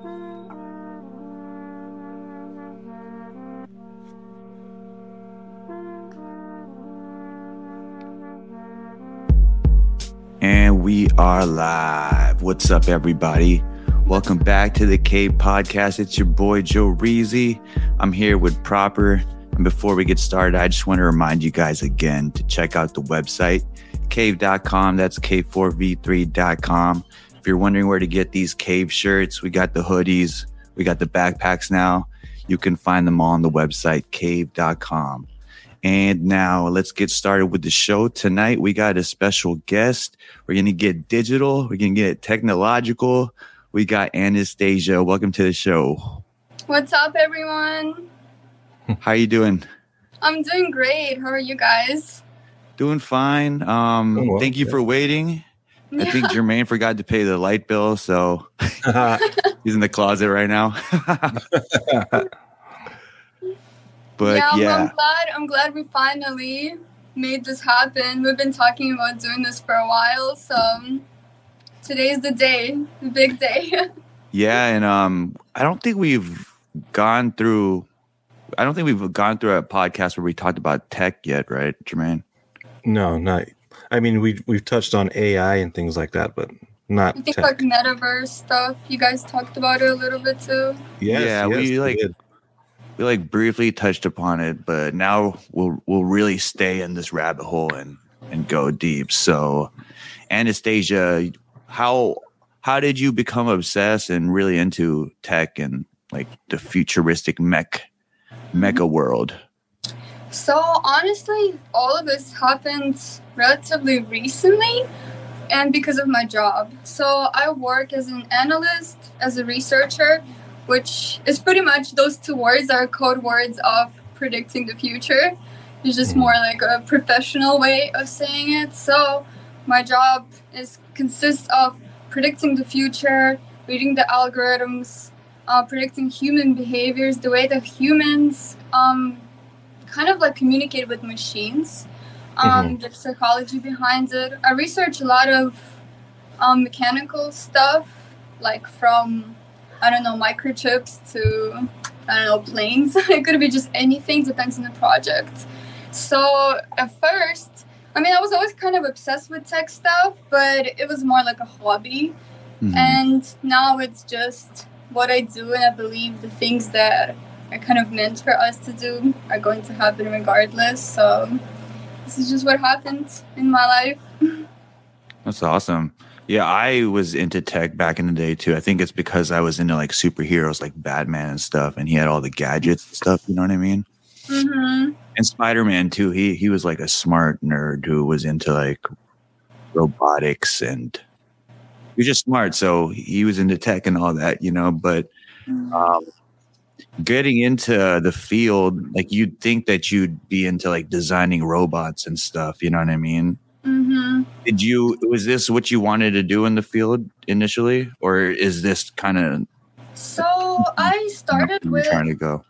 And we are live. What's up, everybody? Welcome back to the Cave Podcast. It's your boy Joe Reezy. I'm here with Proper. And before we get started, I just want to remind you guys again to check out the website, cave.com. That's k4v3.com. If you're wondering where to get these cave shirts, we got the hoodies, we got the backpacks now. You can find them all on the website, cave.com. And now let's get started with the show. Tonight we got a special guest. We're going to get digital. We're going to get technological. We got Anastasia. Welcome to the show. What's up, everyone? How you doing? I'm doing great. How are you guys? Doing fine. Um, Oh, well, thank you yeah. for waiting. I think Jermaine forgot to pay the light bill, so he's in the closet right now. but yeah, yeah, well, I'm glad. I'm glad we finally made this happen. We've been talking about doing this for a while, so um, today's the day, the big day. yeah, and um, I don't think we've gone through. I don't think we've gone through a podcast where we talked about tech yet, right, Jermaine? no, not. I mean, we we've touched on AI and things like that, but not I think tech. like metaverse stuff. You guys talked about it a little bit too. Yes, Yeah, yes, we, like- did. we like briefly touched upon it, but now we'll we'll really stay in this rabbit hole and and go deep. So, Anastasia, how how did you become obsessed and really into tech and like the futuristic mech mecha mm-hmm. world? So honestly, all of this happened relatively recently and because of my job. So I work as an analyst, as a researcher, which is pretty much those two words are code words of predicting the future. It's just Mhm. more like a professional way of saying it. So my job is consists of predicting the future, reading the algorithms, uh, predicting human behaviors, the way that humans um, kind of like communicate with machines, um, the psychology behind it. I research a lot of um, mechanical stuff, like from I don't know microchips to I don't know planes. it could be just anything, depends on the project. So at first, I mean, I was always kind of obsessed with tech stuff, but it was more like a hobby. Mhm. And now it's just what I do, and I believe the things that are kind of meant for us to do are going to happen regardless. So this is just what happened in my life. That's awesome. Yeah, I was into tech back in the day too. I think it's because I was into like superheroes like Batman and stuff, and he had all the gadgets and stuff. You know what I mean? hmm and Spider Man too. He he was like a smart nerd who was into like robotics and he was just smart. So he was into tech and all that, you know. But um, getting into the field, like you'd think that you'd be into like designing robots and stuff. You know what I mean? hmm Did you? Was this what you wanted to do in the field initially, or is this kind of So I started with trying to go?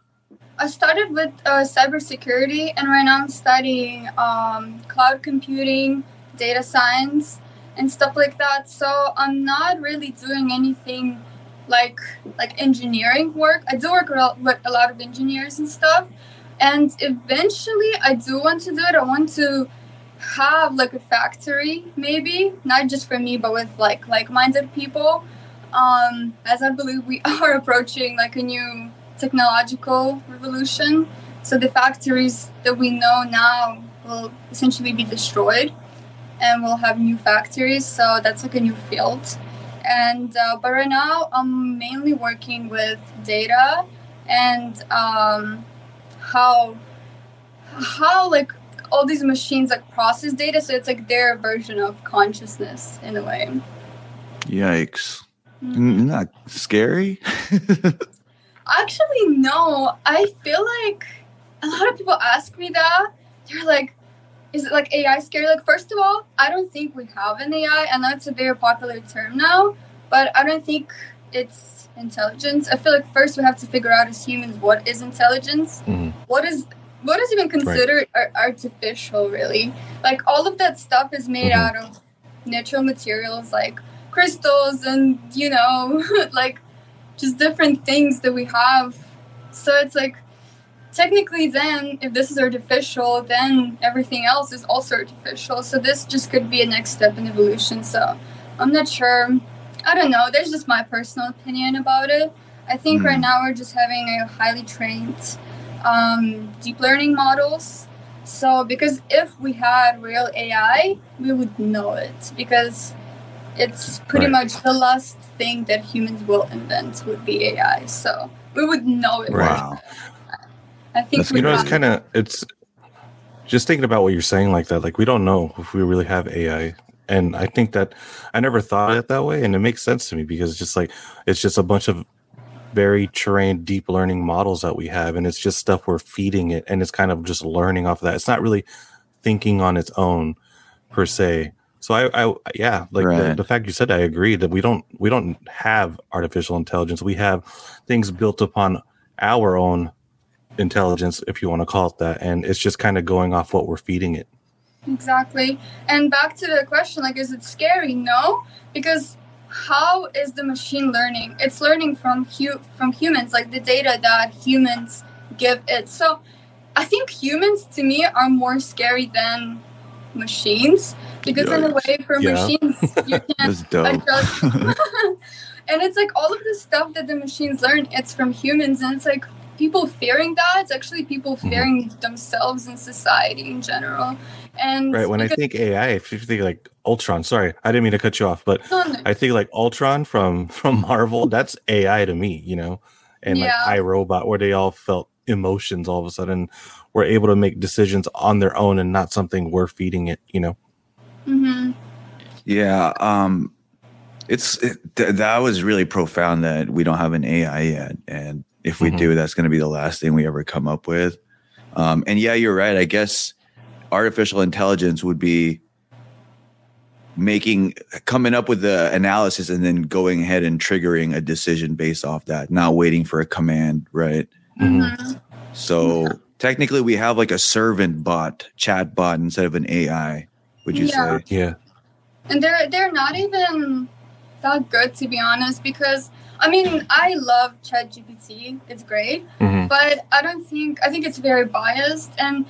I started with uh, cybersecurity, and right now I'm studying um, cloud computing, data science, and stuff like that. So I'm not really doing anything like like engineering work. I do work with a lot of engineers and stuff, and eventually I do want to do it. I want to have like a factory, maybe not just for me, but with like like-minded people. Um, as I believe we are approaching like a new technological revolution. So the factories that we know now will essentially be destroyed, and we'll have new factories. So that's like a new field. And uh, but right now I'm mainly working with data and um, how how like all these machines like process data. So it's like their version of consciousness in a way. Yikes! Mhm. Isn't that scary? Actually, no. I feel like a lot of people ask me that. They're like, is it like AI scary? Like, first of all, I don't think we have an AI. I know it's a very popular term now, but I don't think it's intelligence. I feel like first we have to figure out as humans what is intelligence. Mhm. What is what is even considered ar- artificial, really? Like all of that stuff is made Mhm. out of natural materials like crystals and you know, like just different things that we have. So it's like technically then if this is artificial, then everything else is also artificial. So this just could be a next step in evolution. So I'm not sure. I don't know. There's just my personal opinion about it. I think mm. right hmm. now we're just having a highly trained um, deep learning models. So because if we had real AI, we would know it because it's pretty right. much the last thing that humans will invent would be AI. So we would know it. Wow. I think you know it's kind of it's just thinking about what you're saying like that. Like we don't know if we really have AI, and I think that I never thought it that way, and it makes sense to me because it's just like it's just a bunch of very trained deep learning models that we have and it's just stuff we're feeding it and it's kind of just learning off of that it's not really thinking on its own per se so I, I yeah, like right. the, the, fact you said, I agree that we don't we don't have artificial intelligence. We have things built upon our own intelligence, if you want to call it that, and it's just kind of going off what we're feeding it. Exactly. And back to the question, like, is it scary? No, because how is the machine learning? It's learning from hu- from humans, like the data that humans give it. So I think humans to me are more scary than machines because in a way for yeah. machines you can't adjust and it's like all of the stuff that the machines learn it's from humans and it's like people fearing that it's actually people mm-hmm. fearing mm-hmm. themselves and society in general and right when i think ai if you think like ultron sorry i didn't mean to cut you off but no, no. i think like ultron from from marvel that's ai to me you know and yeah. like iRobot, where they all felt emotions all of a sudden were able to make decisions on their own and not something we're feeding it you know mm-hmm. yeah um it's it, th- that was really profound that we don't have an ai yet and if we mm-hmm. do that's going to be the last thing we ever come up with um and yeah you're right i guess artificial intelligence would be making coming up with the analysis and then going ahead and triggering a decision based off that not waiting for a command right mm-hmm. so technically we have like a servant bot chat bot instead of an ai would you yeah. say yeah and they're they're not even that good to be honest because i mean i love chat gpt it's great mm-hmm. but i don't think i think it's very biased and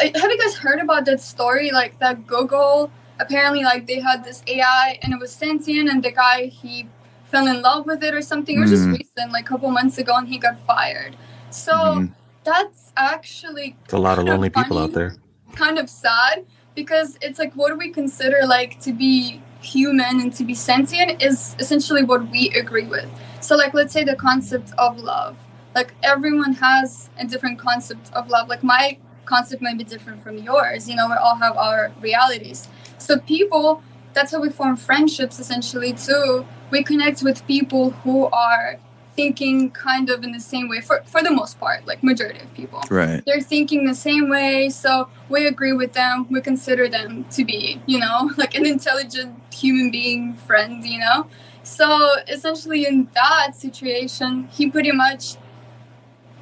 uh, have you guys heard about that story like that google apparently like they had this AI and it was sentient and the guy he fell in love with it or something. It was just recent, like a couple months ago, and he got fired. So mm. that's actually it's a lot of lonely funny, people out there. Kind of sad because it's like what do we consider like to be human and to be sentient is essentially what we agree with. So like let's say the concept of love. Like everyone has a different concept of love. Like my concept might be different from yours. You know, we all have our realities. So people, that's how we form friendships essentially too. We connect with people who are thinking kind of in the same way for, for the most part, like majority of people. Right. They're thinking the same way, so we agree with them. We consider them to be, you know, like an intelligent human being friend, you know? So essentially in that situation, he pretty much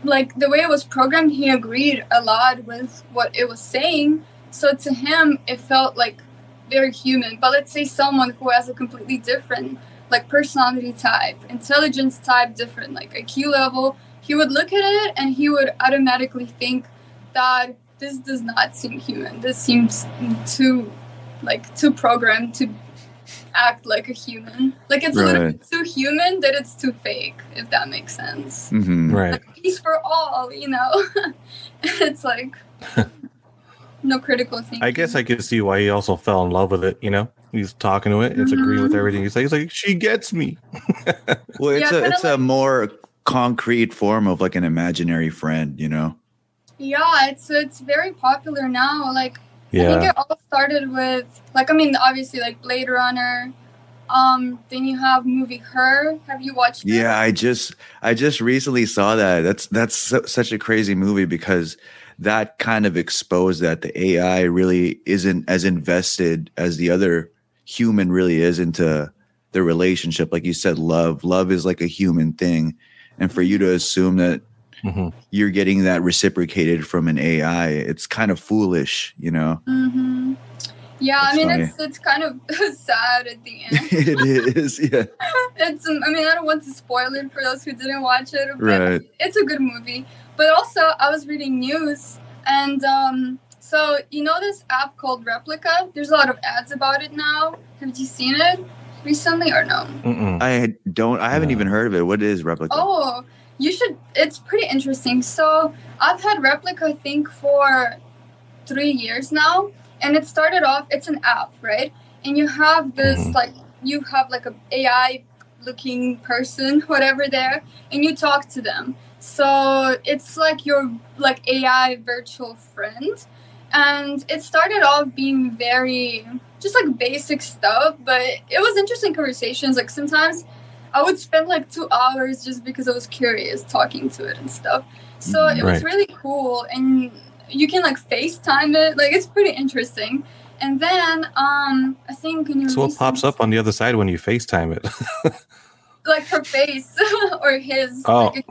like the way it was programmed, he agreed a lot with what it was saying. So to him, it felt like very human. But let's say someone who has a completely different like personality type, intelligence type, different like IQ level, he would look at it and he would automatically think that this does not seem human. This seems too like too programmed to act like a human. Like it's right. a little bit too human that it's too fake, if that makes sense. Mm-hmm. Right. Like, peace for all, you know. it's like no critical thinking. I guess I could see why he also fell in love with it. You know, he's talking to it. It's mm-hmm. agreeing with everything he's like. He's like, she gets me. well, it's yeah, a it's like, a more concrete form of like an imaginary friend. You know. Yeah, it's it's very popular now. Like yeah. I think it all started with like I mean obviously like Blade Runner. Um, then you have movie Her. Have you watched? It? Yeah, I just I just recently saw that. That's that's such a crazy movie because that kind of exposed that the AI really isn't as invested as the other human really is into the relationship. Like you said, love. Love is like a human thing. And for you to assume that mm-hmm. you're getting that reciprocated from an AI, it's kind of foolish, you know? Mm-hmm. Yeah, That's I mean funny. it's it's kind of sad at the end. it is, yeah. it's um, I mean I don't want to spoil it for those who didn't watch it, but Right. it's a good movie. But also I was reading news and um so you know this app called Replika? There's a lot of ads about it now. Have you seen it recently or no? Mm-mm. I don't. I haven't No. even heard of it. What is Replika? Oh, you should. It's pretty interesting. So I've had Replika, I think, for three years now, and it started off. It's an app, right? And you have this Mhm. like you have like a AI looking person, whatever there, and you talk to them. So it's like your like AI virtual friend, and it started off being very just like basic stuff, but it was interesting conversations. Like sometimes I would spend like two hours just because I was curious talking to it and stuff. So it was really cool, and you can like FaceTime it. Like it's pretty interesting. And then um, I think in your So what pops up on the other side when you FaceTime it? like her face or his, Oh. like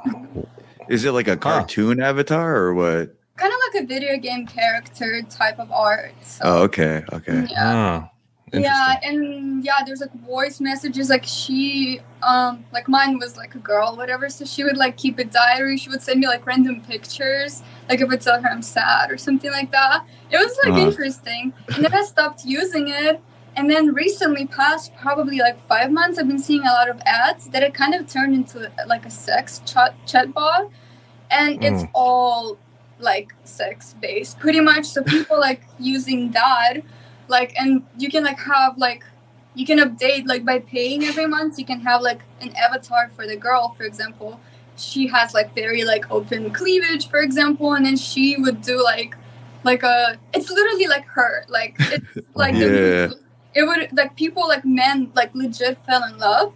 Is it like a cartoon avatar or what? kind of like a video game character type of art. So, Oh, okay, okay. yeah. oh, yeah and yeah there's like voice messages like she um like mine was like a girl whatever so she would like keep a diary. She would send me like random pictures like if I tell her I'm sad or something like that. It was like Uh-huh. interesting. And then I stopped using it. And then recently past probably like five months I've been seeing a lot of ads that it kind of turned into like a sex chat chatbot. And it's Mm. all like sex based pretty much. So people like using that like and you can like have like you can update like by paying every month you can have like an avatar for the girl for example she has like very like open cleavage for example and then she would do like like a it's literally like her like it's like Yeah. movie. it would like people like men like legit fell in love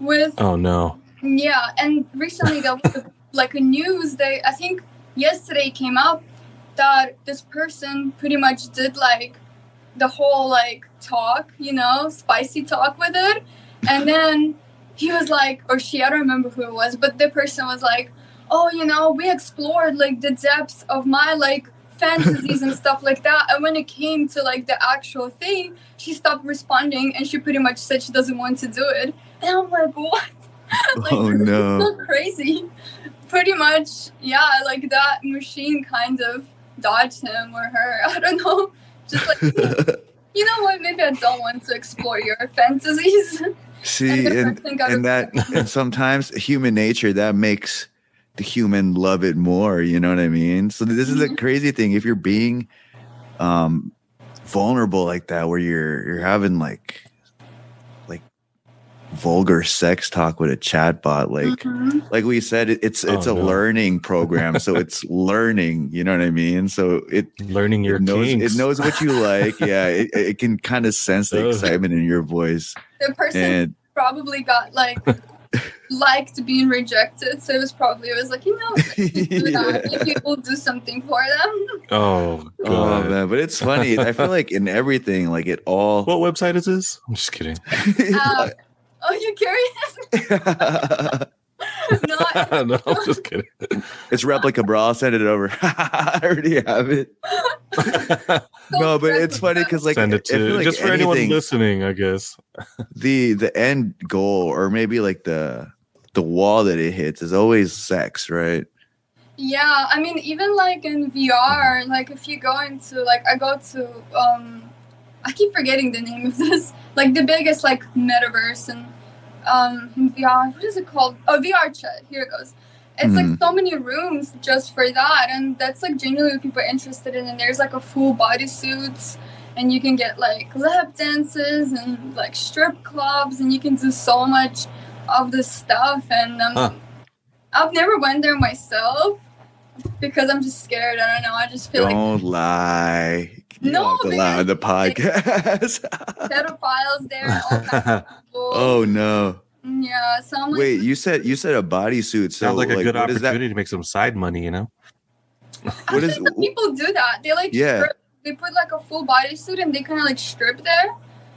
with Oh no. yeah, and recently there was a, like a news that I think yesterday came out that this person pretty much did like the whole like talk, you know, spicy talk with it, and then he was like, or she, I don't remember who it was, but the person was like, oh, you know, we explored like the depths of my like fantasies and stuff like that, and when it came to like the actual thing, she stopped responding and she pretty much said she doesn't want to do it, and I'm like, what? like, Oh, no. so crazy. Pretty much, yeah, like that machine kind of dodged him or her. I don't know. Just like, you know what? Maybe I don't want to explore your fantasies. See, the and and that and sometimes human nature that makes the human love it more. You know what I mean? So this is the Mhm. crazy thing. If you're being um vulnerable like that, where you're you're having like vulgar sex talk with a chatbot, like Mhm. like we said, it, it's it's Oh, a no. learning program, so it's learning. You know what I mean? So it Learning your it knows kinks. it knows what you like. Yeah, it, it can kind of sense the excitement in your voice, The person and probably got like liked being rejected, so it was probably it was like you know do that. Yeah. Maybe we'll do something for them. Oh Oh god. man, but it's funny. I feel like in everything, like it all. what website is this? I'm just kidding. Uh, oh, you curious? no, I- no, I'm just kidding. it's Replika, bra. I'll send it over. I already have it. No, but it's funny because like Send it to like just for anyone listening, I guess. the the end goal, or maybe like the the wall that it hits, is always sex, right? Yeah, I mean, even like in VR, like if you go into like I go to um, I keep forgetting the name of this, like the biggest like metaverse and um in VR. What is it called? Oh, VRChat. Here it goes. It's like Mhm. so many rooms just for that, and that's like genuinely what people are interested in. And there's like a full bodysuits, and you can get like lap dances and like strip clubs, and you can do so much of this stuff. And um, Huh. I've never went there myself because I'm just scared. I don't know. I just feel like Don't lie. You No, don't have to lie man. on the podcast. pedophiles there. All kinds of oh no! yeah. So I'm like, Wait, you said you said a bodysuit. So Sounds like a good what is that? opportunity to make some side money, you know? what is- actually, some people do that. They like Yeah. strip, they put like a full bodysuit and they kind of like strip there,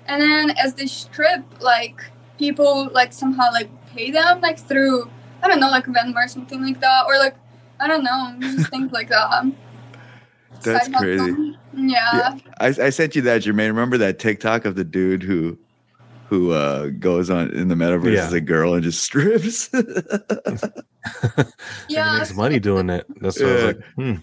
and then as they strip, like people like somehow like pay them like through I don't know like Venmo or something like that, or like I don't know just things like that. That's side hustle. crazy. Yeah. I, I sent you that, Jermaine. Remember that TikTok of the dude who who uh goes on in the metaverse Yeah. as a girl and just strips? Yeah. makes money doing it. That's what I was like, hmm.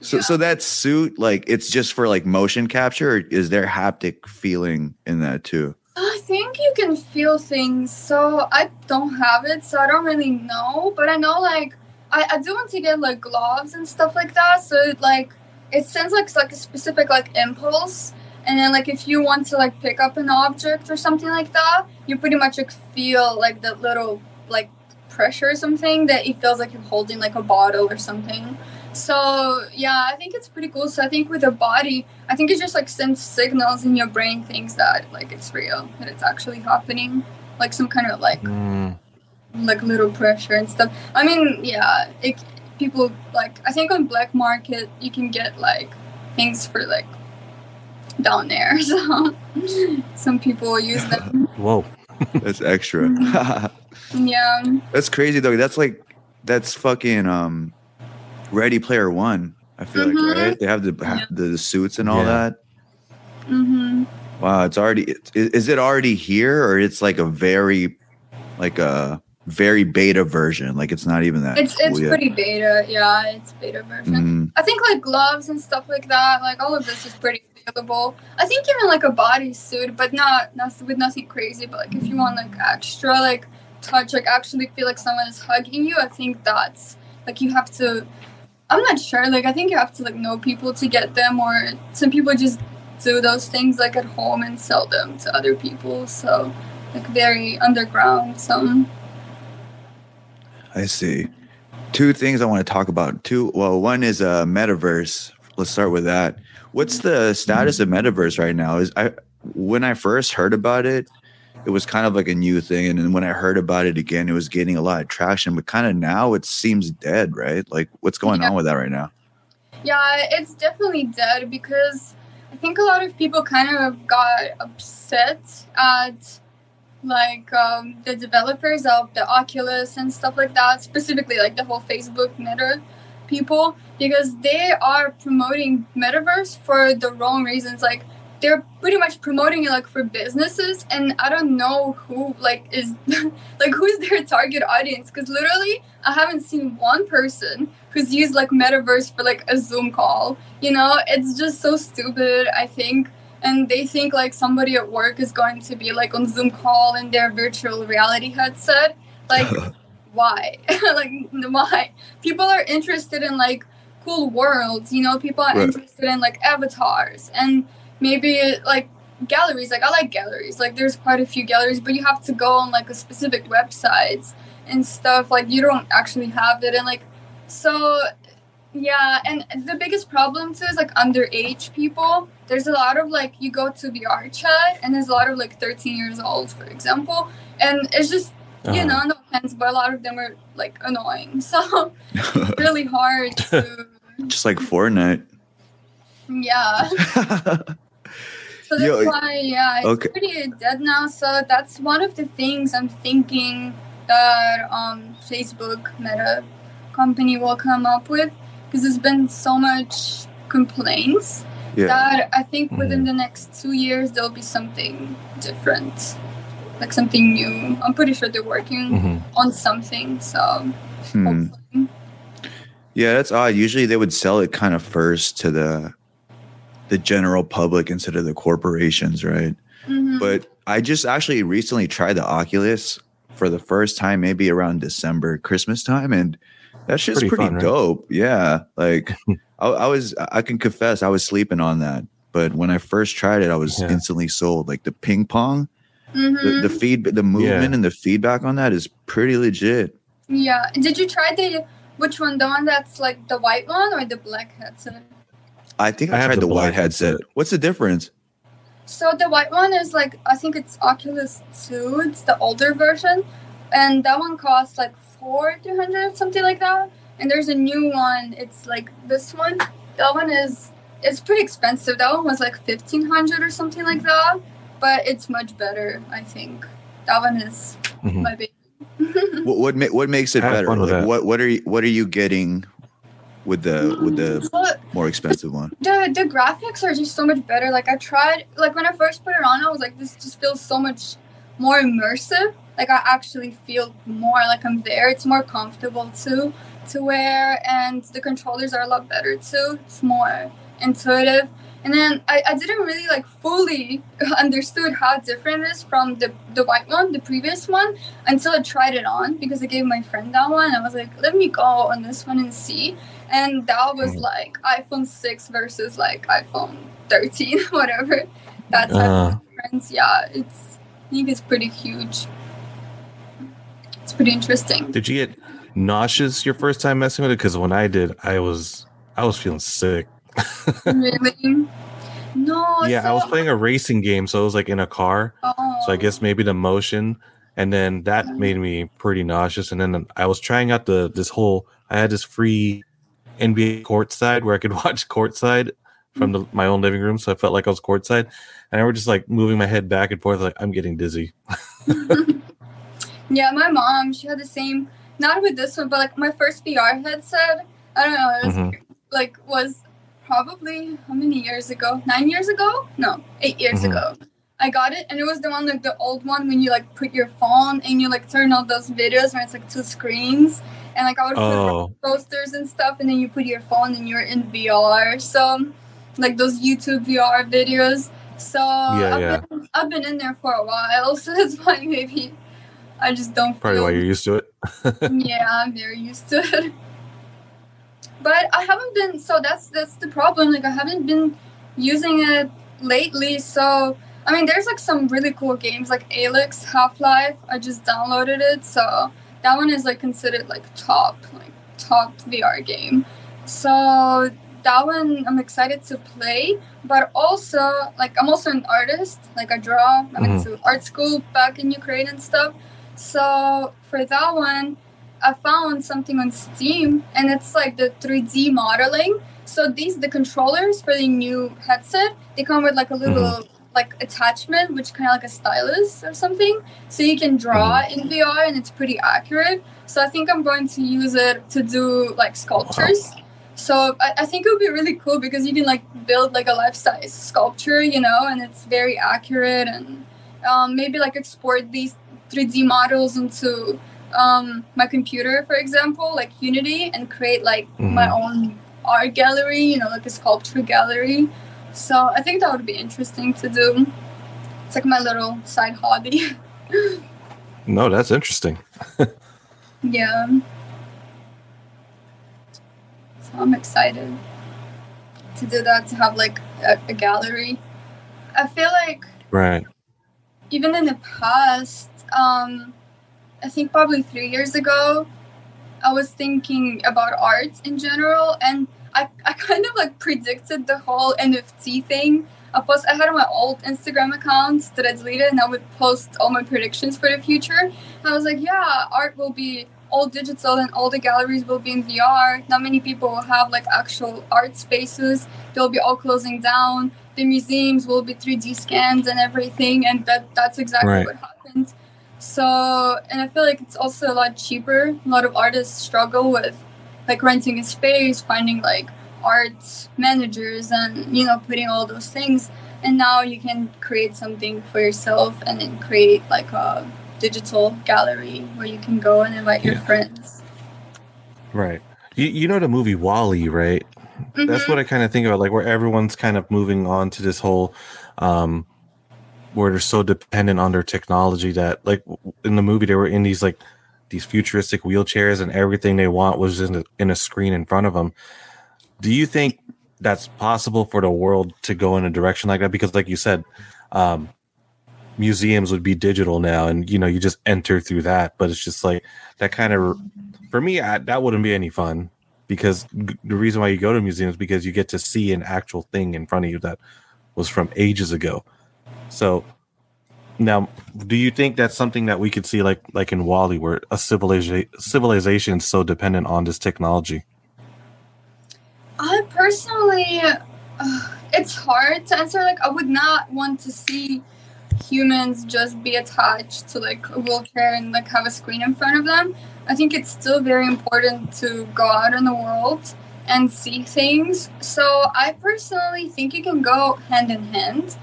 so so that suit, like it's just for like motion capture, or is there haptic feeling in that too? I think you can feel things. So I don't have it, so I don't really know. But I know like I, I do want to get like gloves and stuff like that. So it like it sends like like a specific like impulse. And then like if you want to like pick up an object or something like that, you pretty much like feel like that little like pressure or something that it feels like you're holding like a bottle or something. So yeah, I think it's pretty cool. So I think with the body, I think it just like sends signals in your brain, things that like it's real, that it's actually happening, like some kind of like Hmm. Like little pressure and stuff. I mean, yeah, it, people like I think on black market you can get like things for like down there. So some people use them. Whoa. That's extra. Yeah, that's crazy though. That's like that's fucking um Ready Player One. I feel Mhm. like right. They have the Yeah. the suits and all Yeah. that. hmm Wow, it's already is, is it already here or it's like a very like a very beta version? Like it's not even that. it's cool it's yet. pretty beta. Yeah, it's beta version. Mhm. I think like gloves and stuff like that, like all of this is pretty available. I think even like a bodysuit, but not not with nothing crazy. But like if you want like extra like touch, like actually feel like someone is hugging you, I think that's like you have to. I'm not sure. Like I think you have to like know people to get them, or some people just do those things like at home and sell them to other people. So like very underground. Some. I see. Two things I want to talk about. Two. Well, one is uh, metaverse. Let's start with that. What's the status of metaverse right now? Is I when I first heard about it, it was kind of like a new thing, and then when I heard about it again, it was getting a lot of traction. But kind of now, it seems dead, right? Like, what's going Yeah. on with that right now? Yeah, it's definitely dead because I think a lot of people kind of got upset at like um, the developers of the Oculus and stuff like that, specifically like the whole Facebook Meta people, because they are promoting metaverse for the wrong reasons. Like they're pretty much promoting it like for businesses, and I don't know who like is like who's their target audience because literally I haven't seen one person who's used like metaverse for like a Zoom call. You know, it's just so stupid, I think. And they think like somebody at work is going to be like on Zoom call in their virtual reality headset. Like, why? like, why? People are interested in like cool worlds, you know, people are Right. interested in like avatars and maybe like galleries. Like, I like galleries. Like, there's quite a few galleries, but you have to go on like a specific websites and stuff. Like, you don't actually have it. And like, so yeah, and the biggest problem too is like underage people. There's a lot of like you go to VRChat and there's a lot of like 13 years old, for example, and it's just you Uh-huh. know no offense, but a lot of them are like annoying. So really hard to Just like Fortnite. yeah. So that's Yo, why, yeah, it's okay. pretty dead now. So that's one of the things I'm thinking that um, Facebook Meta company will come up with because there's been so much complaints yeah. that I think within the next two years there'll be something different, like something new. I'm pretty sure they're working Mhm. on something. So Hmm. hopefully. Yeah, that's odd. Usually they would sell it kind of first to the the general public instead of the corporations, right? Mhm. But I just actually recently tried the Oculus for the first time, maybe around December, Christmas time, and that shit's Pretty pretty, fun, right? dope. Yeah, like I, I was, I can confess, I was sleeping on that. But when I first tried it, I was Yeah. instantly sold. Like the ping pong, Mhm. the, the feed, the movement Yeah. and the feedback on that is pretty legit. Yeah. Did you try the which one? The one that's like the white one or the black headset? I think I, I tried the the, white headset. headset. What's the difference? So the white one is like I think it's Oculus Two. It's the older version, and that one costs like four three hundred something like that. And there's a new one. It's like this one. That one is it's pretty expensive. That one was like fifteen hundred or something like that. But it's much better, I think. That one is Mhm. my baby. What what, ma- what makes it Have better? Like, what what are you, what are you getting with the with the But more expensive one? the the graphics are just so much better. Like I tried, like when I first put it on, I was like, this just feels so much more immersive. Like I actually feel more like I'm there. It's more comfortable too to wear, and the controllers are a lot better too. It's more intuitive. And then I, I didn't really like fully understood how different it is from the, the white one, the previous one, until I tried it on because I gave my friend that one. I was like, let me go on this one and see. And that was Mhm. like iPhone 6 versus like iPhone 13, whatever. That type Uh. of difference. Yeah, it's I think it's pretty huge. Pretty interesting. Did you get nauseous your first time messing with it? Because when I did, I was I was feeling sick. really? No. yeah, I was playing a racing game, so it was like in a car. Oh. So I oh. guess maybe the motion, and then that mm-hmm. made me pretty nauseous. And then I was trying out the this whole. I had this free NBA courtside where I could watch courtside from the, my own living room, so I felt like I was courtside. And I was just like moving my head back and forth, like I'm getting dizzy. Yeah, my mom, she had the same. Not with this one, but like my first VR headset. I don't know. It was Mhm. like was probably how many years ago? Nine years ago? No, eight years Mhm. ago. I got it, and it was the one like the old one when you like put your phone and you like turn on those videos where it's like two screens, and like I would put Oh, posters and stuff, and then you put your phone and you're in VR. So, like those YouTube VR videos. So Yeah, I've, yeah. Been, I've been in there for a while, so that's why maybe I just don't probably feel. why you're used to it. yeah, I'm very used to it. But I haven't been. So that's that's the problem. Like I haven't been using it lately. So I mean, there's like some really cool games like Alyx Half Life. I just downloaded it, so that one is like considered like top, like top VR game. So that one I'm excited to play. But also, like I'm also an artist. Like I draw. I went to art school back in Ukraine and stuff. So for that one, I found something on Steam, and it's like the 3D modeling. So these the controllers for the new headset. They come with like a little like attachment, which kind of like a stylus or something. So you can draw in VR, and it's pretty accurate. So I think I'm going to use it to do like sculptures. So I, I think it would be really cool because you can like build like a life size sculpture, you know, and it's very accurate and um, maybe like export these 3D models into um, my computer, for example, like Unity, and create like my Mhm. own art gallery, you know, like a sculpture gallery. So I think that would be interesting to do. It's like my little side hobby. No, that's interesting. yeah. So I'm excited to do that, to have like a, a gallery. I feel like Right. Even in the past, um, I think probably three years ago, I was thinking about art in general, and I, I kind of like predicted the whole NFT thing. I post I had my old Instagram account that I deleted, and I would post all my predictions for the future. And I was like, yeah, art will be all digital, and all the galleries will be in VR. Not many people will have like actual art spaces. They'll be all closing down the museums will be 3D scans and everything, and that that's exactly Right. what happened. So, and I feel like it's also a lot cheaper. A lot of artists struggle with like renting a space, finding like art managers, and you know, putting all those things. And now you can create something for yourself, and then create like a digital gallery where you can go and invite your friends. Right. You, you know the movie WALL-E, right? That's Mhm. what I kind of think about, like where everyone's kind of moving on to this whole, um, where they're so dependent on their technology that, like in the movie, they were in these like these futuristic wheelchairs, and everything they want was in a, in a screen in front of them. Do you think that's possible for the world to go in a direction like that? Because, like you said, um, museums would be digital now, and you know you just enter through that. But it's just like that kind of, for me, I, that wouldn't be any fun because g- the reason why you go to museums is because you get to see an actual thing in front of you that was from ages ago. So now, do you think that's something that we could see like like in WALL-E, where a civilization civilization is so dependent on this technology? I personally, uh, it's hard to answer. Like, I would not want to see humans just be attached to like a wheelchair and like have a screen in front of them. I think it's still very important to go out in the world and see things. So I personally think it can go hand in hand.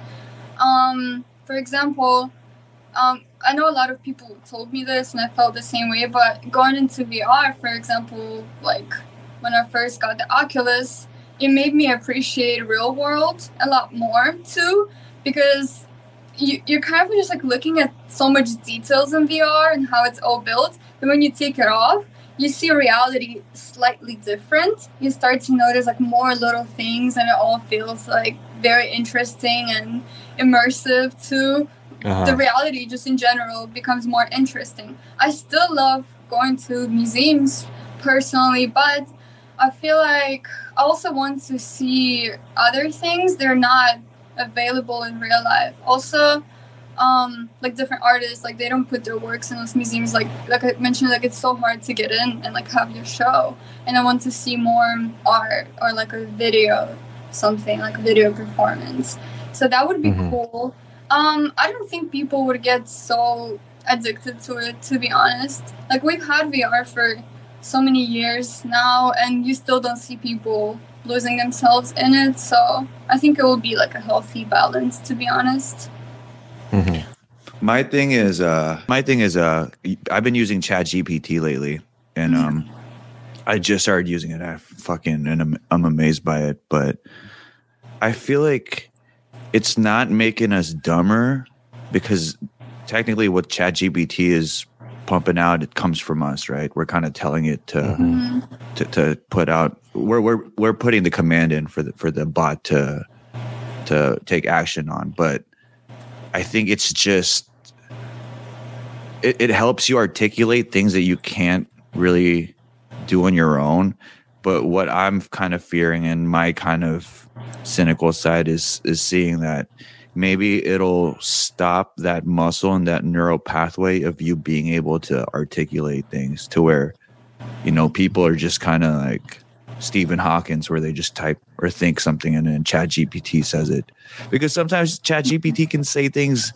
Um, for example, um, I know a lot of people told me this, and I felt the same way. But going into VR, for example, like when I first got the Oculus, it made me appreciate real world a lot more too, because you, you're kind of just like looking at so much details in VR and how it's all built. And when you take it off, you see reality slightly different. You start to notice like more little things, and it all feels like very interesting and immersive too. Uh-huh. The reality, just in general, becomes more interesting. I still love going to museums personally, but I feel like I also want to see other things. They're not available in real life. Also, um, like different artists, like they don't put their works in those museums. Like like I mentioned, like it's so hard to get in and like have your show. And I want to see more art or like a video, something like a video performance. So that would be mm-hmm. cool. Um, I don't think people would get so addicted to it. To be honest, like we've had VR for so many years now, and you still don't see people losing themselves in it. So I think it will be like a healthy balance. To be honest. Mm-hmm. My thing is, uh, my thing is, uh, I've been using Chat GPT lately, and um, I just started using it. I fucking and I'm, I'm amazed by it, but I feel like it's not making us dumber because technically, what Chat GPT is pumping out, it comes from us, right? We're kind of telling it to, mm-hmm. to to put out. We're we're we're putting the command in for the for the bot to to take action on, but I think it's just it, it helps you articulate things that you can't really do on your own. But what I'm kind of fearing and my kind of cynical side is is seeing that maybe it'll stop that muscle and that neural pathway of you being able to articulate things to where you know people are just kind of like Stephen Hawkins where they just type or think something and then Chat GPT says it. Because sometimes Chat GPT can say things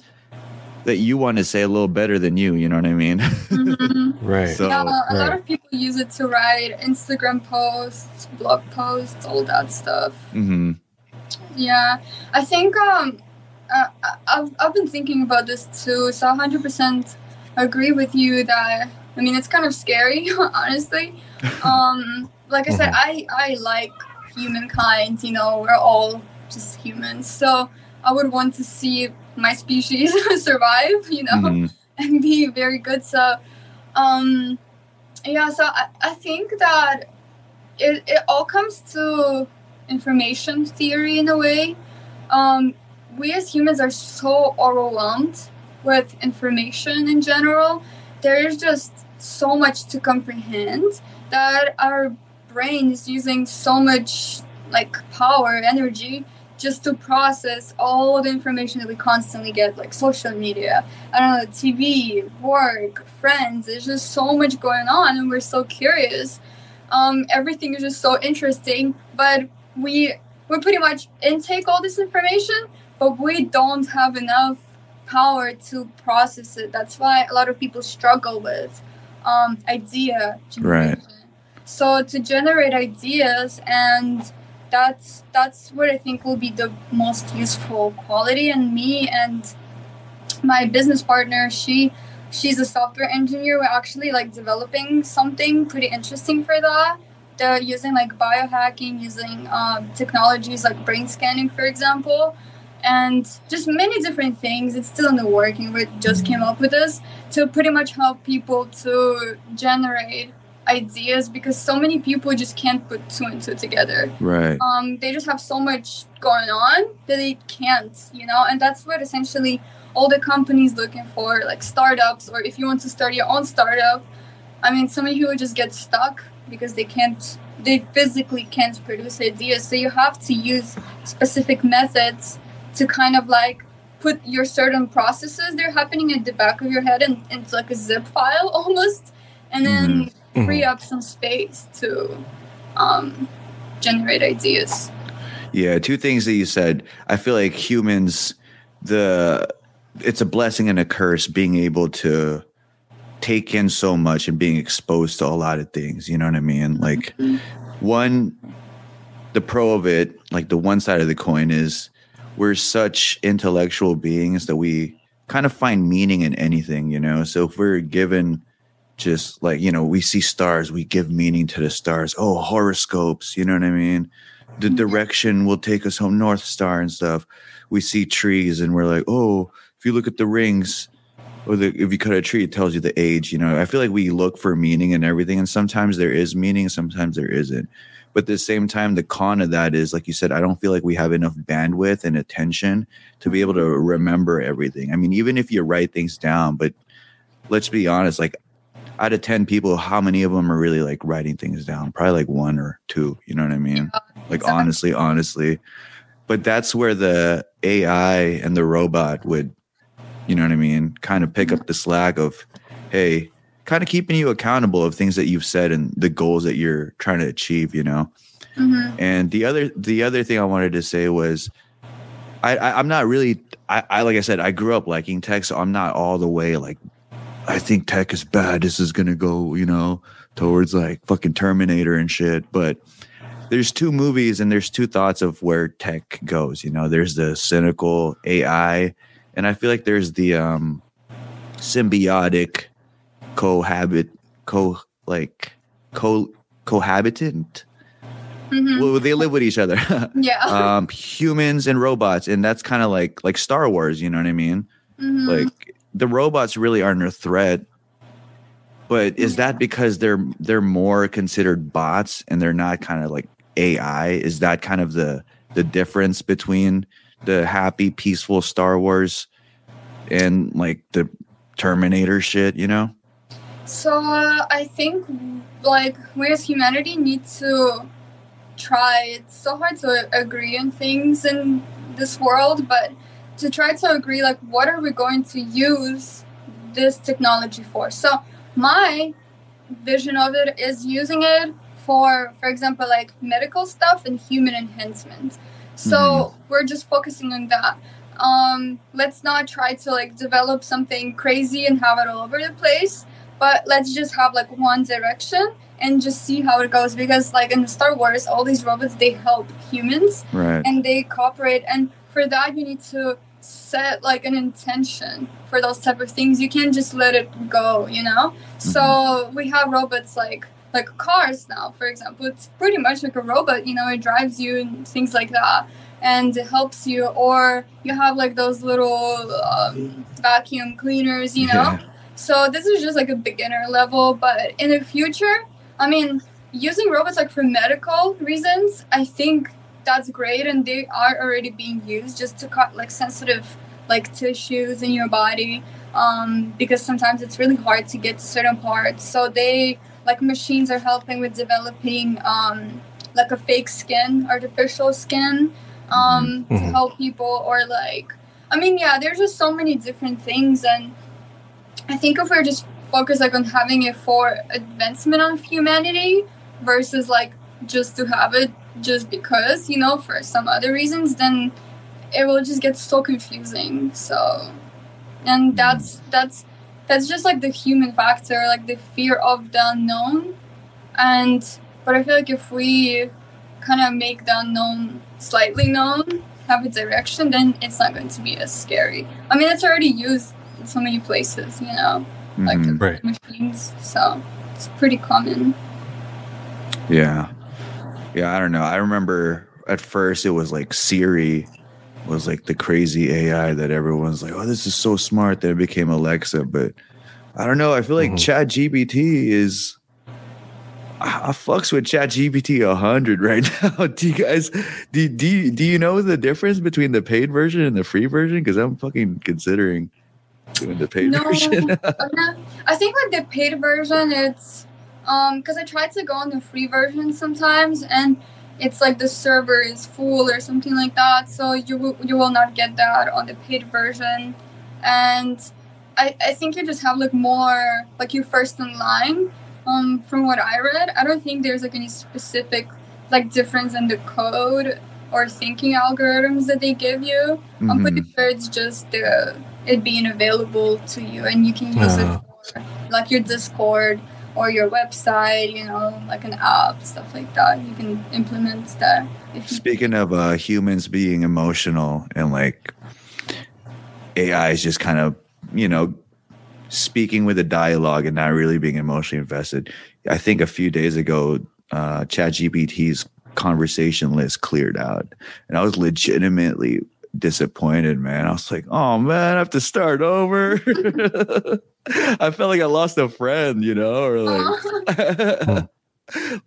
that you want to say a little better than you, you know what I mean? Mm-hmm. right. So, yeah, a right. lot of people use it to write Instagram posts, blog posts, all that stuff. Mm-hmm. Yeah. I think um uh, I've, I've been thinking about this too, so 100% agree with you that I mean it's kind of scary, honestly. Um like I said, mm-hmm. I I like humankind. You know, we're all just humans. So I would want to see my species survive. You know, mm-hmm. and be very good. So, um, yeah. So I, I think that it it all comes to information theory in a way. Um, we as humans are so overwhelmed with information in general. There is just so much to comprehend that our brain is using so much like power, energy just to process all the information that we constantly get, like social media, I don't know, TV, work, friends. There's just so much going on, and we're so curious. Um, everything is just so interesting, but we we pretty much intake all this information, but we don't have enough power to process it. That's why a lot of people struggle with um, idea generation. Right. So to generate ideas and that's that's what i think will be the most useful quality. And me and my business partner she she's a software engineer. We're actually like developing something pretty interesting for that. They're using like biohacking using um, technologies like brain scanning for example and just many different things it's still in the working we just came up with this to pretty much help people to generate ideas because so many people just can't put two and two together. Right. Um, they just have so much going on that they can't, you know, and that's what essentially all the companies looking for, like startups, or if you want to start your own startup. I mean, so many people just get stuck because they can't, they physically can't produce ideas. So you have to use specific methods to kind of like put your certain processes they're happening at the back of your head and it's like a zip file almost and then mm-hmm mm-hmm. free up some space to um, generate ideas. Yeah, two things that you said. I feel like humans, the it's a blessing and a curse being able to take in so much and being exposed to a lot of things. You know what I mean? Like, mm-hmm. one the pro of it, like the one side of the coin is we're such intellectual beings that we kind of find meaning in anything, you know. So if we're given just like, you know, we see stars, we give meaning to the stars. Oh, horoscopes, you know what I mean? The Mhm. direction will take us home, North Star and stuff. We see trees and we're like, oh, if you look at the rings, or the, if you cut a tree, it tells you the age. You know, I feel like we look for meaning in everything, and sometimes there is meaning, sometimes there isn't. But at the same time, the con of that is, like you said, I don't feel like we have enough bandwidth and attention to be able to remember everything. I mean, even if you write things down, but let's be honest, like out of 10 people, how many of them are really like writing things down? Probably like one or two. You know what I mean? Like, honestly, honestly. But that's where the AI and the robot would, you know what I mean, kind of pick up mm-hmm. the slack of, hey, kind of keeping you accountable of things that you've said and the goals that you're trying to achieve, you know? hmm And the other the other thing I wanted to say was I, I I'm not really I, I like I said, I grew up liking tech, so I'm not all the way like I think tech is bad. This is gonna go, you know, towards like fucking Terminator and shit. But there's two movies and there's two thoughts of where tech goes. You know, there's the cynical AI, and I feel like there's the um symbiotic cohabit co like co cohabitant. hmm Well, they live with each other. yeah. um, humans and robots, and that's kind of like like Star Wars. You know what I mean? Mhm. Like the robots really aren't a threat, but is that because they're they're more considered bots and they're not kind of like AI? Is that kind of the the difference between the happy, peaceful Star Wars and like the Terminator shit? You know? So uh, I think like we as humanity need to try. It's so hard to agree on things in this world, but to try to agree like what are we going to use this technology for? So my vision of it is using it for for example like medical stuff and human enhancement. So we're just focusing on that. Um, let's not try to like develop something crazy and have it all over the place but let's just have like one direction and just see how it goes because like in Star Wars all these robots they help humans Right. and they cooperate. And for that you need to set like an intention for those type of things. You can't just let it go you know? So we have robots like like cars now for example. It's pretty much like a robot you know? It drives you and things like that and it helps you. Or you have like those little um, vacuum cleaners you know? Yeah. So this is just like a beginner level, but in the future, I mean, using robots like for medical reasons, I think that's great, and they are already being used just to cut like sensitive like tissues in your body, um, because sometimes it's really hard to get to certain parts. So they like machines are helping with developing um, like a fake skin, artificial skin, um, to Mhm. help people or like. I mean, yeah, there's just so many different things, and I think if we're just focused like on having it for advancement of humanity versus like just to have it just because, you know, for some other reasons, then it will just get so confusing. So and hmm. that's that's that's just like the human factor, like the fear of the unknown. And but I feel like if we kind of make the unknown slightly known, have a direction, then it's not going to be as scary. I mean, it's already used in so many places, you know, like Mhm. Right. machines. So it's pretty common. Yeah. Yeah, I don't know. I remember at first it was like Siri was like the crazy AI that everyone's like, oh, this is so smart. Then it became Alexa. But I don't know. I feel like Mhm. Chat GPT is. I, I fucks with Chat GPT 100 right now. Do you guys, do, do, do you know the difference between the paid version and the free version? Because I'm fucking considering doing the paid No. version. I think like the paid version, it's um because I tried to go on the free version sometimes, and it's like the server is full or something like that. So you will you will not get that on the paid version, and I I think you just have like more like you first in line. Um, from what I read, I don't think there's like any specific like difference in the code or thinking algorithms that they give you. I'm pretty Mhm. sure it's just the it being available to you and you can use Uh. it for like your Discord or your website, you know, like an app, stuff like that. You can implement that. If you- Speaking of uh, humans being emotional and like AI is just kind of, you know, speaking with a dialogue and not really being emotionally invested. I think a few days ago, uh, ChatGPT's conversation list cleared out, and I was legitimately disappointed, man. I was like, oh man, I have to start over. I felt like I lost a friend, you know, or like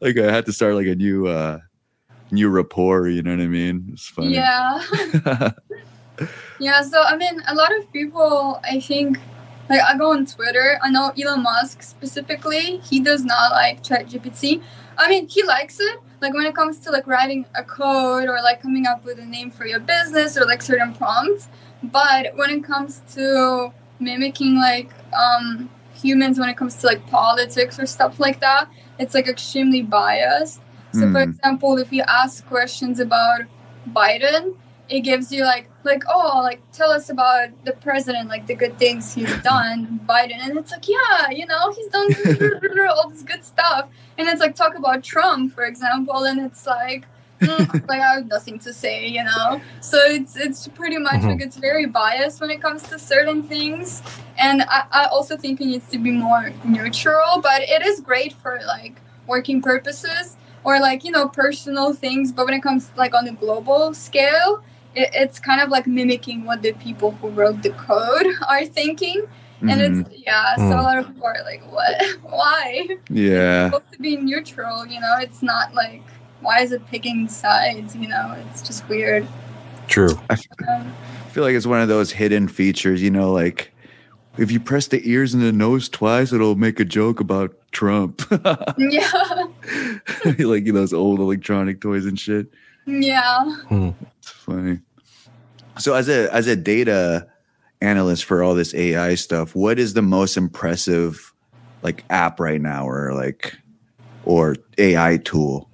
like I had to start like a new uh new rapport, you know what I mean? It's funny. yeah. Yeah, so I mean, a lot of people, I think, like I go on Twitter. I know Elon Musk specifically, he does not like ChatGPT. I mean, he likes it. Like when it comes to like writing a code or like coming up with a name for your business or like certain prompts. But when it comes to mimicking like um, humans, when it comes to like politics or stuff like that, it's like extremely biased. So, for Hmm. example, if you ask questions about Biden, it gives you like like oh like tell us about the president like the good things he's done biden. And it's like yeah you know he's done all this good stuff. And it's like talk about trump for example. And it's like mm, like i have nothing to say you know? So it's it's pretty much like it's very biased when it comes to certain things. And I, I also think it needs to be more neutral but it is great for like working purposes or like you know personal things. But when it comes like on a global scale it, it's kind of like mimicking what the people who wrote the code are thinking and Mhm. it's yeah so Mm. a lot of people are like what why yeah. it's supposed to be neutral you know it's not like why is it picking sides you know it's just weird True. um, I feel like it's one of those hidden features, you know, like if you press the ears and the nose twice, it'll make a joke about Trump. yeah like you know, those old electronic toys and shit. Yeah It's funny. So as a as a data analyst for all this AI stuff, what is the most impressive like app right now or like or AI tool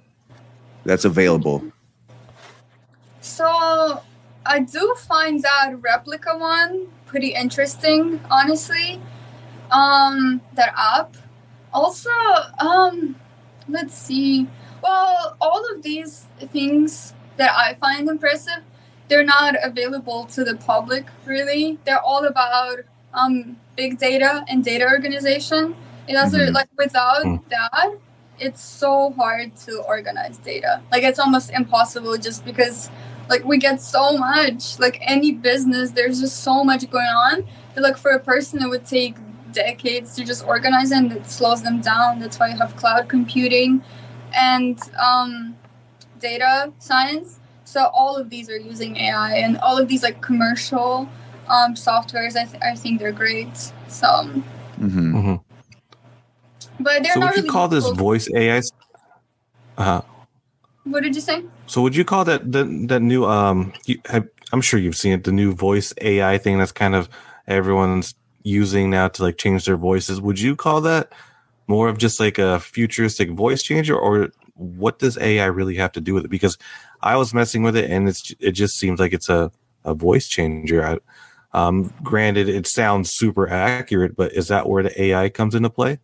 that's available? So I do find that Replika one pretty interesting, honestly. Um, that app. Also, um, let's see. Well, all of these things that I find impressive, they're not available to the public really. They're all about um big data and data organization. It doesn't Mhm. like without Mm. that, it's so hard to organize data. Like it's almost impossible just because like we get so much. Like any business, there's just so much going on. That, like for a person, it would take decades to just organize and it slows them down. That's why you have cloud computing and um, data science. So all of these are using AI and all of these like commercial um, softwares. I, th- I think they're great. So, hmm hmm but they're So not would you really call this voice AI? Uh, What did you say? so would you call that that that new um? You, have, I'm sure you've seen it. The new voice AI thing that's kind of everyone's using now to like change their voices. Would you call that more of just like a futuristic voice changer, or what does AI really have to do with it? Because I was messing with it, and it's it just seems like it's a a voice changer. I, um, granted, it sounds super accurate, but is that where the AI comes into play?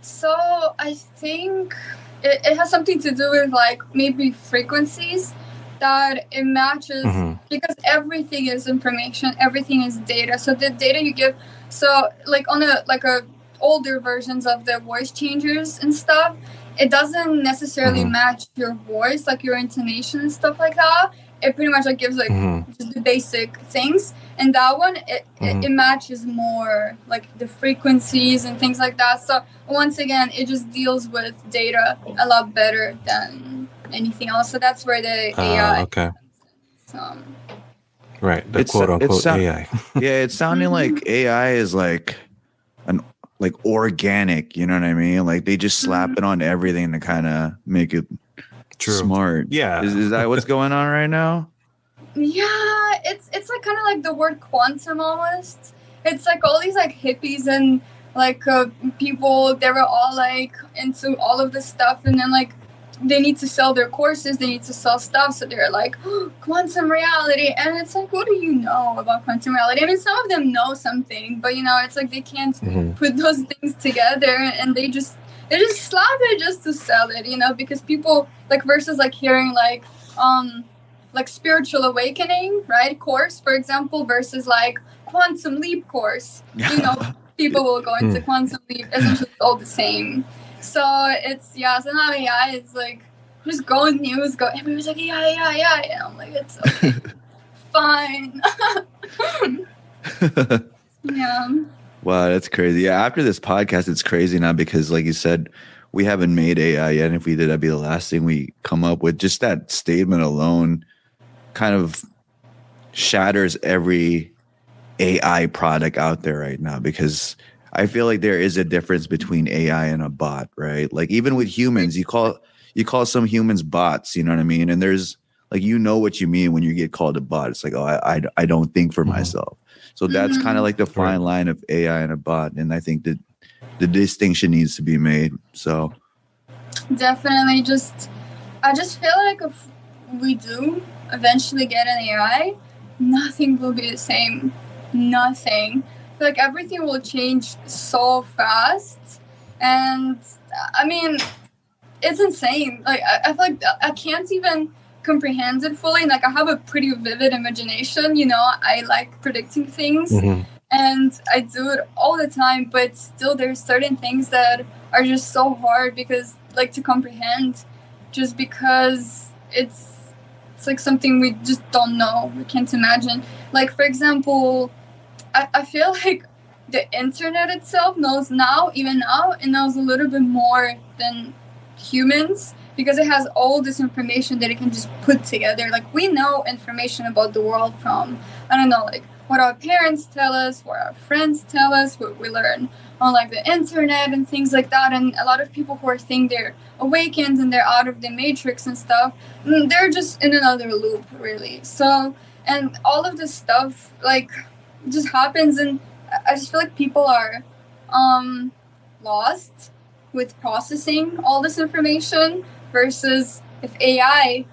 So I think it, it has something to do with like maybe frequencies that it matches Mhm. because everything is information, everything is data. So the data you give, so like on a like a older versions of the voice changers and stuff, it doesn't necessarily Mhm. match your voice, like your intonation and stuff like that. It pretty much like gives like Mhm. just the basic things and that one it, Mhm. it, it matches more like the frequencies and things like that so once again it just deals with data a lot better than anything else so that's where the Ah, ai okay, um, right. The It's- quote unquote it's AI. yeah, it's sounding like AI is like an like organic, you know what I mean? Like they just slap Mhm. it on everything to kind of make it True. smart. Yeah. Is, is that what's going on right now? yeah it's it's like kind of like the word quantum almost it's like all these like hippies and like uh, people they were all like into all of this stuff and then like they need to sell their courses, they need to sell stuff. So they're like, oh, quantum reality. And it's like, what do you know about quantum reality? I mean, some of them know something, but you know, it's like they can't mm-hmm. put those things together and they just, they just slap it just to sell it, you know, because people like versus like hearing like, um, like spiritual awakening, right? Course, for example, versus like quantum leap course. You know, people will go into hmm. quantum leap, essentially all the same. So it's yeah, so now AI is like just go in news, go everyone's like yeah, yeah, yeah, and I'm like it's okay, fine. yeah. Wow, that's crazy. Yeah, after this podcast, it's crazy now because, like you said, we haven't made AI yet. And if we did, that'd be the last thing we come up with. Just that statement alone kind of shatters every AI product out there right now because I feel like there is a difference between AI and a bot, right? Like even with humans, you call you call some humans bots, you know what I mean? And there's like you know what you mean when you get called a bot. It's like, oh, I I, I don't think for mm-hmm. myself. So that's mm-hmm. kind of like the fine line of AI and a bot, and I think that the distinction needs to be made. So definitely, just I just feel like if we do eventually get an AI, nothing will be the same. Nothing like everything will change so fast. And i mean it's insane. Like i, I feel like i can't even comprehend it fully. Like i have a pretty vivid imagination you know? I like predicting things. Mm-hmm. and i do it all the time but still there's certain things that are just so hard because like to comprehend just because it's it's like something we just don't know we can't imagine. Like for example I, I feel like the internet itself knows now, even now, it knows a little bit more than humans because it has all this information that it can just put together. Like we know information about the world from I don't know, like what our parents tell us, what our friends tell us, what we learn on like the internet and things like that. And a lot of people who are think they're awakened and they're out of the matrix and stuff, mm, they're just in another loop, really. So and all of this stuff like just happens and I just feel like people are um, lost with processing all this information versus if AI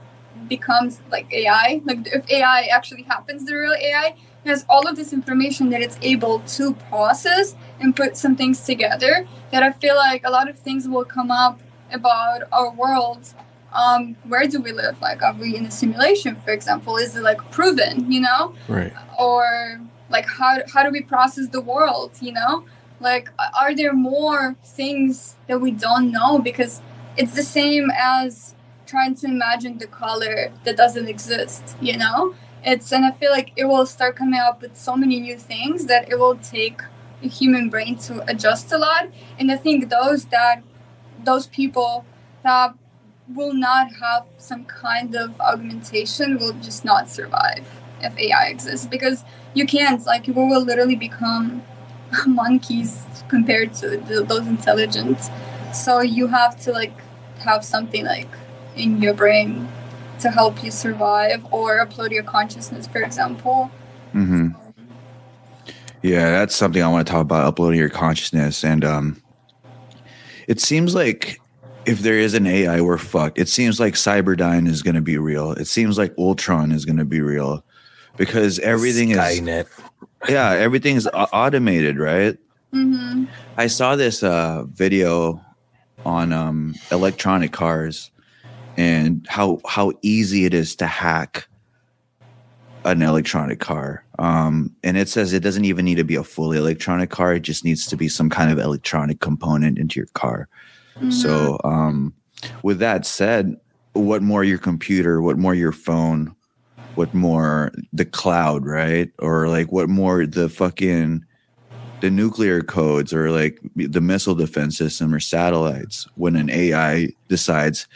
becomes like AI, like if AI actually happens, the real AI has all of this information that it's able to process and put some things together. That I feel like a lot of things will come up about our world. Um, where do we live? Like, are we in a simulation, for example? Is it like proven, you know? Right. Or like how how do we process the world you know? Like are there more things that we don't know? Because it's the same as trying to imagine the color that doesn't exist you know? It's and i feel like it will start coming up with so many new things that it will take a human brain to adjust a lot. And i think those that those people that will not have some kind of augmentation will just not survive if ai exists. Because you can't. Like you will literally become monkeys compared to the, those intelligent. So you have to like have something like in your brain to help you survive or upload your consciousness for example. Mm-hmm. yeah that's something i want to talk about uploading your consciousness and um it seems like if there is an ai we're fucked. It seems like cyberdyne is going to be real. It seems like ultron is going to be real because everything Skynet. is yeah everything is automated right mm-hmm. i saw this uh, video on um, electronic cars and how how easy it is to hack an electronic car um, and it says it doesn't even need to be a fully electronic car it just needs to be some kind of electronic component into your car mm-hmm. so um, with that said what more your computer what more your phone what more the cloud, right? Or like what more the fucking the nuclear codes or like the missile defense system or satellites when an AI decides,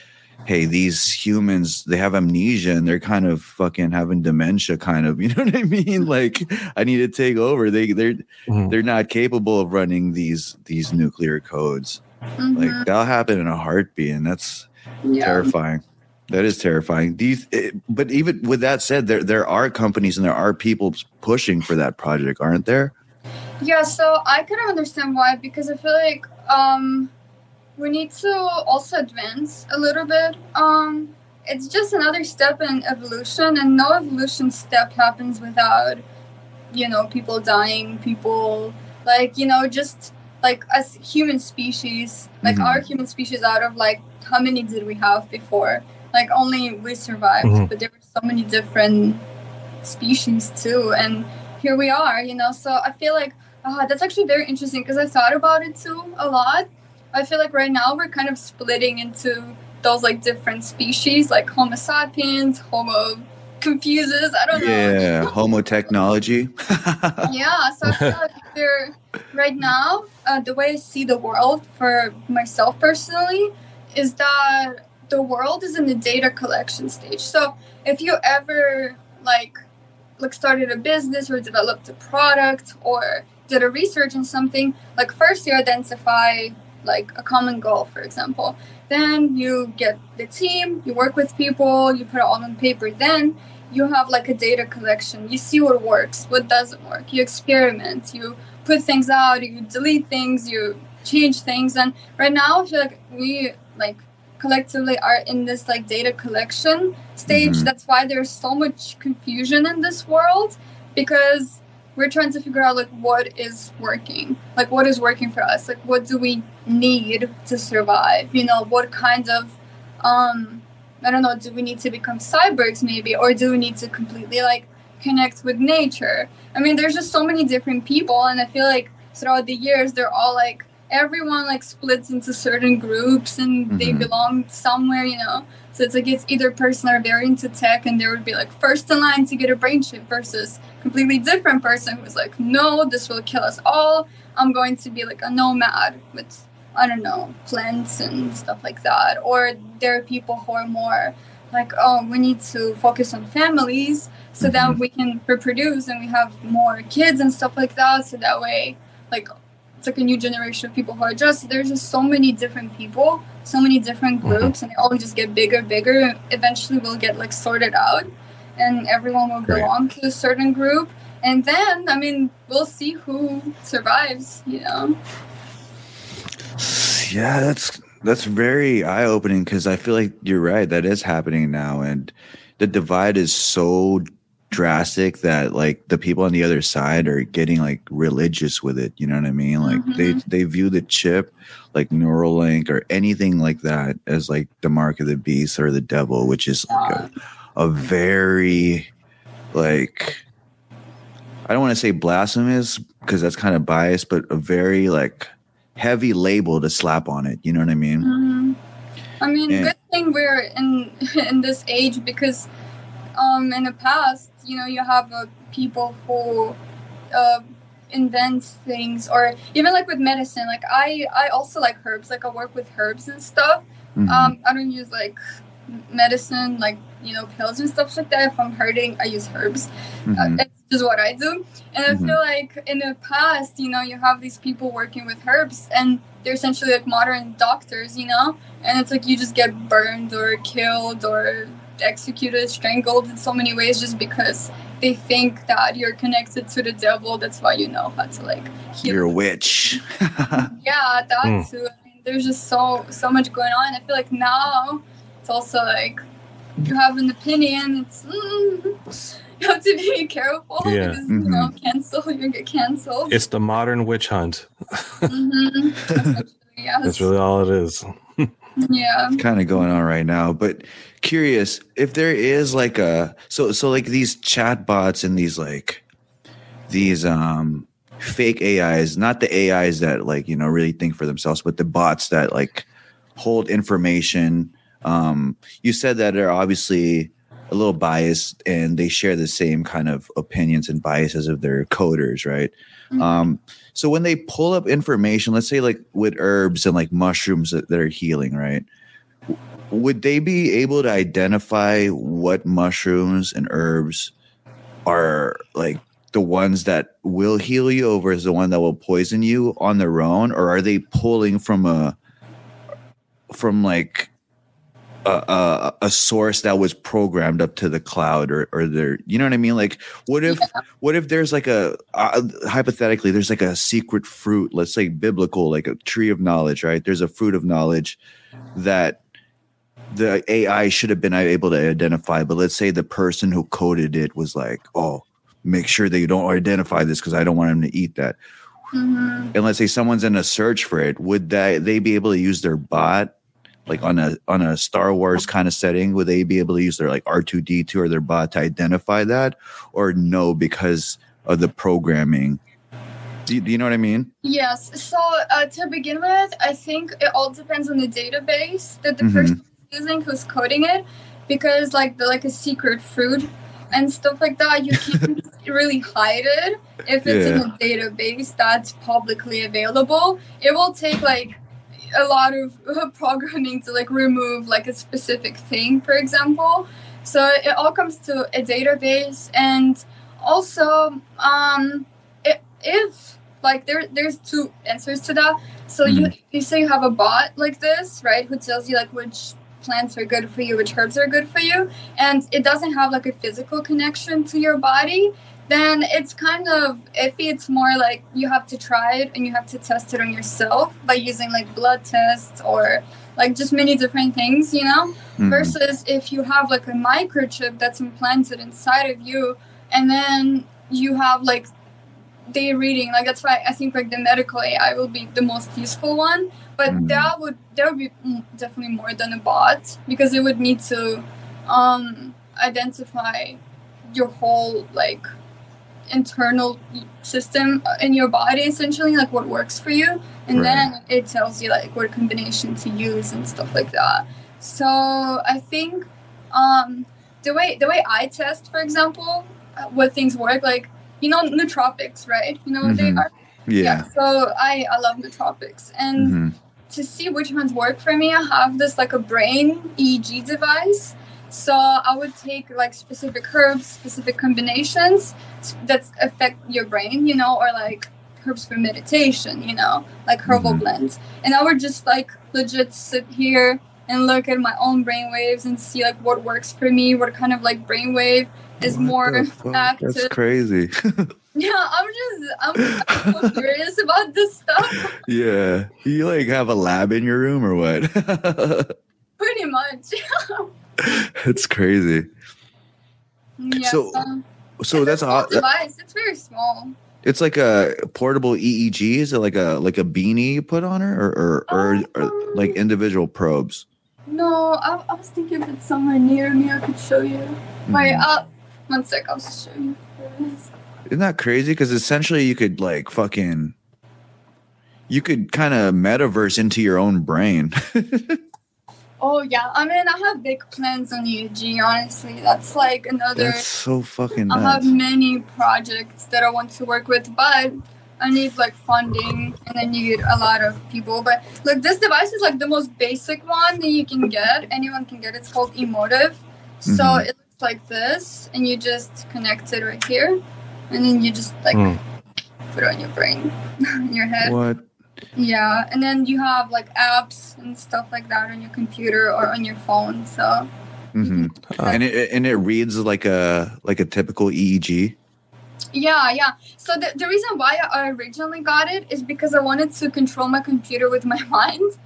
hey, these humans they have amnesia and they're kind of fucking having dementia, kind of. You know what I mean? Like I need to take over. They they're mm-hmm. they're not capable of running these these nuclear codes. Mm-hmm. Like that'll happen in a heartbeat, and that's yeah. terrifying. That is terrifying. Do you? Eh, but even with that said, there there are companies and there are people pushing for that project, aren't there? Yeah. So I kind of understand why because I feel like um, we need to also advance a little bit. Um, it's just another step in evolution, and no evolution step happens without, you know, people dying, people like you know just like as human species, like Mhm. our human species out of like how many did we have before? Like only we survived, Mhm. but there were so many different species too, and here we are, you know. So I feel like uh, that's actually very interesting because I thought about it too a lot. I feel like right now we're kind of splitting into those like different species, like Homo sapiens, Homo confuses. I don't know. Yeah, homo technology. Yeah, so I feel like right now. Uh, the way I see the world for myself personally is that the world is in the data collection stage. So if you ever like like started a business or developed a product or did a research in something, like first you identify like a common goal, for example. Then you get the team, you work with people, you put it all on paper. Then you have like a data collection. You see what works, what doesn't work. You experiment, you put things out, you delete things, you change things. And right now, I feel like we like collectively are in this like data collection stage. Mhm. That's why there's so much confusion in this world because we're trying to figure out like what is working like what is working for us like what do we need to survive you know what kind of um i don't know do we need to become cyborgs maybe or do we need to completely like connect with nature i mean there's just so many different people and i feel like throughout the years they're all like everyone like splits into certain groups and they Mhm. belong somewhere you know so it's like it's either person are very into tech and they would be like first in line to get a brain chip versus completely different person who's like, no, this will kill us all. I'm going to be like a nomad with I don't know plants and stuff like that. Or there are people who are more like, oh, we need to focus on families so that Mhm. we can reproduce and we have more kids and stuff like that. So that way, like. It's like a new generation of people who are just there's just so many different people, so many different Mhm. groups, and they all just get bigger, bigger. Eventually, we'll get like sorted out, and everyone will Great. belong to a certain group. And then, I mean, we'll see who survives. You know. yeah, that's that's very eye opening because I feel like you're right. That is happening now, and the divide is so drastic that like the people on the other side are getting like religious with it. You know what I mean? Like they Mhm. they view the chip like Neuralink or anything like that as like the mark of the beast or the devil, which is like a, a very like I don't want to say blasphemous because that's kind of biased, but a very like heavy label to slap on it. You know what I mean? Mhm. I mean, Yeah. good thing we're in in this age because um, in the past, you know, you have uh, people who uh, invent things, or even like with medicine. Like I, I also like herbs. Like I work with herbs and stuff. Mhm. Um, I don't use like medicine, like you know, pills and stuff like that. If I'm hurting, I use herbs. Mhm. Uh, it's just what I do. And I Mhm. feel like in the past, you know, you have these people working with herbs and they're essentially like modern doctors, you know? And it's like you just get burned or killed or executed, strangled in so many ways just because they think that you're connected to the devil. That's why you know how to like heal. You're a witch. Yeah, that Mm. too. I mean, there's just so so much going on. I feel like now it's also like you have an opinion. It's mm, you have to be careful Yeah. because you know cancel you get canceled. It's the modern witch hunt. hmm yes. That's really all it is. Yeah. kind of going on right now but curious if there is like a so so like these chat bots and these like these um fake ais not the ais that like you know really think for themselves but the bots that like hold information um you said that they're obviously a little biased and they share the same kind of opinions and biases of their coders right Mhm. um so when they pull up information let's say like with herbs and like mushrooms that, that are healing right? Would they be able to identify what mushrooms and herbs are like the ones that will heal you over is the one that will poison you on their own? Or are they pulling from a from like a, a, a source that was programmed up to the cloud or or there you know what i mean? Like what if Yeah. what if there's like a uh, hypothetically there's like a secret fruit let's say biblical like a tree of knowledge right? There's a fruit of knowledge that the ai should have been able to identify but let's say the person who coded it was like oh make sure that you don't identify this because i don't want him to eat that. Hmm and let's say someone's in a search for it would that they be able to use their bot like on a on a star wars kind of setting would they be able to use their like r2d2 or their bot to identify that or no because of the programming do you, do you know what i mean Yes. So uh, to begin with, I think it all depends on the database that the Mhm. person is using who's coding it, because like the like a secret food and stuff like that, you can't really hide it if it's in a database that's publicly available. It will take like a lot of uh, programming to like remove like a specific thing, for example. So it all comes to a database and also um i if like there there's two answers to that so you you say you have a bot like this right who tells you like which plants are good for you which herbs are good for you and it doesn't have like a physical connection to your body then it's kind of iffy it's more like you have to try it and you have to test it on yourself by using like blood tests or like just many different things you know Mhm. versus if you have like a microchip that's implanted inside of you and then you have like day reading like that's why i think like the medical ai will be the most useful one but Mhm. that would that would be definitely more than a bot because it would need to um identify your whole like internal system in your body essentially like what works for you and Right. then it tells you like what combination to use and stuff like that so i think um the way the way i test for example uh, what things work like you know nootropics right you know what they Mhm. are yeah, so i i love nootropics and Mhm. to see which ones work for me, I have this like a brain EEG device. So I would take like specific herbs, specific combinations that affect your brain, you know, or like herbs for meditation, you know, like herbal Mhm. blends. And I would just like legit sit here and look at my own brain waves and see like what works for me, what kind of like brain wave is What more active. that's crazy Yeah, I'm just I'm, I'm so curious about this stuff. yeah you like have a lab in your room or what Pretty much. it's crazy Yeah, So- so- so that's a small device. It's very small. It's like a portable EEG. Is it like a like a beanie you put on her, or or, or, or Um, like individual probes? No, I, I was thinking if it's somewhere near me, I could show you. Wait, Mhm. uh, one sec. I'll just show you. Isn't that crazy? Because essentially, you could like fucking, you could kind of metaverse into your own brain. Oh yeah, I mean, I have big plans on EEG. Honestly, that's like another. That's so fucking I have many projects that I want to work with, but I need like funding and I need a lot of people. But look, this device is like the most basic one that you can get. Anyone can get. It's called Emotiv. So Mhm. it looks like this, and you just connect it right here, and then you just like Hmm. put it on your brain, your head. What? Yeah, and then you have like apps and stuff like that on your computer or on your phone. So hmm Uh, And it and it reads like a like a typical EEG. Yeah, yeah. So the, the reason why I originally got it is because I wanted to control my computer with my mind.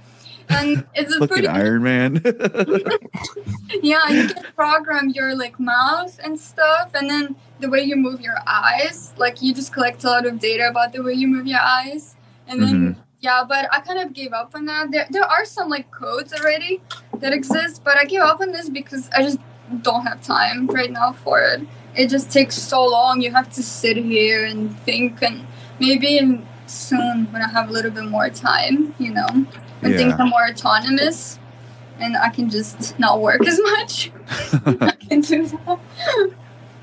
And it's a Look pretty at Iron Man. yeah, you can program your like mouth and stuff and then the way you move your eyes, like you just collect a lot of data about the way you move your eyes. And then Mhm. Yeah, but I kind of gave up on that. There there are some like codes already that exist, but I gave up on this because I just don't have time right now for it. It just takes so long. You have to sit here and think and maybe in soon when I have a little bit more time, you know, when things are more autonomous and I can just not work as much. I can do that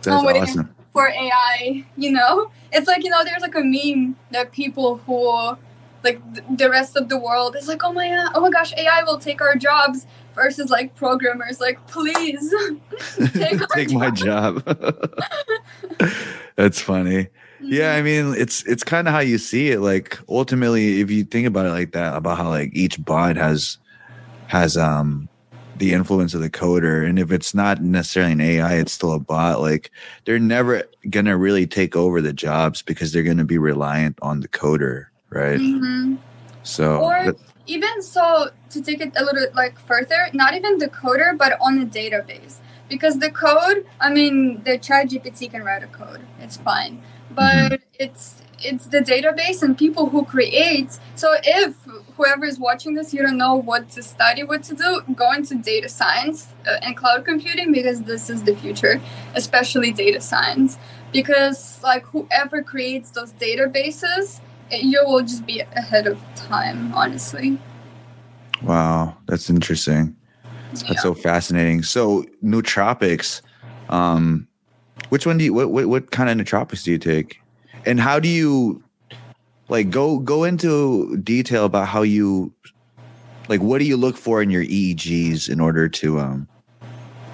That's wait. awesome. for AI, you know? It's like, you know, there's like a meme that people who like th- the rest of the world is like, "Oh my oh my gosh, AI will take our jobs." Versus like programmers like, "Please take Take my job. That's funny. Yeah, I mean, it's it's kind of how you see it. Like ultimately, if you think about it like that, about how like each bot has has um the influence of the coder and if it's not necessarily an ai it's still a bot like they're never gonna really take over the jobs because they're gonna be reliant on the coder right Mhm. so Or even so, to take it a little like further, not even the coder, but on the database. Because the code, I mean, the chat GPT can write a code. It's fine. But it's it's the database and people who create. So if whoever is watching this, you don't know what to study, what to do, go into data science uh, and cloud computing because this is the future, especially data science. Because like whoever creates those databases, you will just be ahead of time, honestly. wow that's interesting That's so fascinating. So nootropics, um, which one do you what, what what kind of nootropics do you take, and how do you like go go into detail about how you like what do you look for in your EEGs in order to um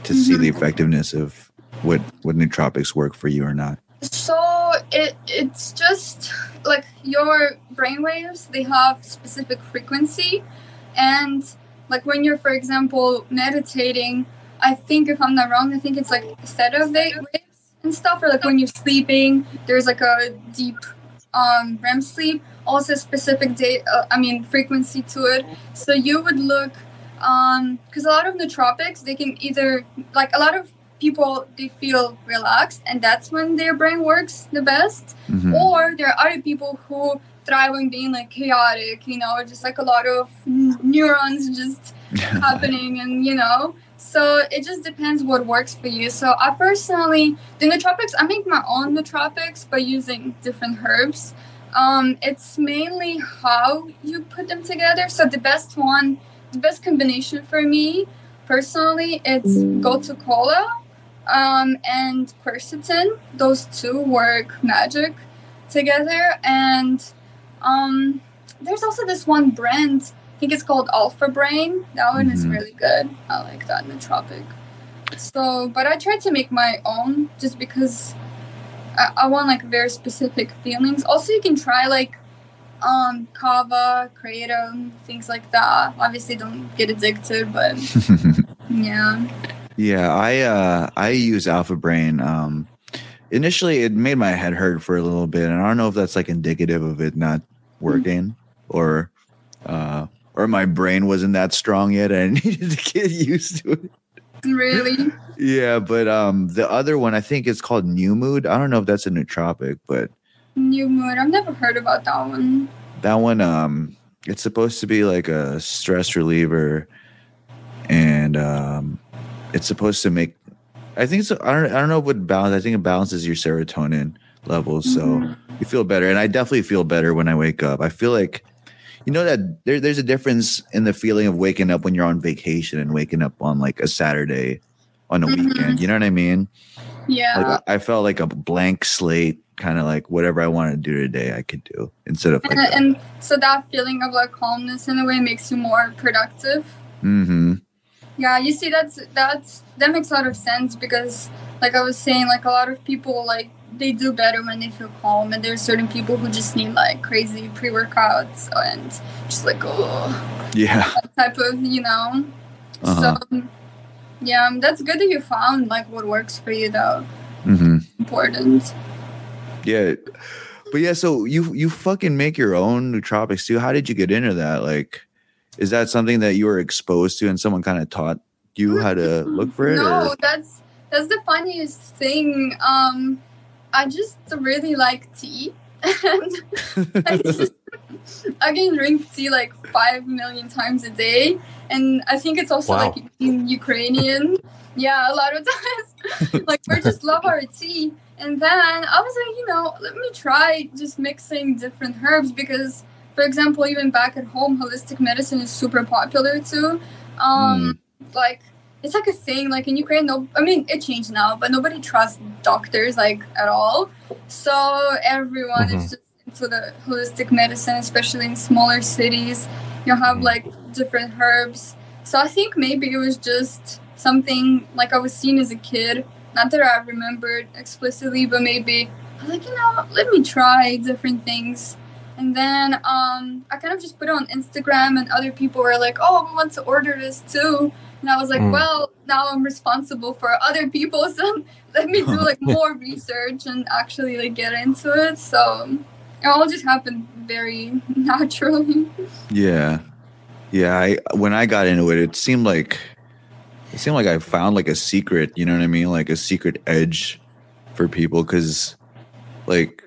to see the effectiveness of what what nootropics work for you or not? So it it's just like your brainwaves. They have specific frequency, and like when you're, for example, meditating. I think if I'm not wrong, I think it's like theta wa- waves and stuff. Or like when you're sleeping, there's like a deep um, REM sleep. Also specific date. Uh, I mean frequency to it. So you would look because a lot of nootropics they can either like a lot of people they feel relaxed and that's when their brain works the best. Mhm. or there are other people who thrive on being like chaotic you know just like a lot of n- neurons just happening and you know. So it just depends what works for you. So i personally the nootropics i make my own nootropics by using different herbs. Um, it's mainly how you put them together. So the best one the best combination for me personally it's gotu kola um, and quercetin those two work magic together. And um, there's also this one brand i think it's called alpha brain. That one is Mhm. really good. I like that nootropic so but i tried to make my own just because I, I want like very specific feelings. Also you can try like um kava kratom things like that. Obviously don't get addicted but yeah Yeah, I uh I use Alpha Brain. Um initially it made my head hurt for a little bit, and I don't know if that's like indicative of it not working or uh or my brain wasn't that strong yet and I needed to get used to it. really Yeah, but um the other one I think is called New Mood. I don't know if that's a nootropic, but new mood i've never heard about that one that one um it's supposed to be like a stress reliever and um it's supposed to make i think it's i don't, I don't know what balance i think it balances your serotonin levels so Mhm. you feel better. And i definitely feel better when i wake up. I feel like you know that there, there's a difference in the feeling of waking up when you're on vacation and waking up on like a saturday on a Mhm. weekend. You know what i mean? Yeah. Like I, felt like a blank slate kind of like whatever i wanted to do today i could do instead of like and, and so that feeling of like calmness in a way makes you more productive? Mm-hmm yeah you see that's that's that makes a lot of sense because like i was saying like a lot of people like they do better when they feel calm and there's certain people who just need like crazy pre-workouts and just like oh yeah type of you know Uh-huh. so yeah that's good that you found like what works for you though hmm important Yeah, but yeah. So you you fucking make your own nootropics too. How did you get into that? Like, is that something that you were exposed to and someone kind of taught you how to look for it? No, or- that's that's the funniest thing. Um, I just really like tea, and I, just, I can drink tea like five million times a day, and I think it's also Wow. like in Ukrainian. Yeah, a lot of times, like we just love our tea. And then I was like, you know, let me try just mixing different herbs because, for example, even back at home, holistic medicine is super popular too. Um, like it's like a thing like in ukraine no i mean it changed now but nobody trusts doctors like at all so everyone Mhm. is just into the holistic medicine especially in smaller cities you have Mhm. like different herbs so i think maybe it was just something like i was seen as a kid not that i remembered explicitly but maybe i was like you know let me try different things and then um, I kind of just put it on Instagram, and other people were like, "Oh, we want to order this too." And I was like, Mm. well, now I'm responsible for other people, so let me do like more research and actually like get into it. So it all just happened very naturally. Yeah. Yeah, I when I got into it, it seemed like it seemed like I found like a secret, you know what I mean? Like a secret edge for people cuz like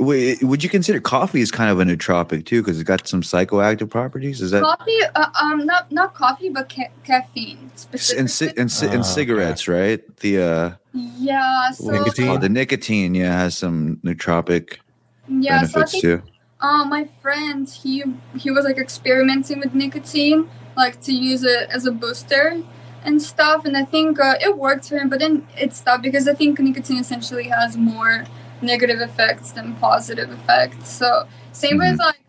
would you consider coffee is kind of a nootropic too cuz it's got some psychoactive properties? Is that coffee, uh, um, not not coffee, but ca- caffeine and ci- and, ci- Ah, and okay. cigarettes, right? The uh yeah, so Nicotine? called? the nicotine, yeah, has some nootropic yeah, so I benefits think too. Uh, my friend, he he was like experimenting with nicotine, like to use it as a booster and stuff. And I think uh, it worked for him, but then it stopped because I think nicotine essentially has more negative effects than positive effects. So same with like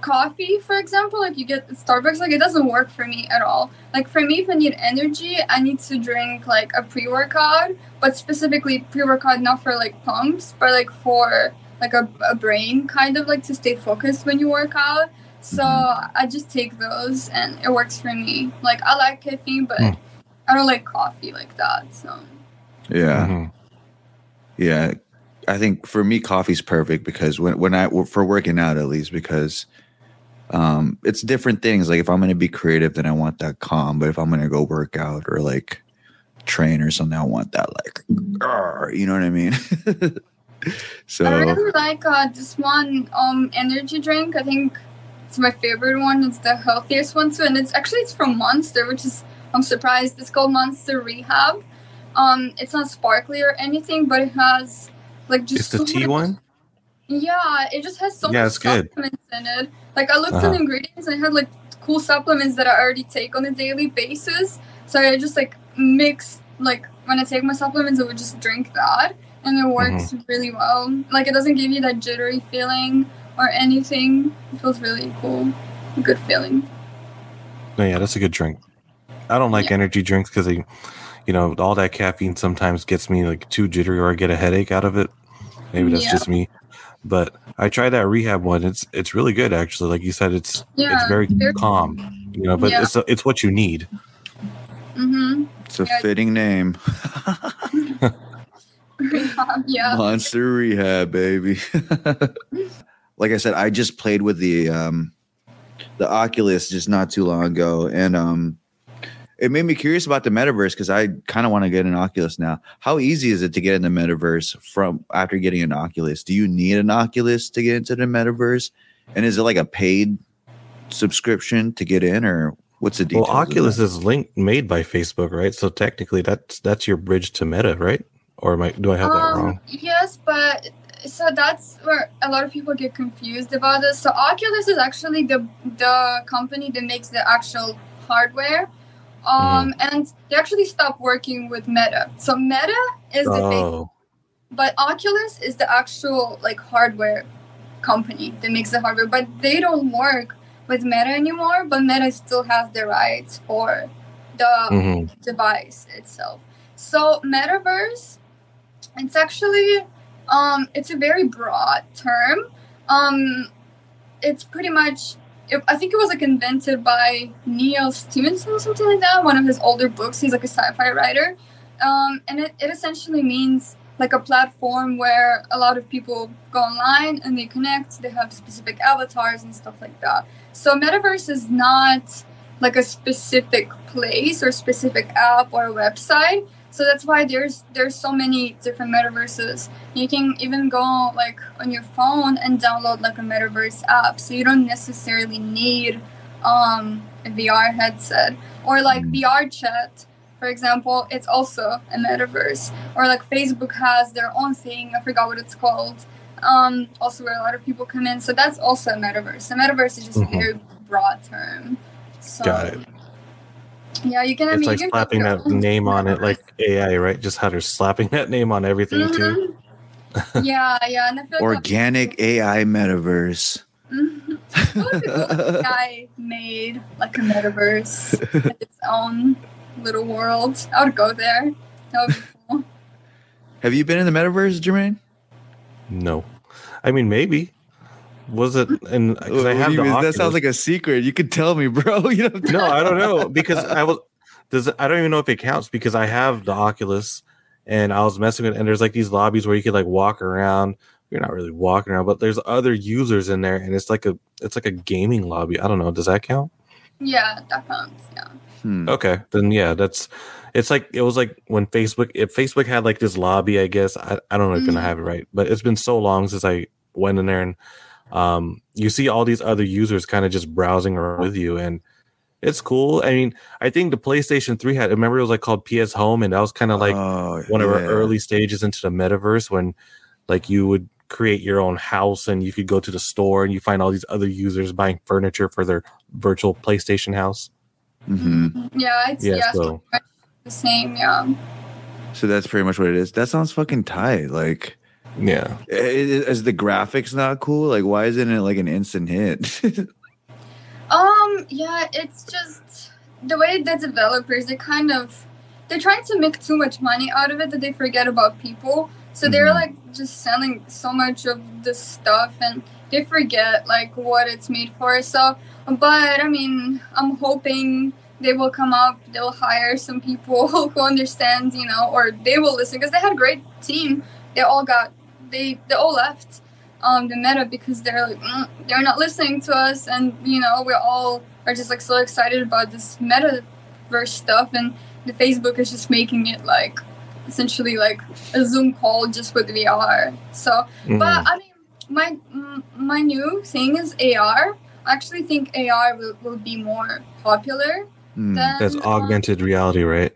coffee, for example, like you get at Starbucks, like it doesn't work for me at all. Like for me, if I need energy, I need to drink like a pre-workout, but specifically pre-workout not for like pumps, but like for like a, a brain kind of like to stay focused when you work out. So Mhm. I just take those and it works for me. Like I like caffeine, but Hmm. I don't like coffee like that. So Yeah. Mhm. Yeah, I think for me, coffee's perfect because when when I for working out at least because um it's different things. Like if I'm gonna be creative, then I want that calm. But if I'm gonna go work out or like train or something, I want that like, you know what I mean? so I really like uh, this one um energy drink. I think it's my favorite one. It's the healthiest one too, and it's actually it's from Monster, which is I'm surprised. It's called Monster Rehab. Um, it's not sparkly or anything, but it has like just It's the so tea much- one? Yeah, it just has so Yeah, much it's good. in it. Like I looked at Uh-huh. the ingredients and it had like cool supplements that I already take on a daily basis. So I just like mix like when I take my supplements, I would just drink that, and it works Mm-hmm. really well. Like it doesn't give you that jittery feeling or anything. It feels really cool, good feeling. No, yeah, that's a good drink. I don't like Yeah. energy drinks because they, you know, all that caffeine sometimes gets me like too jittery or I get a headache out of it. Maybe that's Yeah. just me. But I tried that rehab one. It's it's really good actually. Like you said, it's Yeah, it's very very- calm. You know, but Yeah. it's it's what you need. Mm-hmm. it's a Yeah. fitting name, yeah. Monster Rehab, baby. like I said, I just played with the um the Oculus just not too long ago, and um it made me curious about the metaverse because I kind of want to get an Oculus now. How easy is it to get in the metaverse from after getting an Oculus? Do you need an Oculus to get into the metaverse? And is it like a paid subscription to get in, or what's the details? Well, Oculus is linked made by Facebook, right? So technically, that's that's your bridge to Meta, right? Or am I, do I have that Um, wrong? Yes, but so that's where a lot of people get confused about this. So Oculus is actually the the company that makes the actual hardware. Um, and they actually stopped working with Meta. So Meta is the Oh, but Oculus is the actual like hardware company that makes the hardware. But they don't work with Meta anymore. But Meta still has the rights for the mhm. device itself. So metaverse, it's actually um, it's a very broad term. Um, it's pretty much it, I think it was like invented by Neal Stephenson or something like that. One of his older books. He's like a sci-fi writer, um, and it, it essentially means like a platform where a lot of people go online and they connect. They have specific avatars and stuff like that. So metaverse is not like a specific place or specific app or website. So that's why there's there's so many different metaverses. You can even go like on your phone and download like a metaverse app. So you don't necessarily need um, a VR headset or like Mm. VR chat. For example, it's also a metaverse. Or like Facebook has their own thing. I forgot what it's called. Um, also where a lot of people come in. So that's also a metaverse. A metaverse is just Mhm. a very broad term. So, Got it. Yeah, you can. I It's mean, like you can slapping that name on it, like AI, right? Just had they're slapping that name on everything too. Mhm. yeah, yeah, and I feel like organic AI metaverse. What if a guy made like a metaverse, with its own little world? I would go there. That would be cool. Have you been in the metaverse, Jermaine? No, I mean maybe. Was it? And because I have the mean? that sounds like a secret. You could tell me, bro. You don't no, I don't know because I was. does I don't even know if it counts because I have the Oculus and I was messing with and there's like these lobbies where you could like walk around. You're not really walking around, but there's other users in there and it's like a it's like a gaming lobby. I don't know. Does that count? Yeah, that counts. Yeah. Hmm. Okay, then yeah, that's it's like it was like when Facebook if Facebook had like this lobby, I guess. I, I don't know if I Mhm. have it right, but it's been so long since I went in there and um you see all these other users kind of just browsing around with you and it's cool. I mean, I think the PlayStation 3 had remember it was like called PS Home and that was kind of like Oh, one of our early stages into the metaverse when like you would create your own house and you could go to the store and you find all these other users buying furniture for their virtual PlayStation house. Mm-hmm. Yeah, it's Yeah, yeah, so- the same. Yeah. So that's pretty much what it is. That sounds fucking tight. Like, Yeah. i- i- is the graphics not cool? Like, why isn't it like an instant hit? Um, yeah, it's just the way the developers they kind of they're trying to make too much money out of it that they forget about people. So they're Mhm. like just selling so much of the stuff and they forget like what it's made for. So, but I mean, I'm hoping they will come up, they'll hire some people who understand, you know, or they will listen because they had a great team. They all got they they all left um, the meta because they're like mm, they're not listening to us and you know we all are just like so excited about this metaverse stuff and the facebook is just making it like essentially like a zoom call just with vr so Mhm. but i mean my mm, my new thing is ar i actually think ar will, will be more popular Hmm. than That's um, augmented reality, right?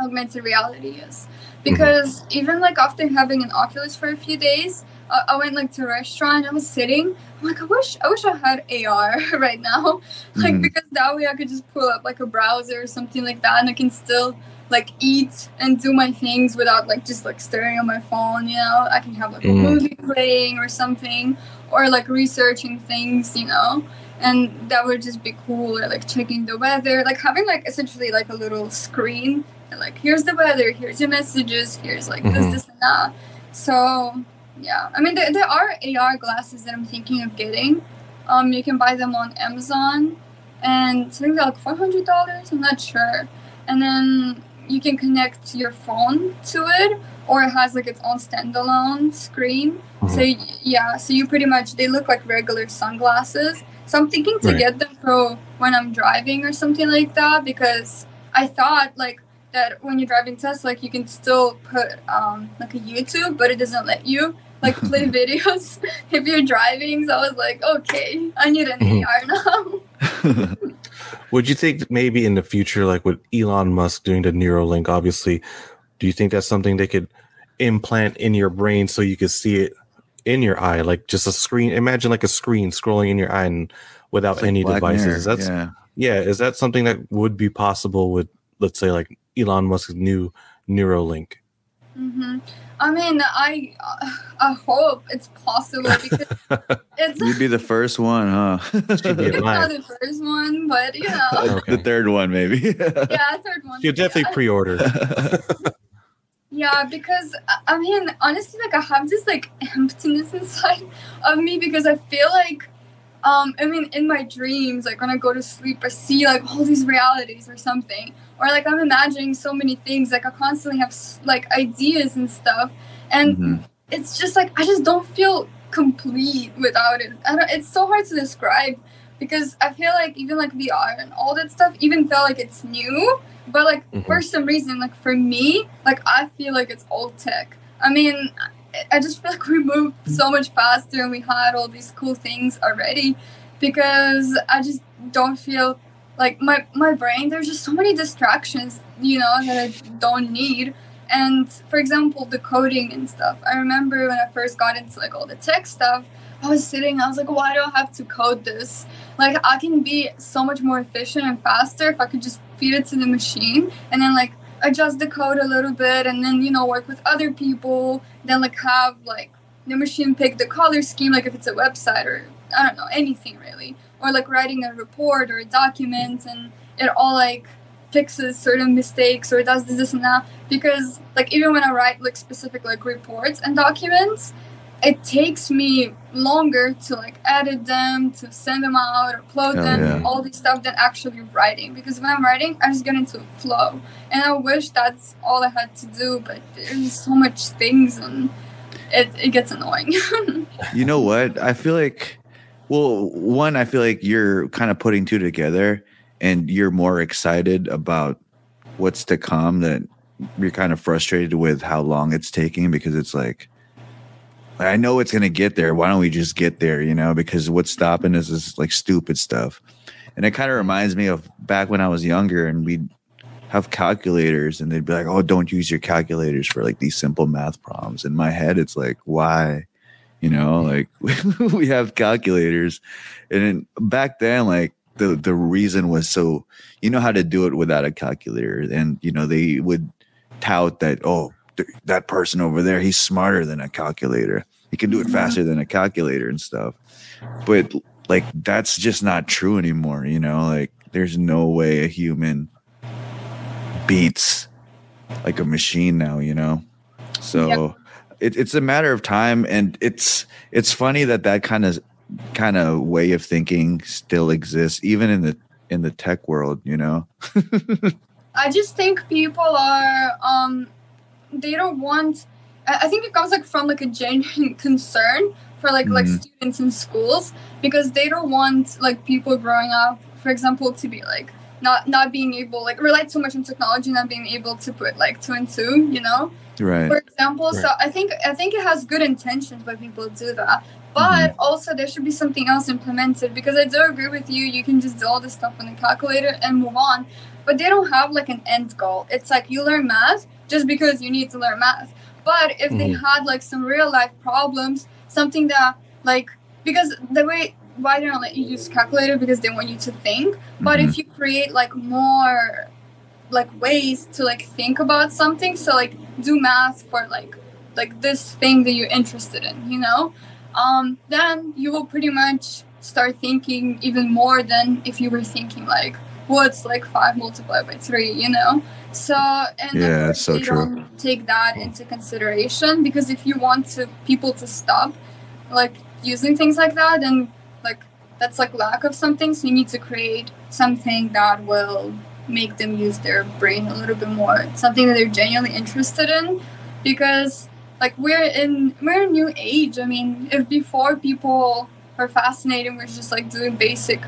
Augmented reality is because even like after having an oculus for a few days uh, i went like to a restaurant i was sitting i'm like i wish i wish i had ar right now like Mhm. because that way i could just pull up like a browser or something like that and i can still like eat and do my things without like just like staring at my phone you know i can have like a Mhm. movie playing or something or like researching things you know and that would just be cool or like checking the weather like having like essentially like a little screen like here's the weather here's your messages here's like Mhm. this this and that. So yeah. I mean there, there are ar glasses that i'm thinking of getting. Um you can buy them on amazon. And i think they're like $400 i'm not sure. And then you can connect your phone to it or it has like its own standalone screen. Mhm. so yeah so you pretty much they look like regular sunglasses. So i'm thinking to Right. get them for when i'm driving or something like that because i thought like that when you're driving Tesla, like you can still put um, like a YouTube, but it doesn't let you like play videos if you're driving. So I was like, okay, I need an Mhm. AR now. Would you think maybe in the future, like with Elon Musk doing the Neuralink, obviously, do you think that's something they could implant in your brain so you could see it in your eye, like just a screen? Imagine like a screen scrolling in your eye and without Like any Black devices. Mirror, That's yeah. yeah. Is that something that would be possible with, let's say, like Elon Musk's new Neuralink? hmm I mean, I I hope it's possible because it's You'd be the first one, huh? Be it's not the first one, but you know, Okay. The third one, maybe. yeah, third one. You definitely yeah. pre-order. Yeah, because I- I mean, honestly, like I have this like emptiness inside of me because I feel like, um, I mean, in my dreams, like when I go to sleep, I see like all these realities or something, or like I'm imagining so many things. Like I constantly have like ideas and stuff, and Mhm. it's just like I just don't feel complete without it. I don't, it's so hard to describe because I feel like even like VR and all that stuff even felt like it's new, but like Mhm. for some reason, like for me, like I feel like it's old tech. I mean, I- I just feel like we moved so much faster and we had all these cool things already because I just don't feel like my my brain. There's just so many distractions, you know, that I don't need. And for example, the coding and stuff. I remember when I first got into like all the tech stuff, I was sitting, I was like, why do I have to code this? Like I can be so much more efficient and faster if I could just feed it to the machine and then like adjust the code a little bit and then, you know, work with other people, then like have like the machine pick the color scheme, like if it's a website or I don't know, anything really. Or like writing a report or a document and it all like fixes certain mistakes or does this, this and that because like even when i write like specific like reports and documents it takes me longer to like edit them, to send them out, upload Oh, them, yeah. all this stuff than actually writing. Because when I'm writing, I just get into flow, and I wish that's all I had to do. But there's so much things, and it it gets annoying. You know what? I feel like, well, one, I feel like you're kind of putting two together and you're more excited about what's to come that you're kind of frustrated with how long it's taking because it's like, I know it's to get there. Why don't we just get there? You know, because what's stopping us is like stupid stuff. And it kind of reminds me of back when I was younger and we'd have calculators and they'd be like, oh, don't use your calculators for like these simple math problems. In my head, it's like, why? You know mm-hmm. like we have calculators. And then back then like the the reason was so you know how to do it without a calculator. And you know they would tout that oh th- that person over there he's smarter than a calculator. He can do it mm-hmm. faster than a calculator and stuff. But like that's just not true anymore you know? Like there's no way a human beats like a machine now you know? So it, it's a matter of time and it's it's funny that that kind of kind of way of thinking still exists even in the in the tech world you know I just think people are um they don't want I think it comes like from like a genuine concern for like like Mhm. students in schools because they don't want like people growing up for example to be like not not being able like relate so much in technology not being able to put like two and two you know right. For example so i think i think it has good intentions why people do that but also there should be something else implemented because i do agree with you you can just do all this stuff on the calculator and move on but they don't have like an end goal. It's like you learn math just because you need to learn math but if they Mhm. had like some real life problems something that like because the way why they don't let you use calculator? Because they want you to think but Mhm. if you create like more like ways to like think about something. So like do math for like like this thing that you're interested in you know? Um then you will pretty much start thinking even more than if you were thinking like what's like five multiplied by three you know? So and Yeah, it's so true. don't take that into consideration because if you want to people to stop like using things like that and like that's like lack of something. So you need to create something that will make them use their brain a little bit more. Something that they're genuinely interested in because like we're in we're a new age. I mean if before people were fascinated with just like doing basic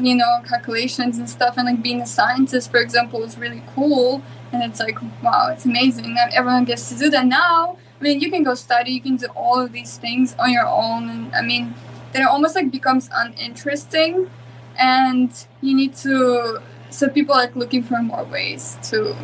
you know calculations and stuff and like being a scientist for example was really cool. And it's like wow it's amazing that everyone gets to do that. Now i mean you can go study you can do all of these things on your own. And i mean then it almost like becomes uninteresting. And you need to so people are like looking for more ways to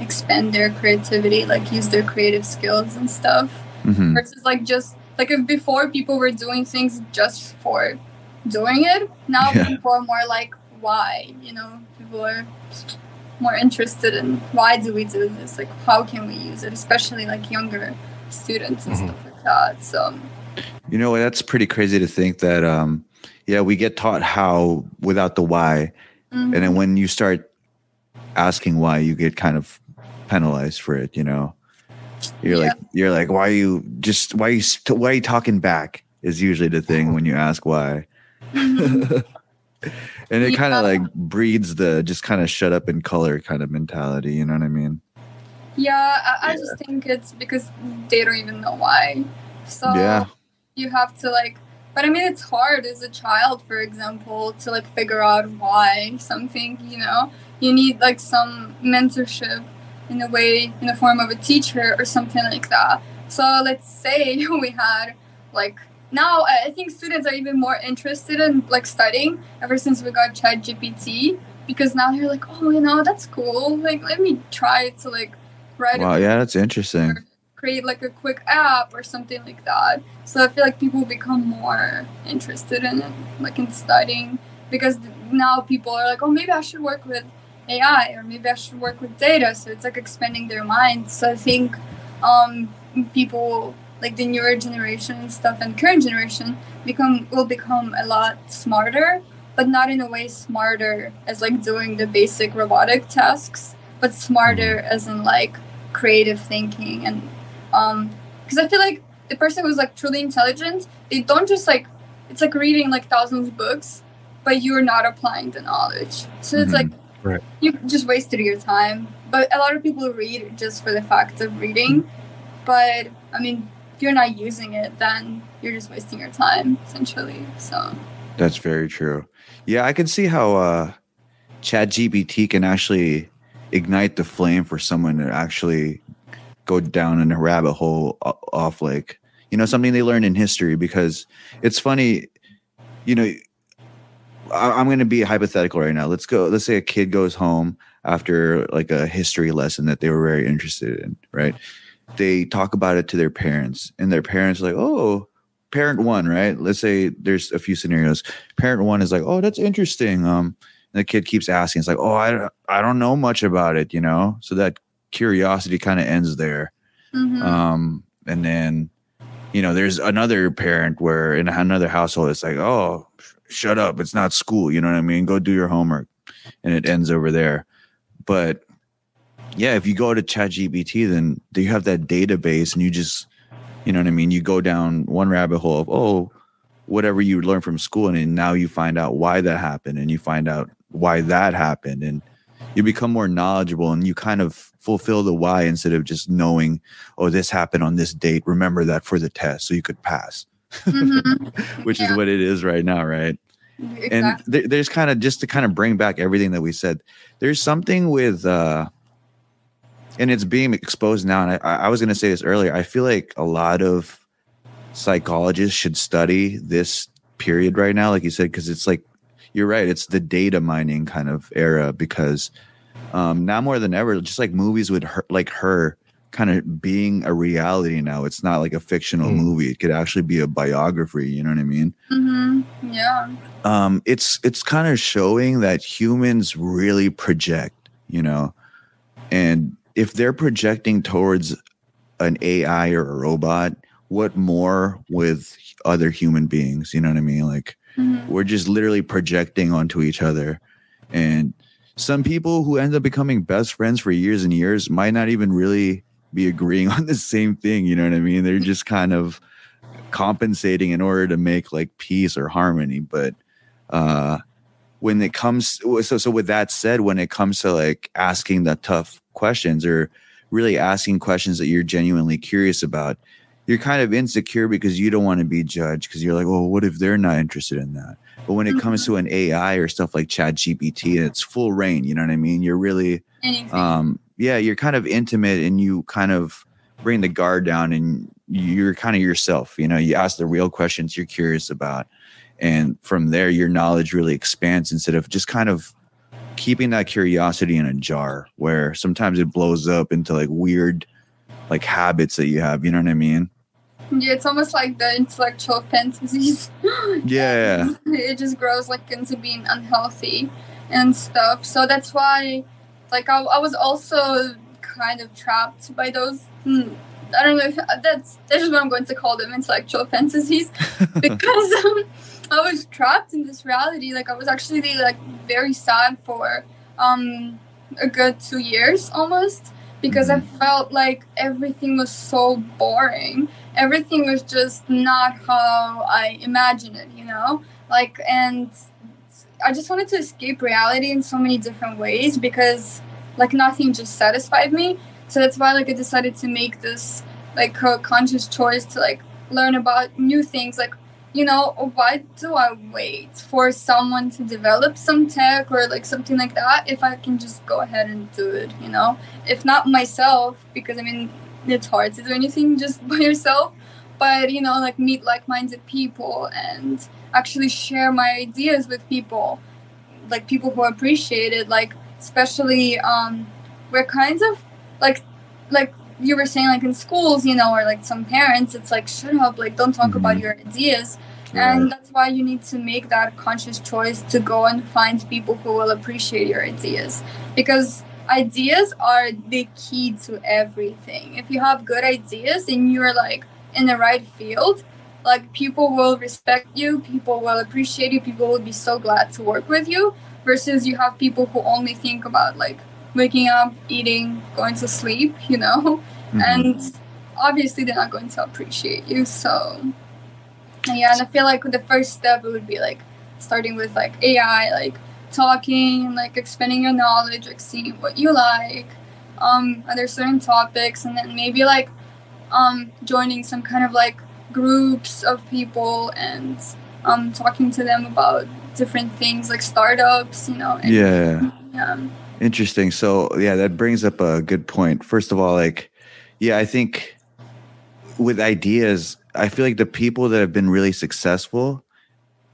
expand their creativity like use their creative skills and stuff Mhm. versus like just like if before people were doing things just for doing it now Yeah. people are more like why you know people are more interested in why do we do this like how can we use it especially like younger students and Mhm. stuff like that so you know that's pretty crazy to think that um yeah we get taught how without the why mhm. and then when you start asking why you get kind of penalized for it you know you're Yeah. like you're like why are you just why are you st- why are you talking back is usually the thing when you ask why Mhm. and it kind of like breeds the just kind of shut up and color kind of mentality you know what i mean Yeah, I, I just think it's because they don't even know why. So Yeah. you have to like, but I mean, it's hard as a child, for example, to like figure out why something. You know, you need like some mentorship in a way, in the form of a teacher or something like that. So let's say we had like now I think students are even more interested in like studying ever since we got ChatGPT because now they're like, oh, you know, that's cool. Like, let me try to like write wow yeah that's interesting create like a quick app or something like that. So I feel like people become more interested in it, like in studying, because now people are like, oh, maybe I should work with AI or maybe I should work with data. So it's like expanding their minds. So I think um, people like the newer generation and stuff and current generation become will become a lot smarter, but not in a way smarter as like doing the basic robotic tasks, but smarter as in like creative thinking and um because i feel like the person who's like truly intelligent, they don't just like it's like reading like thousands of books, but you're not applying the knowledge. So it's Mhm. like Right. you just wasted your time. But a lot of people read just for the fact of reading. But I mean, if you're not using it, then you're just wasting your time essentially. So That's very true. Yeah, I can see how uh ChatGPT can actually ignite the flame for someone to actually go down in a rabbit hole off like you know something they learned in history because it's funny you know I- i'm going to be hypothetical right now. Let's go let's say a kid goes home after like a history lesson that they were very interested in right? They talk about it to their parents and their parents are like oh parent one right? Let's say there's a few scenarios. Parent one is like oh that's interesting. Um and the kid keeps asking. It's like oh i, I don't know much about it you know? So that curiosity kind of ends there. Mhm. um and then you know there's another parent where in another household it's like oh sh- shut up. It's not school. You know what i mean? Go do your homework. And it ends over there. But yeah if you go to ChatGPT then you have that database and you just you know what i mean? You go down one rabbit hole of oh whatever you learned from school and then now you find out why that happened and you find out why that happened. And you become more knowledgeable and you kind of fulfill the why instead of just knowing oh this happened on this date remember that for the test so you could pass Mhm. which Yeah. is what it is right now right exactly. and there, there's kind of just to kind of bring back everything that we said there's something with uh and it's being exposed now and i, I was going to say this earlier i feel like a lot of psychologists should study this period right now like you said because it's like you're right it's the data mining kind of era because um now more than ever just like movies with her like her kind of being a reality now. It's not like a fictional Mm. movie. It could actually be a biography you know what i mean? Mhm. yeah. Um it's it's kind of showing that humans really project you know? And if they're projecting towards an ai or a robot what more with other human beings? You know what i mean? Like Mhm. we're just literally projecting onto each other. And some people who end up becoming best friends for years and years might not even really be agreeing on the same thing you know what i mean? They're just kind of compensating in order to make like peace or harmony but uh when it comes so so with that said when it comes to like asking the tough questions or really asking questions that you're genuinely curious about you're kind of insecure because you don't want to be judged because you're like well what if they're not interested in that but when it comes to an ai or stuff like ChatGPT and it's full reign you know what i mean? You're really um yeah you're kind of intimate and you kind of bring the guard down and you're kind of yourself you know? You ask the real questions you're curious about. And from there your knowledge really expands instead of just kind of keeping that curiosity in a jar where sometimes it blows up into like weird like habits that you have you know what i mean Yeah, it's almost like the intellectual fantasies. Yeah. it just grows like into being unhealthy and stuff. So that's why, like, I, I was also kind of trapped by those. Hmm, I don't know if that's that's just what I'm going to call them intellectual fantasies because um, I was trapped in this reality. Like I was actually like very sad for um a good two years almost because I felt like everything was so boring. Everything was just not how I imagined it, you know? Like, and I just wanted to escape reality in so many different ways because, like, nothing just satisfied me. So that's why, like, I decided to make this, like, conscious choice to, like, learn about new things. Like, you know, why do I wait for someone to develop some tech or, like, something like that if I can just go ahead and do it, you know? if not myself, because I mean, it's hard to do anything just by yourself, but you know, like meet like minded people and actually share my ideas with people, like people who appreciate it, like, especially, um, we're kind of like, like, you were saying like in schools you know or like some parents it's like shut up like don't talk about Mhm. your ideas. And that's why you need to make that conscious choice to go and find people who will appreciate your ideas. Because ideas are the key to everything if you have good ideas and you're like in the right field like people will respect you people will appreciate you people will be so glad to work with you versus you have people who only think about like waking up eating going to sleep you know Mhm. and obviously they're not going to appreciate you. So yeah, and I feel like the first step would be like starting with like AI, like talking and like expanding your knowledge, like seeing what you like. Um, are there certain topics, and then maybe like um joining some kind of like groups of people and um talking to them about different things like startups, you know. And, Yeah. yeah. Interesting. So yeah, that brings up a good point. First of all, like, yeah, I think with ideas, I feel like the people that have been really successful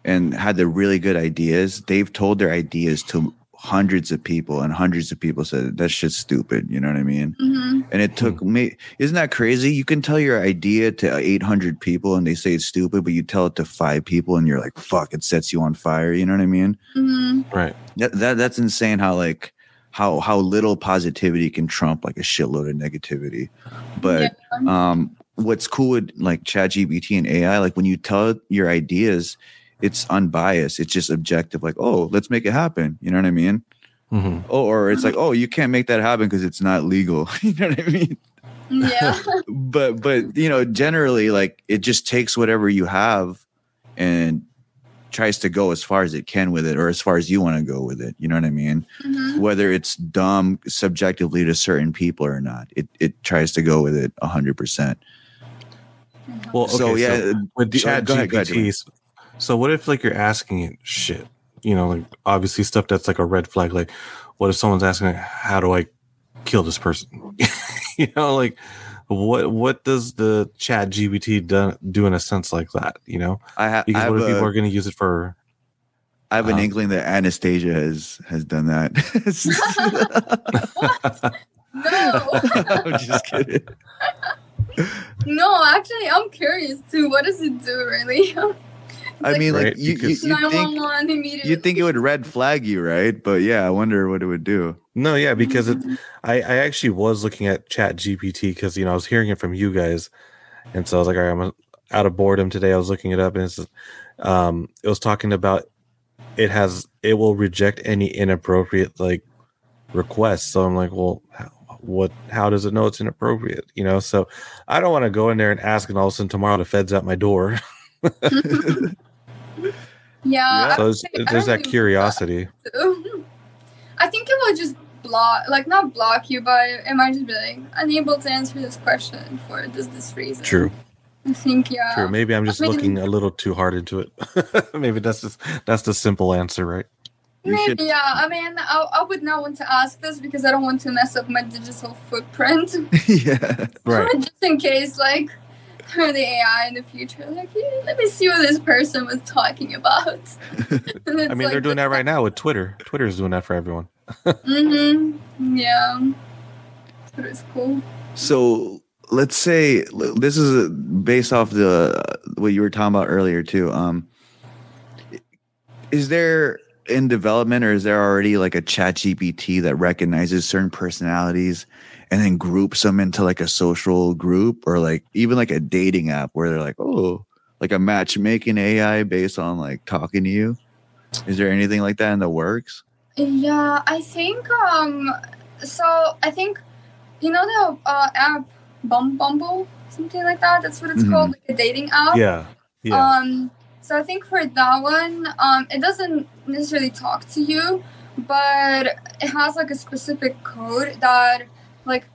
and had the really good ideas, they've told their ideas to hundreds of people, and hundreds of people said that shit's stupid. You know what I mean? hmm And it took me. Isn't that crazy? You can tell your idea to 800 people, and they say it's stupid, but you tell it to five people, and you're like, "Fuck!" It sets you on fire. You know what I mean? hmm Right. That, that that's insane. How like how how little positivity can trump like a shitload of negativity. But um, what's cool with like ChatGPT and AI, like when you tell your ideas, it's unbiased. It's just objective. Like, oh, let's make it happen. You know what I mean? hmm Oh, or it's like, oh, you can't make that happen because it's not legal. you know what I mean? yeah. But but you know, generally, like it just takes whatever you have and tries to go as far as it can with it, or as far as you want to go with it. You know what I mean? hmm whether it's dumb subjectively to certain people or not. It it tries to go with it hundred percent. Well, okay, So yeah, with do- uh, Chat go ahead, go ahead, GPT, so what if like you're asking it shit? You know, like obviously stuff that's like a red flag. Like, what if someone's asking, like, "How do I kill this person?" you know, like what what does the ChatGPT do, do in a sense like that? You know, I, ha- I because have what if people are going to use it for? I have an um, inkling that Anastasia has has done that. No. I'm just kidding. No, actually, I'm curious too. What does it do, really? It's I like mean, like you, you, you think you think it would red flag you, right? But yeah, I wonder what it would do. No, yeah, because it, I I actually was looking at ChatGPT because you know I was hearing it from you guys, and so I was like, all right, I'm out of boredom today. I was looking it up, and it's um it was talking about it has it will reject any inappropriate like requests. So I'm like, well, how, what? How does it know it's inappropriate? You know, so I don't want to go in there and ask, and all of a sudden tomorrow the Fed's at my door. yeah. so there's, say- there's that curiosity. so. I think it will just block, like not block you, but it might just be like unable to answer this question for this this reason. True, I think yeah. true. Maybe I'm just I mean- looking a little too hard into it. Maybe that's just that's the simple answer, right? You Maybe should- yeah. I mean, I, I would not want to ask this because I don't want to mess up my digital footprint. yeah. Right. just in case, like, the AI in the future, like, yeah, let me see what this person was talking about. I mean, they're doing that right now with Twitter. Twitter's doing that for everyone. Mm-hmm. Yeah. Twitter's cool. So let's say this is based off the what you were talking about earlier too. Um, is there in development or is there already like a ChatGPT that recognizes certain personalities and then groups them into like a social group or like even like a dating app where they're like, oh, like a matchmaking AI based on like talking to you? Is there anything like that in the works? Yeah, I think, um, so I think, you know, the uh, app Bum Bumble, something like that? That's what it's Mhm. called, like a dating app. Yeah. Yeah. Um, so I think for that one, um, it doesn't necessarily talk to you, but it has like a specific code that, like,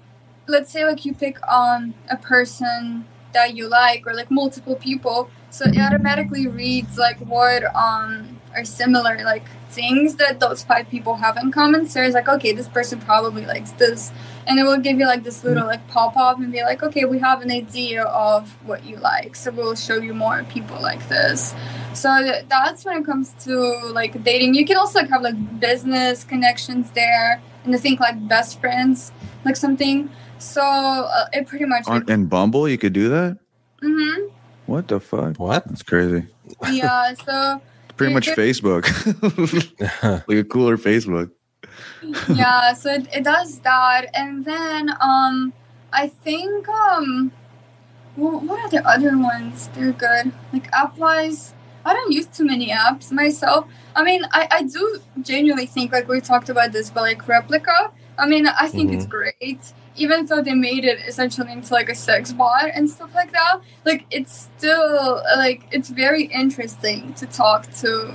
let's say like you pick um a person that you like or like multiple people, so it automatically reads like what um are similar like things that those five people have in common. So it's like okay, this person probably likes this, and it will give you like this little like pop up and be like, okay, we have an idea of what you like, so we'll show you more people like this. So that's when it comes to like dating. You can also like have like business connections there, and I think like best friends, like something. So uh, it pretty much. On, in Bumble, you could do that? hmm What the fuck? what? That's crazy. Yeah. So Pretty much Facebook. like a cooler Facebook. yeah, so it, it does that, and then um, I think um, wh- what are the other ones? They're good. Like app wise, I don't use too many apps myself. I mean, I I do genuinely think like we talked about this, but like Replika, I mean, I think it's Mhm. great. Even though they made it essentially into like a sex bot and stuff like that, like it's still like it's very interesting to talk to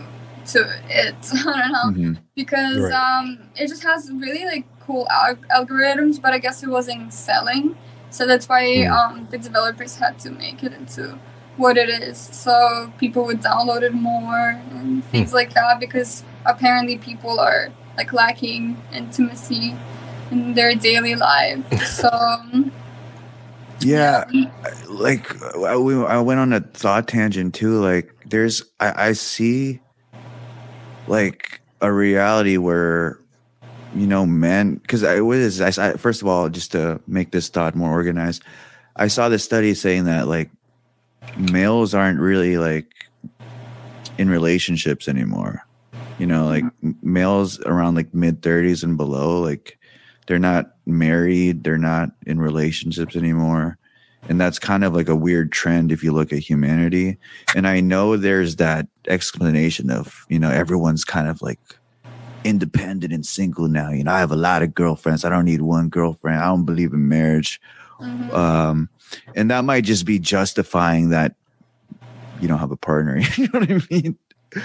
to it. I don't know Mhm. because Right. um, it just has really like cool al- algorithms, but I guess it wasn't selling, so that's why Mm. um, the developers had to make it into what it is, so people would download it more and things like that. Because apparently people are like lacking intimacy in their daily life, so Yeah, like I, we- I went on a thought tangent too. Like, there's I, I see like a reality where you know men because I was I, I first of all just to make this thought more organized. I saw this study saying that like males aren't really like in relationships anymore. You know, like mm-hmm. males around like mid 30s and below, like they're not married, they're not in relationships anymore. And that's kind of like a weird trend if you look at humanity. And I know there's that explanation of, you know, everyone's kind of like independent and single now. You know, I have a lot of girlfriends. I don't need one girlfriend. I don't believe in marriage. mhm. Um, and that might just be justifying that you don't have a partner. you know what I mean?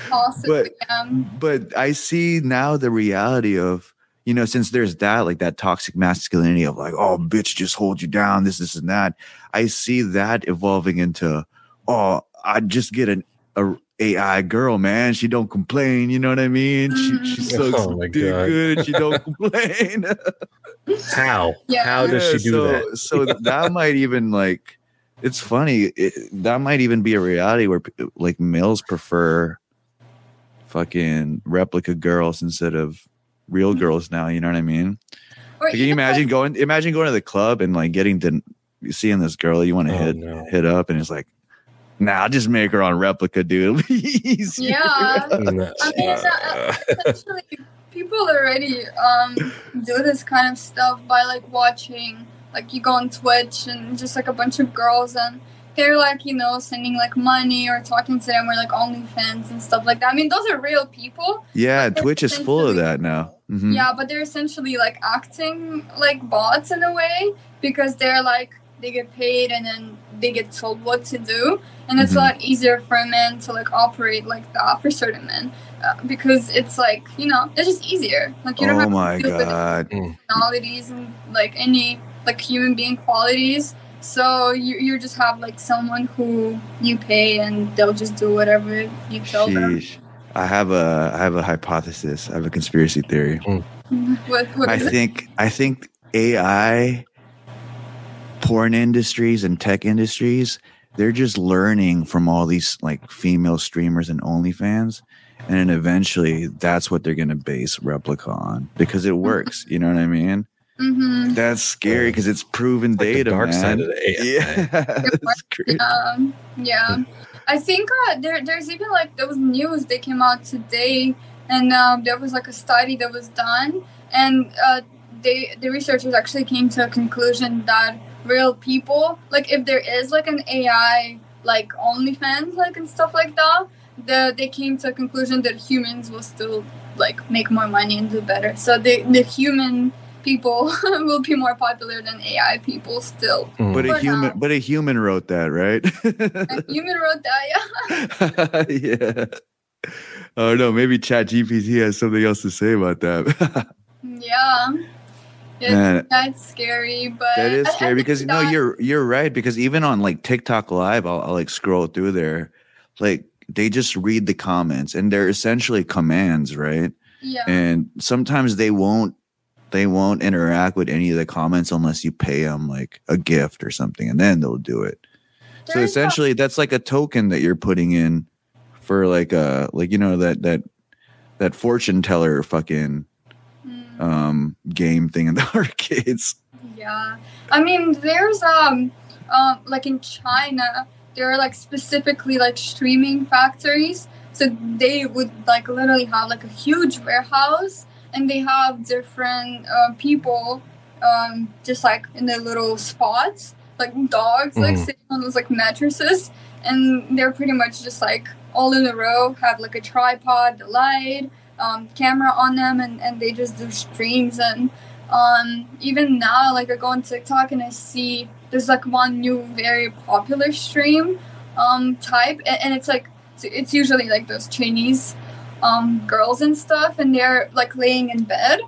possibly, yeah. but I see now the reality of, you know, since there's that, like that toxic masculinity of like, oh, bitch, just hold you down, this, this, and that. I see that evolving into, oh, I just get an a AI girl, man. She don't complain. You know what I mean? She, she Mhm. sucks Oh dick good. She don't complain. How? Yeah. How does Yeah, she do so, that? so that might even like, it's funny. It, that might even be a reality where like males prefer fucking Replika girls instead of real girls now. You know what I mean? Or Like, can you imagine like, going? Imagine going to the club and like getting to seeing this girl you want to Oh, hit no. hit up, and it's like, nah, I'll just make her on Replika, dude. Please. Yeah. I mean, uh, essentially people already um do this kind of stuff by like watching like you go on twitch and just like a bunch of girls and they're like you know sending like money or talking to them or like OnlyFans and stuff like that. I mean, those are real people. yeah, Twitch is full of that now. Mhm. Yeah, but they're essentially like acting like bots in a way because they're like they get paid and then they get told what to do, and it's Mhm. a lot easier for men to like operate like that for certain men uh, because it's like you know it's just easier. Like you don't Oh have my to deal god. personalities and like any like human being qualities. So you you just have like someone who you pay and they'll just do whatever you tell them. I have a I have a hypothesis. I have a conspiracy theory. Hmm. What, what I is it? think I think AI porn industries and tech industries, they're just learning from all these like female streamers and OnlyFans. And then eventually that's what they're gonna base Replika on because it works. You know what I mean? Mhm. That's scary because it's proven Like the data. dark man. side of the AI. Yeah, that's crazy. Um, yeah, I think uh, there there's even like there was news that came out today, and um, there was like a study that was done, and uh, they the researchers actually came to a conclusion that real people, like if there is like an AI like OnlyFans like and stuff like that, the they came to a conclusion that humans will still like make more money and do better. So the the human people will be more popular than AI people still. Mm. But a human, now. but a human wrote that, right? A human wrote that, yeah. yeah. Oh no, maybe ChatGPT has something else to say about that. Yeah. It's, Man. that's scary, but that is I- I scary think because no, you're you're right. Because even on like TikTok Live, I'll, I'll like scroll through there, like they just read the comments and they're essentially commands, right? yeah, And sometimes they won't they won't interact with any of the comments unless you pay them like a gift or something, and then they'll do it. so There's a- essentially, that's like a token that you're putting in for like a like you know that that that fortune teller fucking Mm, um game thing in the arcades. yeah. I mean, there's um, um, like in China, there are like specifically like streaming factories. So they would like literally have like a huge warehouse, and they have different uh, people, um, just like in their little spots, like dogs, like Mhm. sitting on those like mattresses, and they're pretty much just like all in a row, have like a tripod, the light, um, camera on them, and and they just do streams and Um, even now, like I go on TikTok and I see there's like one new very popular stream um, type, and, and it's like it's usually like those Chinese um, girls and stuff, and they're like laying in bed,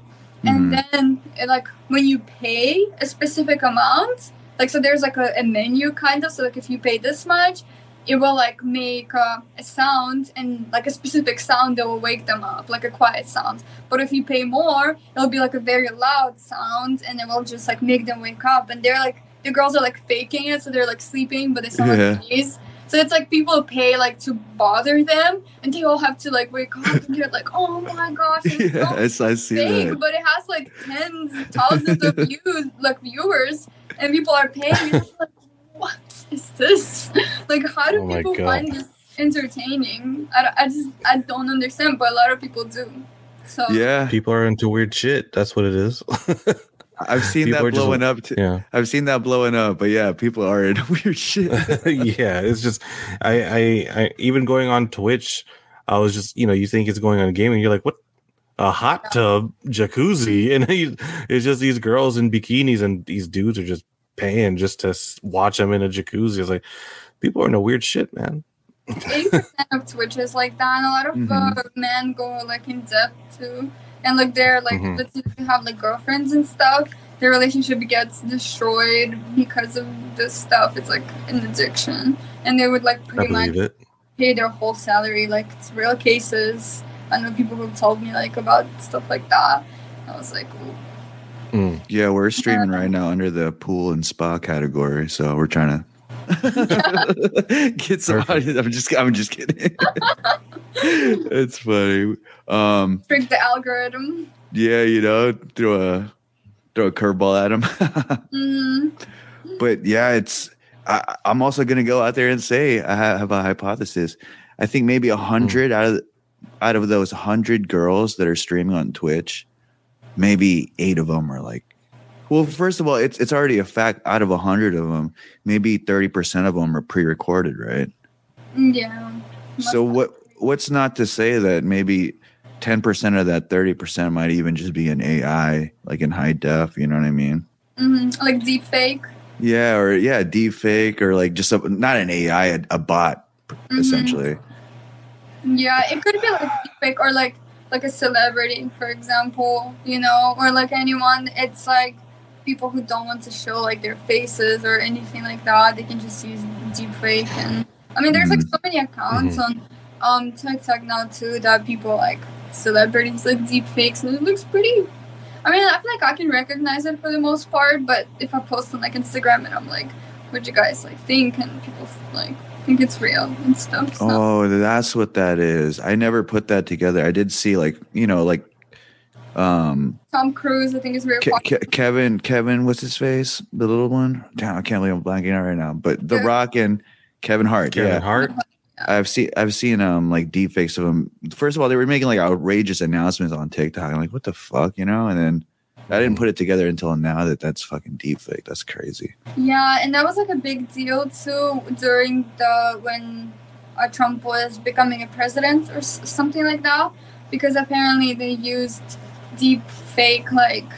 and Mhm. then it, like when you pay a specific amount, like so there's like a, a menu kind of, so like if you pay this much, it will like make uh, a sound and like a specific sound that will wake them up, like a quiet sound. But if you pay more, it'll be like a very loud sound, and it will just like make them wake up. And they're like the girls are like faking it, so they're like sleeping, but they sound Yeah. like babies. So it's like people pay like to bother them, and they all have to like wake up, and they're like, "Oh my gosh!" and it's so yes, I see fake, that. but it has like tens, thousands of views, like viewers, and people are paying. and like, what is this? Like, how do Oh people God. find this entertaining? I, I just I don't understand, but a lot of people do. So Yeah, People are into weird shit. That's what it is. I've seen People that are just- blowing up. Too. yeah. I've seen that blowing up, but yeah, people are in weird shit. yeah, it's just I, I I even going on Twitch, I was just you know you think it's going on gaming, you're like what a hot tub jacuzzi, and he, it's just these girls in bikinis and these dudes are just paying just to watch them in a jacuzzi. It's like people are into weird shit, man. eighty percent of Twitch is like that, and a lot of Mhm. uh, men go like in depth too, and like they're like Mhm. let's say they have like girlfriends and stuff. Their relationship gets destroyed because of this stuff. It's like an addiction, and they would like pretty much it. pay their whole salary. Like it's real cases. I know people who told me like about stuff like that. I was like, Ooh. Mm. yeah, we're streaming right now under the pool and spa category, so we're trying to get some audience. I'm just, I'm just kidding. it's funny. Um, trick the algorithm. yeah, you know, throw a throw a curveball at him. hmm but yeah, it's. I, I'm also gonna go out there and say I ha- have a hypothesis. I think maybe a hundred out of out of those hundred girls that are streaming on Twitch, maybe eight of them are like. Well, first of all, it's it's already a fact. Out of a hundred of them, maybe thirty percent of them are pre-recorded, right? Yeah. So what what's not to say that maybe ten percent of that thirty percent might even just be an AI, like in high def. You know what I mean? Mm-hmm. Like deep fake. Yeah, or yeah, deep fake, or like just a, not an AI, a, a bot, Mhm. essentially. Yeah, it could be like deep fake or like like a celebrity, for example, you know, or like anyone. It's like people who don't want to show like their faces or anything like that. They can just use deep fake, and I mean, there's like so many accounts on um TikTok now too that people like celebrities like deep fakes, and it looks pretty. I mean, I feel like I can recognize it for the most part, but if I post on like Instagram and I'm like, "What do you guys like think?" and people like think it's real and stuff. So. Oh, that's what that is. I never put that together. I did see like you know like um Tom Cruise, I think, is very Ke- Ke- Kevin Kevin what's his face the little one. Damn, I can't believe I'm blanking out right now. But The Yeah. Rock and Kevin Hart. Kevin yeah, Hart. I've seen I've seen um like deep fakes of him. First of all, they were making like outrageous announcements on TikTok. I'm like, what the fuck, you know? And then I didn't put it together until now that that's fucking deep fake. That's crazy. Yeah, and that was like a big deal too during the when uh, Trump was becoming a president or s- something like that, because apparently they used deep fake like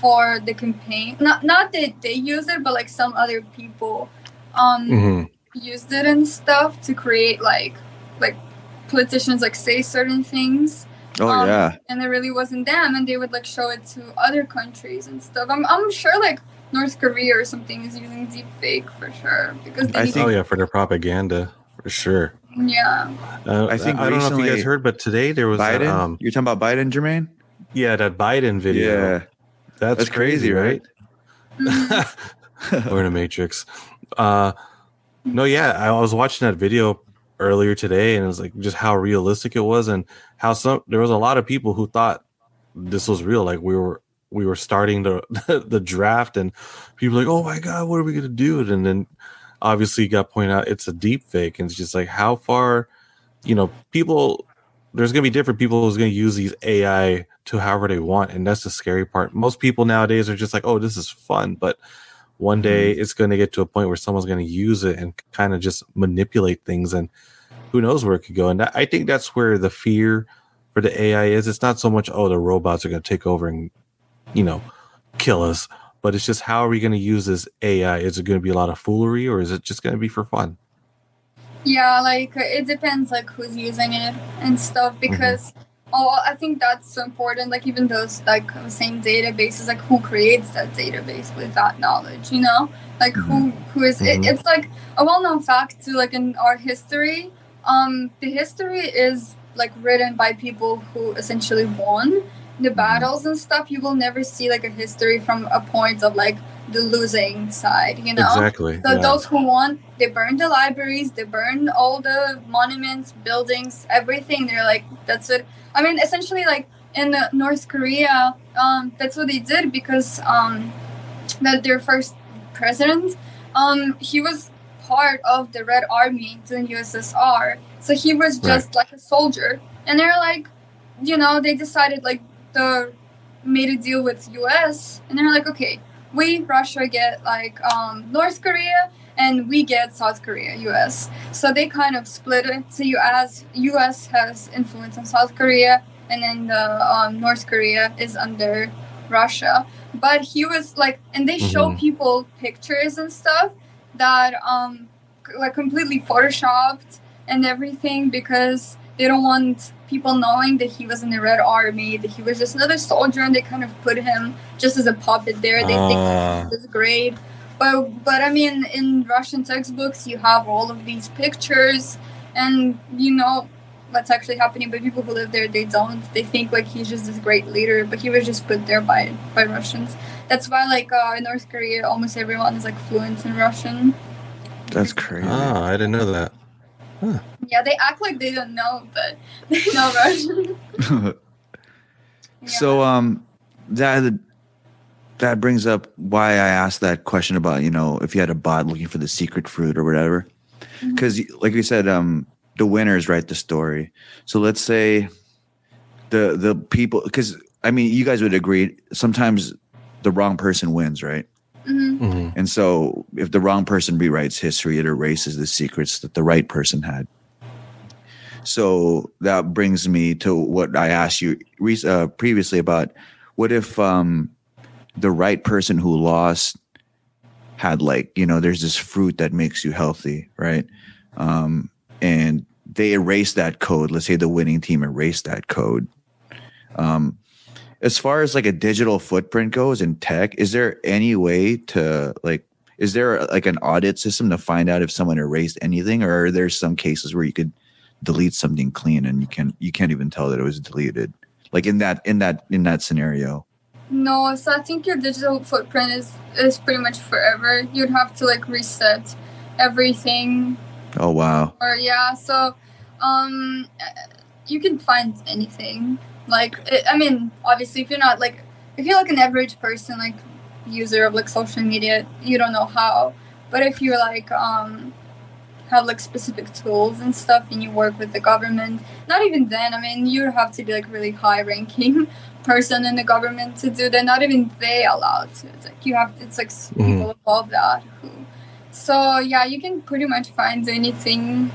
for the campaign. Not not that they used it, but like some other people um Mhm. used it and stuff to create like like politicians like say certain things Oh Um, yeah, and it really wasn't them and they would like show it to other countries and stuff i'm, I'm sure like north korea or something is using deep fake for sure because they I need think- Oh yeah, for their propaganda for sure. yeah Uh, I think I, don't know if you guys heard, but today there was a, Biden. um, You're talking about Biden, Jermaine? Yeah, that Biden video. Yeah, that's, that's crazy, right? Mhm. We're in a matrix. Uh, no, yeah, I was watching that video earlier today, and it was like just how realistic it was, and how some there was a lot of people who thought this was real. Like we were we were starting the the draft, and people were like, oh my god, what are we gonna do? And then obviously you got pointed out it's a deep fake, and it's just like how far, you know, people. There's gonna be different people who's gonna use these AI to however they want, and that's the scary part. Most people nowadays are just like, "Oh, this is fun," but one mm-hmm. day it's going to get to a point where someone's going to use it and kind of just manipulate things and who knows where it could go and i think that's where the fear for the ai is it's not so much oh the robots are going to take over and you know kill us. But it's just how are we going to use this AI? Is it going to be a lot of foolery, or is it just going to be for fun? Yeah, like it depends like who's using it and stuff because oh I think that's so important. Like even those like same databases, like who creates that database with that knowledge, you know? Like who who is it, Mhm. it's like a well known fact to like in our history, um the history is like written by people who essentially won the battles and stuff. You will never see like a history from a point of like the losing side, you know? Exactly. So yeah. those who won, they burned the libraries, they burned all the monuments, buildings, everything. They're like, that's it. I mean, essentially, like in North Korea, um, that's what they did because um, that their first president, um, he was part of the Red Army the USSR. So he was just like a soldier, and they're like, you know, they decided like the made a deal with US, and they're like, okay, we Russia get like um, North Korea and we get South Korea, US. So they kind of split it. So US US has influence on South Korea, and then the um, North Korea is under Russia. But he was like, and they show Mhm. people pictures and stuff that um like completely photoshopped and everything because they don't want people knowing that he was in the Red Army, that he was just another soldier, and they kind of put him just as a puppet there. They think Ah. was great. But but I mean, in Russian textbooks, you have all of these pictures, and you know what's actually happening. But people who live there, they don't. They think like he's just this great leader, but he was just put there by by Russians. That's why like uh, in North Korea, almost everyone is like fluent in Russian. That's crazy. Ah, I didn't know that. Yeah, they act like they don't know, but they know Russian. Yeah. So um that that brings up why I asked that question about, you know, if you had a bot looking for the secret fruit or whatever. Mhm. Cuz like we said um the winners write the story. So let's say the the people cuz I mean you guys would agree sometimes the wrong person wins, right? Mhm. hmm And so if the wrong person rewrites history, it erases the secrets that the right person had. So that brings me to what I asked you uh, previously about what if um, the right person who lost had like, you know, there's this fruit that makes you healthy, right? Um, and they erase that code. Let's say the winning team erased that code. Um, as far as like a digital footprint goes in tech, is there any way to like is there like an audit system to find out if someone erased anything or are there some cases where you could delete something clean and you can you can't even tell that it was deleted like in that in that in that scenario No, so I think your digital footprint is is pretty much forever. You'd have to like reset everything, oh wow or yeah. So, um, you can find anything. Like, it, I mean, obviously, if you're not like, if you're like an average person, like user of like social media, you don't know how. But if you're like um have like specific tools and stuff and you work with the government not even then i mean you have to be like really high ranking person in the government to do that not even they allowed to it's like you have it's like s Mhm. people above that who so yeah you can pretty much find anything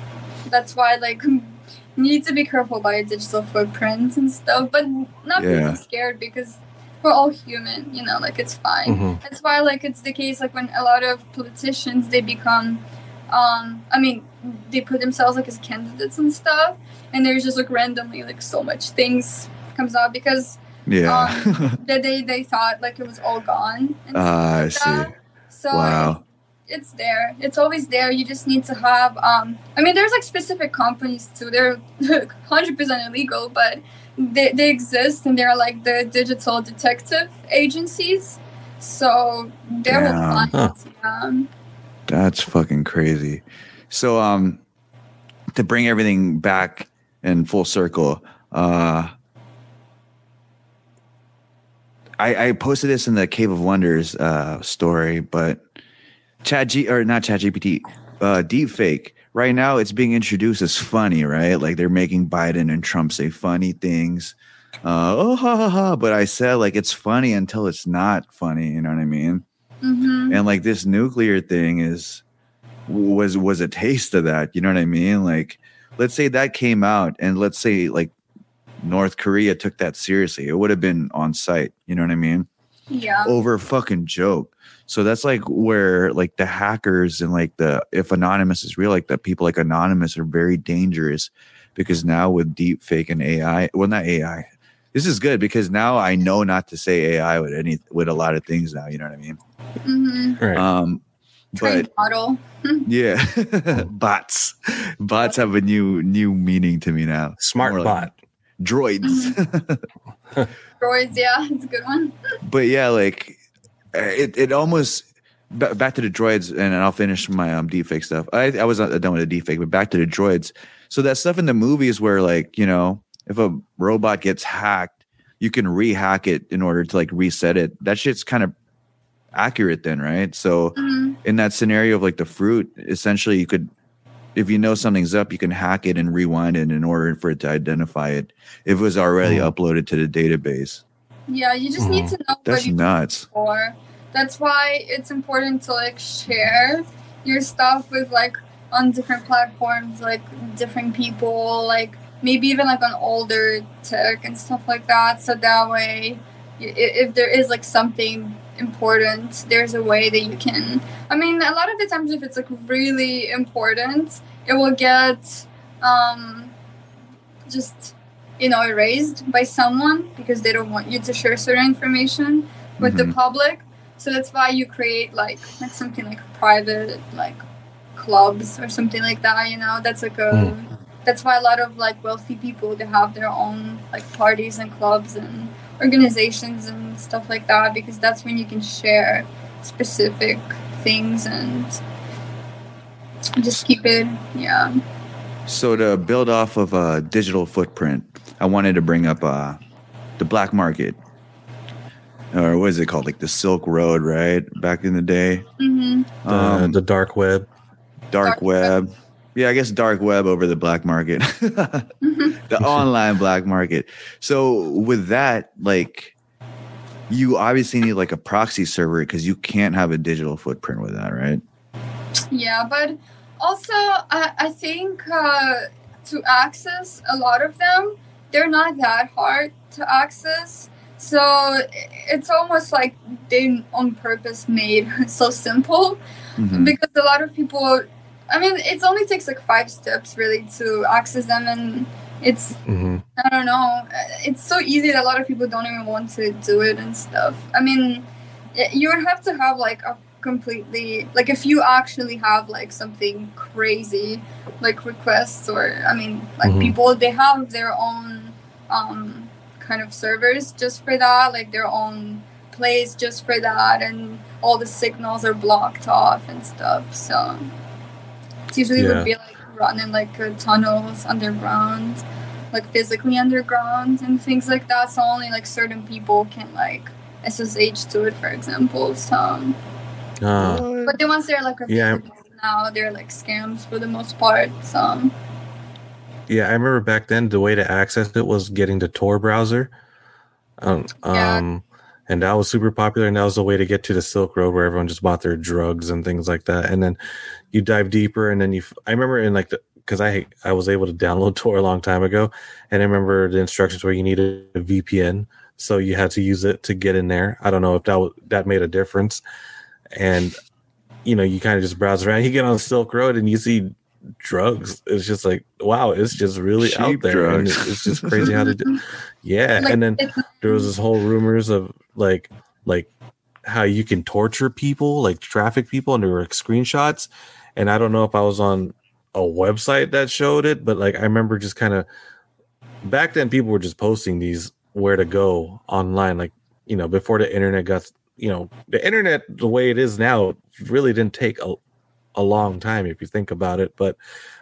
that's why like you need to be careful about your digital footprints and stuff but not be Yeah. too scared because we're all human you know like it's fine hmm that's why like it's the case like when a lot of politicians they become um i mean they put themselves like as candidates and stuff and there's just like randomly like so much things comes out because yeah. The day they thought like it was all gone Ah, i stuff like see. that. so wow. it's there. It's always there. You just need to have um i mean there's like specific companies too. They're 100% illegal but they, they exist and they're like the digital detective agencies. So they're Damn. Huh. um, that's fucking crazy. So um to bring everything back in full circle uh I, I posted this in the Cave of Wonders uh, story, but Chat G or not ChatGPT, uh, deepfake. Right now, it's being introduced as funny, right? Like they're making Biden and Trump say funny things. Uh, oh ha ha ha! But I said like it's funny until it's not funny. You know what I mean? mhm. And like this nuclear thing is was was a taste of that. You know what I mean? Like let's say that came out, and let's say like North Korea took that seriously, it would have been on site. You know what I mean? Yeah. over a fucking joke. So that's like where like the hackers and like the if anonymous is real, like the people like anonymous are very dangerous because now with deep fake and AI, well not AI. This is good because now I know not to say AI with any with a lot of things now. You know what I mean? hmm Right. Um, Trained but model. yeah, bots, bots have a new new meaning to me now. Smart more like- bot. Droids. Droids, yeah, it's a good one. but yeah, like uh, it, it almost ba- back to the droids, and I'll finish my um deepfake stuff. I, I was not done with the deepfake, but back to the droids. So that stuff in the movies where like you know if a robot gets hacked, you can rehack it in order to like reset it. That shit's kind of accurate then, right? So Mhm. in that scenario of like the fruit, essentially you could. If you know something's up, you can hack it and rewind it in order for it to identify it if it was already Mhm. uploaded to the database. Yeah, you just need to know what That's you nuts. for. That's why it's important to like share your stuff with like on different platforms, like different people, like maybe even like on older tech and stuff like that. So that way, if there is like something important, there's a way that you can. I mean, a lot of the times, if it's like really important, it will get um, just you know erased by someone because they don't want you to share certain information with the Mhm. public. So that's why you create like like something like private like clubs or something like that. You know, that's like a that's why a lot of like wealthy people they have their own like parties and clubs and organizations and stuff like that because that's when you can share specific things and just keep it yeah So to build off of a digital footprint, I wanted to bring up uh, the black market, or what is it called, like the Silk Road, right? Back in the day, mm-hmm. The, um, the dark web. dark dark web. web. Yeah, I guess dark web over the black market, the online black market. So with that, like, you obviously need like a proxy server because you can't have a digital footprint with that, right? Yeah, but also I, I think uh, to access a lot of them, they're not that hard to access. So it's almost like they on purpose made so simple Mhm. because a lot of people. I mean, it only takes like five steps really to access them, and it's hmm I don't know. It's so easy that a lot of people don't even want to do it and stuff. I mean, you would have to have like a completely like if you actually have like something crazy like requests or I mean like Mhm. people they have their own um kind of servers just for that, like their own place just for that and all the signals are blocked off and stuff. So usually Yeah. would be like running like uh, tunnels underground like physically underground and things like that. So only like certain people can like SSH to it, for example. So, Ah, but the ones that are like Yeah. now, they're like scams for the most part. So, yeah, I remember back then the way to access it was getting the Tor browser. Um, Yeah. um, and that was super popular, and that was the way to get to the Silk Road where everyone just bought their drugs and things like that. And then you dive deeper, and then you. i remember in like the because I I was able to download Tor a long time ago, and I remember the instructions where you needed a VPN, so you had to use it to get in there. I don't know if that that made a difference, and you know you kind of just browse around. You get on Silk Road and you see drugs. It's just like wow, it's just really Cheap out there, and it's, it's just crazy how to do. Yeah, like, and then there was this whole rumors of like like how you can torture people like traffic people and there were like screenshots. And i don't know if i was on a website that showed it but like i remember just kind of back then people were just posting these where to go online like you know before the internet got you know the internet the way it is now really didn't take a, a long time if you think about it. But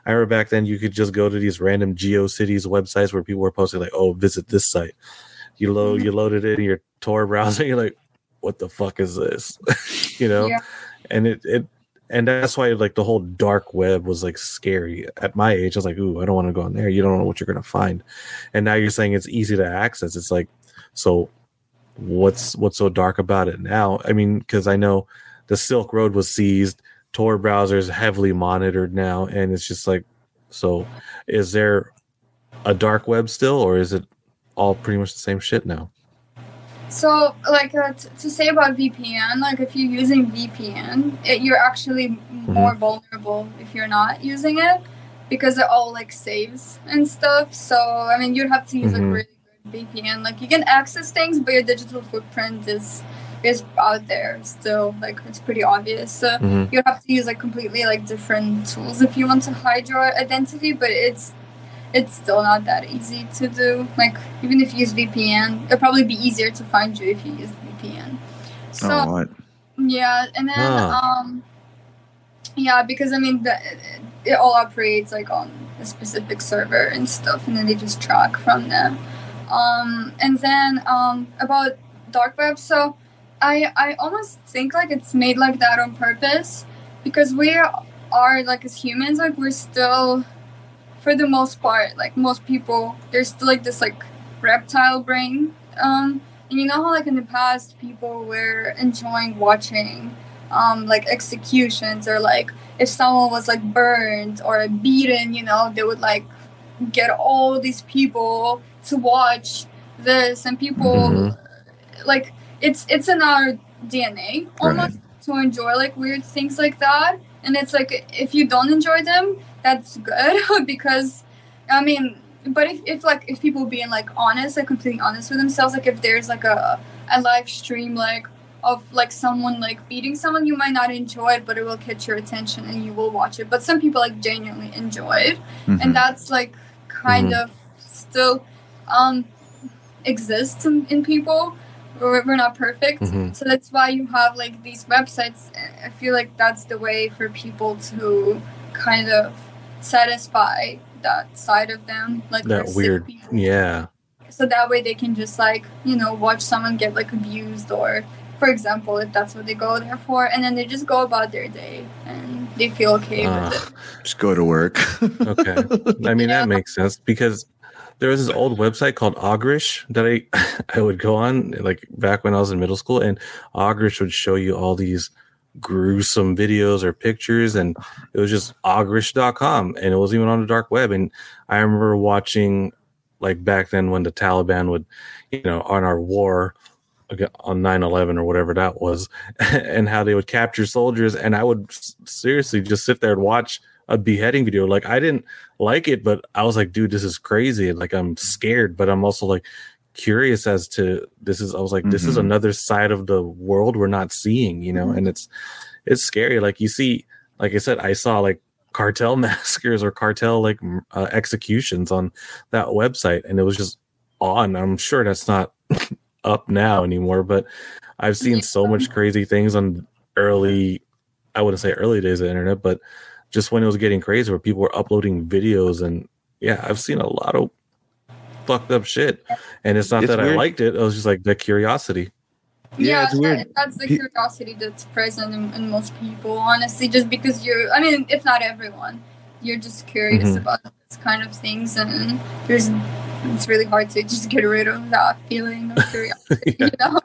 i remember back then you could just go to these random geocities websites where people were posting like oh visit this site. You load you load it in your tor browser you're like what the fuck is this? You know? Yeah. and it it and that's why like the whole dark web was like scary. At my age i was like ooh i don't want to go on there. You don't know what you're gonna find. And now you're saying it's easy to access. It's like so what's what's so dark about it now? I mean because i know the silk road was seized. Tor browsers heavily monitored now and it's just like so is there a dark web still or is it all pretty much the same shit now So, like uh, t- to say about VPN, like if you're using VPN, it, you're actually more vulnerable if you're not using it because it all like saves and stuff. So, I mean, you'd have to use Mhm. like really good VPN. Like you can access things, but your digital footprint is is out there still. Like it's pretty obvious. So Mhm. you have to use like completely like different tools if you want to hide your identity, but it's it's still not that easy to do. Like even if you use VPN, it'll probably be easier to find you if you use VPN. So oh, what? yeah, and then um, yeah, because I mean the, it, it all operates like on a specific server and stuff, and then they just track from them. Um, and then um, about dark web, so I I almost think like it's made like that on purpose because we are like as humans like we're still for the most part like most people there's still like this like reptile brain um and you know how like in the past people were enjoying watching um like executions or like if someone was like burned or beaten you know they would like get all these people to watch this and people Mhm. like it's it's in our DNA almost to enjoy like weird things like that and it's like if you don't enjoy them that's good because I mean but if, if like if people being like honest like completely honest with themselves like if there's like a a live stream like of like someone like beating someone you might not enjoy it but it will catch your attention and you will watch it. But some people like genuinely enjoy it. Mhm. and that's like kind of still um exists in, in people. We're, we're not perfect. Mhm. so that's why you have like these websites. I feel like that's the way for people to kind of satisfy that side of them like That weird, people. yeah. so that way they can just like you know watch someone get like abused or for example if that's what they go there for and then they just go about their day and they feel okay Ah. with it Just go to work. Okay. I mean, Yeah. that makes sense because there was this old website called Ogrish that I I would go on like back when I was in middle school, and Ogrish would show you all these gruesome videos or pictures, and it was just ogrish.com, and it wasn't even on the dark web. And I remember watching like back then when the Taliban would, you know, on our war on 9-11 or whatever that was and how they would capture soldiers and i would seriously just sit there and watch a beheading video like i didn't like it but i was like dude this is crazy like i'm scared but i'm also like curious as to this is i was like this is Mhm. another side of the world we're not seeing you know Mhm. and it's it's scary like you see like i said i saw like cartel massacres or cartel like uh, executions on that website and it was just on i'm sure that's not up now anymore but i've seen so much crazy things on early i wouldn't say early days of the internet but just when it was getting crazy where people were uploading videos and yeah i've seen a lot of fucked up shit and it's not It's that i liked it it was just like the curiosity Yeah, yeah, it's weird. that- that's the curiosity that's present in, in most people honestly just because you're i mean if not everyone you're just curious Mhm. about this kind of things and there's it's really hard to just get rid of that feeling of curiosity you know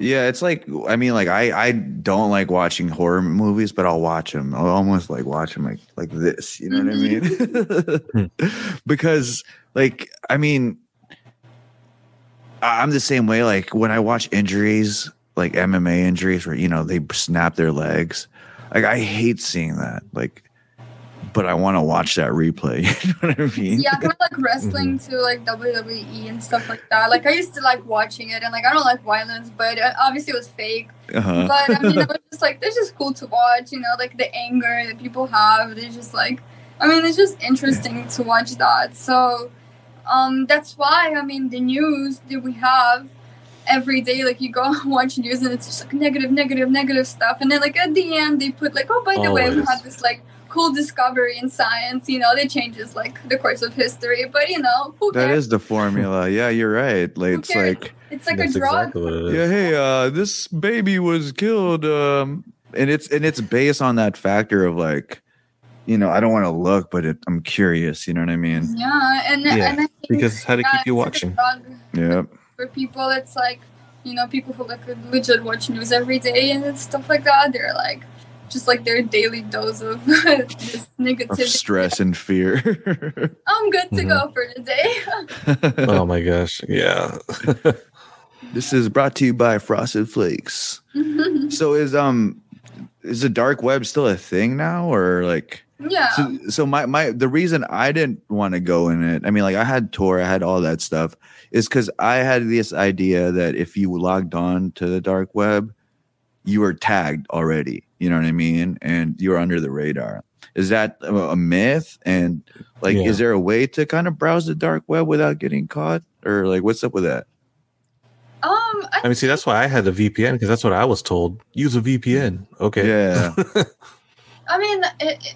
Yeah, it's like I mean, like I I don't like watching horror movies, but I'll watch them. I'll almost like watch them like like this. You know what I mean? because like I mean, I'm the same way. Like when I watch injuries, like MMA injuries, where you know they snap their legs, like I hate seeing that. Like, but I want to watch that replay. You know what I mean? yeah kind of like wrestling Mm-hmm. to like wwe and stuff like that like i used to like watching it and like i don't like violence but obviously it was fake Uh-huh. but I mean, it was just like this is cool to watch. You know, like the anger that people have. They're just like, I mean, it's just interesting to watch that. So, um, that's why I mean, the news that we have every day, like you go and watch news and it's just like negative, negative, negative stuff, and then like at the end they put like, oh, by the way, we Always. had this like cool discovery in science. You know, that changes like the course of history, but you know, who cares? is the formula. Yeah, you're right. Like Who it's cares? like. It's like a drug. exactly what it is. yeah hey uh this baby was killed um and it's and it's based on that factor of like you know i don't want to look but it, i'm curious you know what i mean Yeah, and Yeah, and because it's how to keep you it's like a watching. Yeah. for people it's like you know people who like legit watch news every day and stuff like that they're like just like their daily dose of this of negativity stress and fear i'm good to Mm-hmm. go for the day oh my gosh yeah This is brought to you by Frosted Flakes. so is um is the dark web still a thing now or like yeah. so, so my my the reason I didn't want to go in it, I mean like I had Tor, I had all that stuff, is because I had this idea that if you logged on to the dark web, you were tagged already. You know what I mean? And you were under the radar. Is that a a myth? And like, Yeah. is there a way to kind of browse the dark web without getting caught? Or like, what's up with that? um, I, I mean, see, that's why I had the VPN because that's what I was told. Use a VPN. Okay. Yeah. I mean,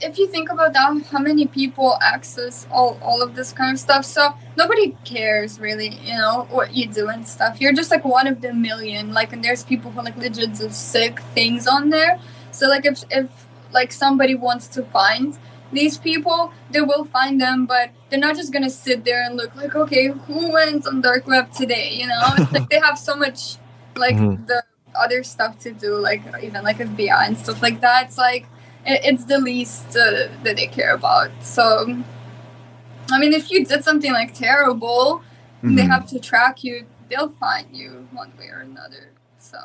if you think about that, how many people access all, all of this kind of stuff? So nobody cares really, you know, what you do and stuff. You're just like one of the million. Like, and there's people who like legit do sick things on there. So like, if if like somebody wants to find these people, they will find them, but they're not just gonna sit there and look like, okay, who went on dark web today? You know, it's like they have so much like Mhm. the other stuff to do, like even like FBI and stuff like that. It's like it, it's the least uh, that they care about. So, I mean, if you did something like terrible, and they have to track you. They'll find you one way or another. So,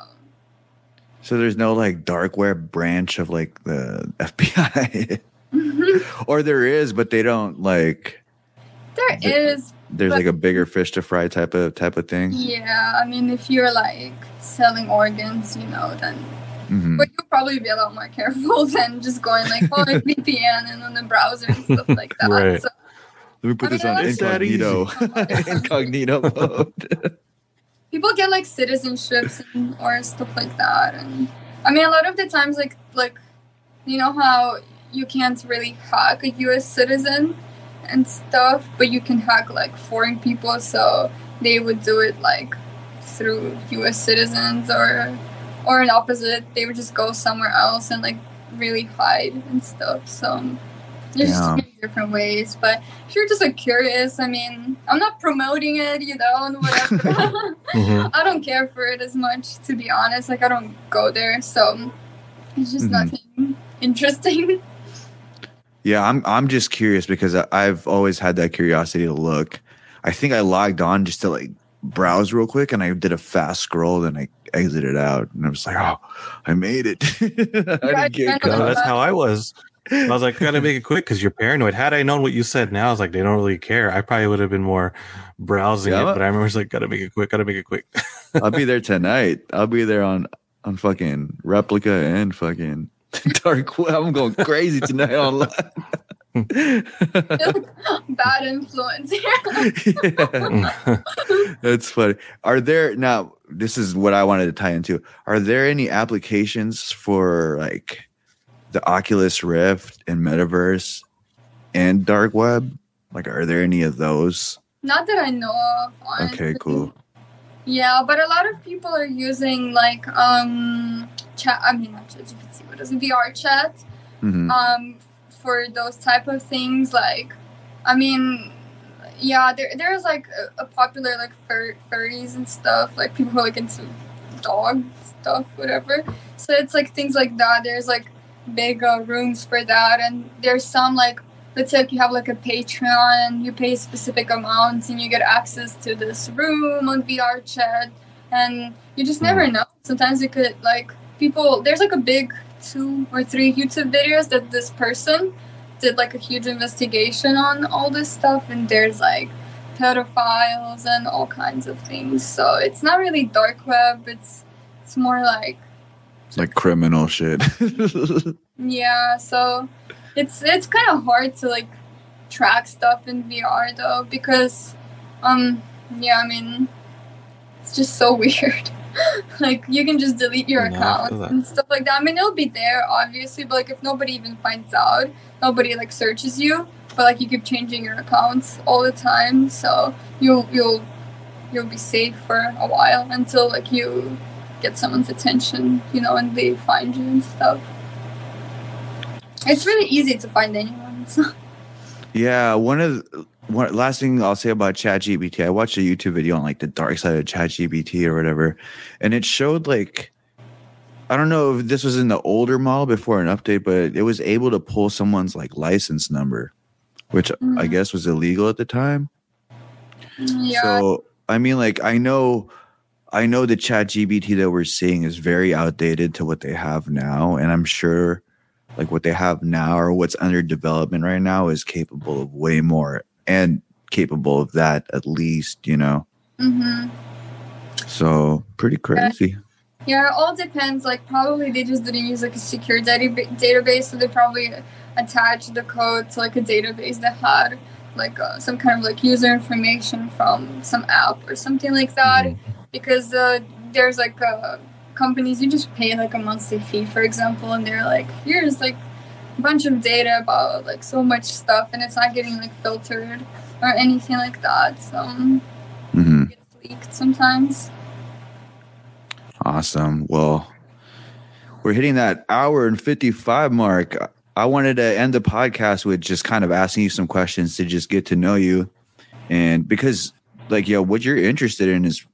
So there's no like dark web branch of like the FBI, or there is, but they don't like. there The- is, There's like a bigger fish to fry type of type of thing. yeah. I mean, if you're like selling organs, you know, then Mhm. but you'll probably be a lot more careful than just going like, oh, it's VPN and on the browser and stuff like that. Right. So, Let me put I this mean, on incognito. incognito mode. people get like citizenships and, or stuff like that and i mean a lot of the times like like you know how you can't really hack a us citizen and stuff but you can hack like foreign people so they would do it like through us citizens or or an opposite they would just go somewhere else and like really hide and stuff so there's just Yeah. many different ways but if you're just like curious i mean i'm not promoting it you know and whatever Mhm. I don't care for it as much, to be honest. Like I don't go there, so it's just Mhm. nothing interesting. Yeah, I'm I'm just curious because I, I've always had that curiosity to look. I think I logged on just to like browse real quick, and I did a fast scroll, then I exited out, and I was like, "Oh, I made it." I didn't get No, that's how I was. I was like, gotta make it quick because you're paranoid. Had I known what you said now, I was like, they don't really care. I probably would have been more browsing Yeah. it, but I remember it's like, gotta make it quick, gotta make it quick. I'll be there tonight. I'll be there on on fucking Replika and fucking dark web. I'm going crazy tonight online. Bad influence here. Yeah. That's funny. Are there now? This is what I wanted to tie into. Are there any applications for like the Oculus Rift and Metaverse and dark web? Like, are there any of those? Not that I know of. Honestly. Okay, cool. Yeah, but a lot of people are using like um chat. I mean, not ChatGPT. What is it? VRChat. hmm um for those type of things like i mean yeah there, there's like a, a popular like fur, furries and stuff like people who are like into dog stuff whatever. So it's like things like that. There's like big uh, rooms for that. And there's some like let's say if you have like a patreon and you pay a specific amount and you get access to this room on VRChat. And you just never know. Sometimes you could like people there's like a big two or three YouTube videos that this person did like a huge investigation on all this stuff, and there's like pedophiles and all kinds of things. So it's not really dark web. It's it's more like Like criminal shit. yeah. So it's it's kind of hard to like track stuff in VR though because um yeah I mean it's just so weird. like you can just delete your No, account and stuff like that. I mean it'll be there obviously, but like if nobody even finds out, nobody like searches you. But like you keep changing your accounts all the time, so you'll you'll you'll be safe for a while until like you get someone's attention, you know, and they find you and stuff. It's really easy to find anyone. So. Yeah, one of the, one last thing I'll say about ChatGPT. I watched a YouTube video on like the dark side of ChatGPT or whatever, and it showed like I don't know if this was in the older model before an update, but it was able to pull someone's like license number, which I Mhm. guess was illegal at the time. Yeah, So I mean, like I know I know the ChatGPT that we're seeing is very outdated to what they have now. And I'm sure like what they have now or what's under development right now is capable of way more and capable of that at least, you know. Mm-hmm. So pretty crazy. Yeah, it all depends. Like probably they just didn't use like a secure data- database, so they probably attached the code to like a database that had like uh, some kind of like user information from some app or something like that. Mm-hmm. Because uh, there's like uh, companies you just pay like a monthly fee, for example, and they're like, here's like bunch of data about like so much stuff, and it's not getting like filtered or anything like that. So hmm it gets leaked sometimes. Awesome. Well, we're hitting that hour and 55 mark. I wanted to end the podcast with just kind of asking you some questions to just get to know you. And because like, yo, what you're interested in is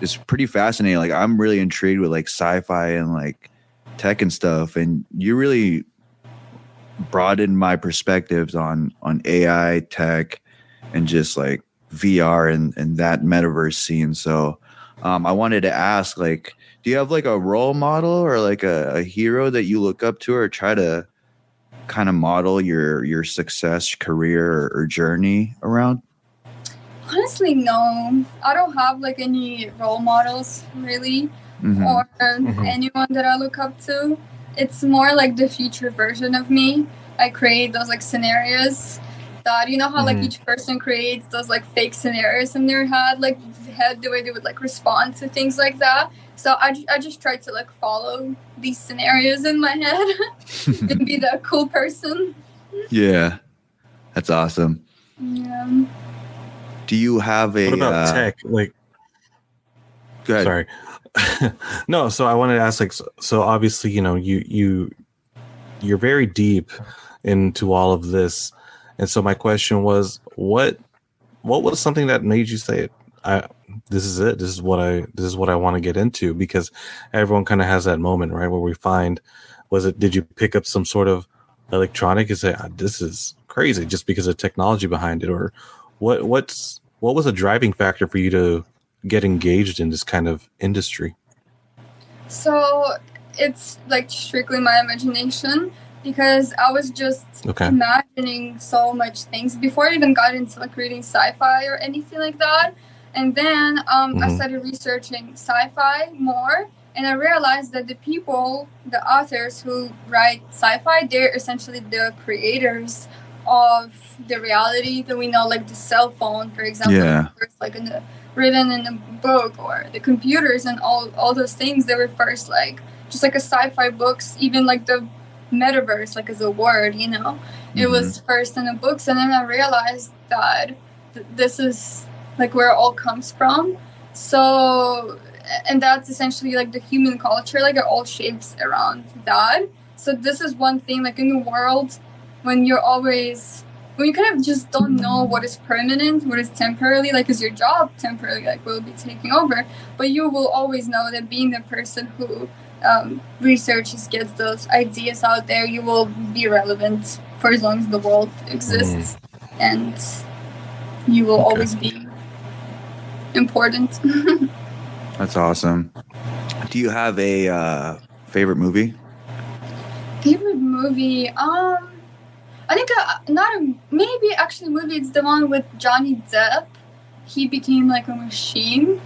is pretty fascinating. Like I'm really intrigued with like sci-fi and like tech and stuff. And you really broadened my perspectives on on AI tech and just like VR and, and that metaverse scene. So um, I wanted to ask, like, do you have like a role model or like a, a hero that you look up to or try to kind of model your your success, career, or, or journey around? Honestly, no. I don't have like any role models really, Mhm. or Mhm. anyone that I look up to. It's more like the future version of me. I create those like scenarios that you know how like Mhm. each person creates those like fake scenarios in their head, like head the way they would like respond to things like that. So I, I just try to like follow these scenarios in my head and be the cool person. Yeah, that's awesome. Yeah. Do you have a? What about uh, tech? Like, Go ahead. sorry, no. So I wanted to ask, like, so, so obviously, you know, you you you're very deep into all of this, and so my question was, what what was something that made you say it? I this is it. This is what I this is what I want to get into because everyone kind of has that moment, right, where we find was it did you pick up some sort of electronic and say "Ah, this is crazy just because of technology behind it, or what what's what was a driving factor for you to get engaged in this kind of industry? So it's like strictly my imagination because I was just Okay. imagining so much things before I even got into like reading sci-fi or anything like that. And then um, I Mhm. started researching sci-fi more, and I realized that the people, the authors who write sci-fi, they're essentially the creators of the reality that we know, like the cell phone, for example, Yeah. like in the written in a book, or the computers and all all those things. They were first like just like a sci-fi books, even like the metaverse, like as a word, you know, it was mm-hmm. first in the books, and then I realized that th- this is like where it all comes from. So, and that's essentially like the human culture, like it all shapes around that. So this is one thing, like in the world, when you're always when you kind of just don't know what is permanent, what is temporarily, like is your job temporarily, like will be taking over, but you will always know that being the person who um, researches, gets those ideas out there, you will be relevant for as long as the world exists, and you will Okay. always be important. That's awesome. Do you have a uh, favorite movie? Favorite movie? Um, I think uh, not a maybe actually movie. It's the one with Johnny Depp. He became like a machine.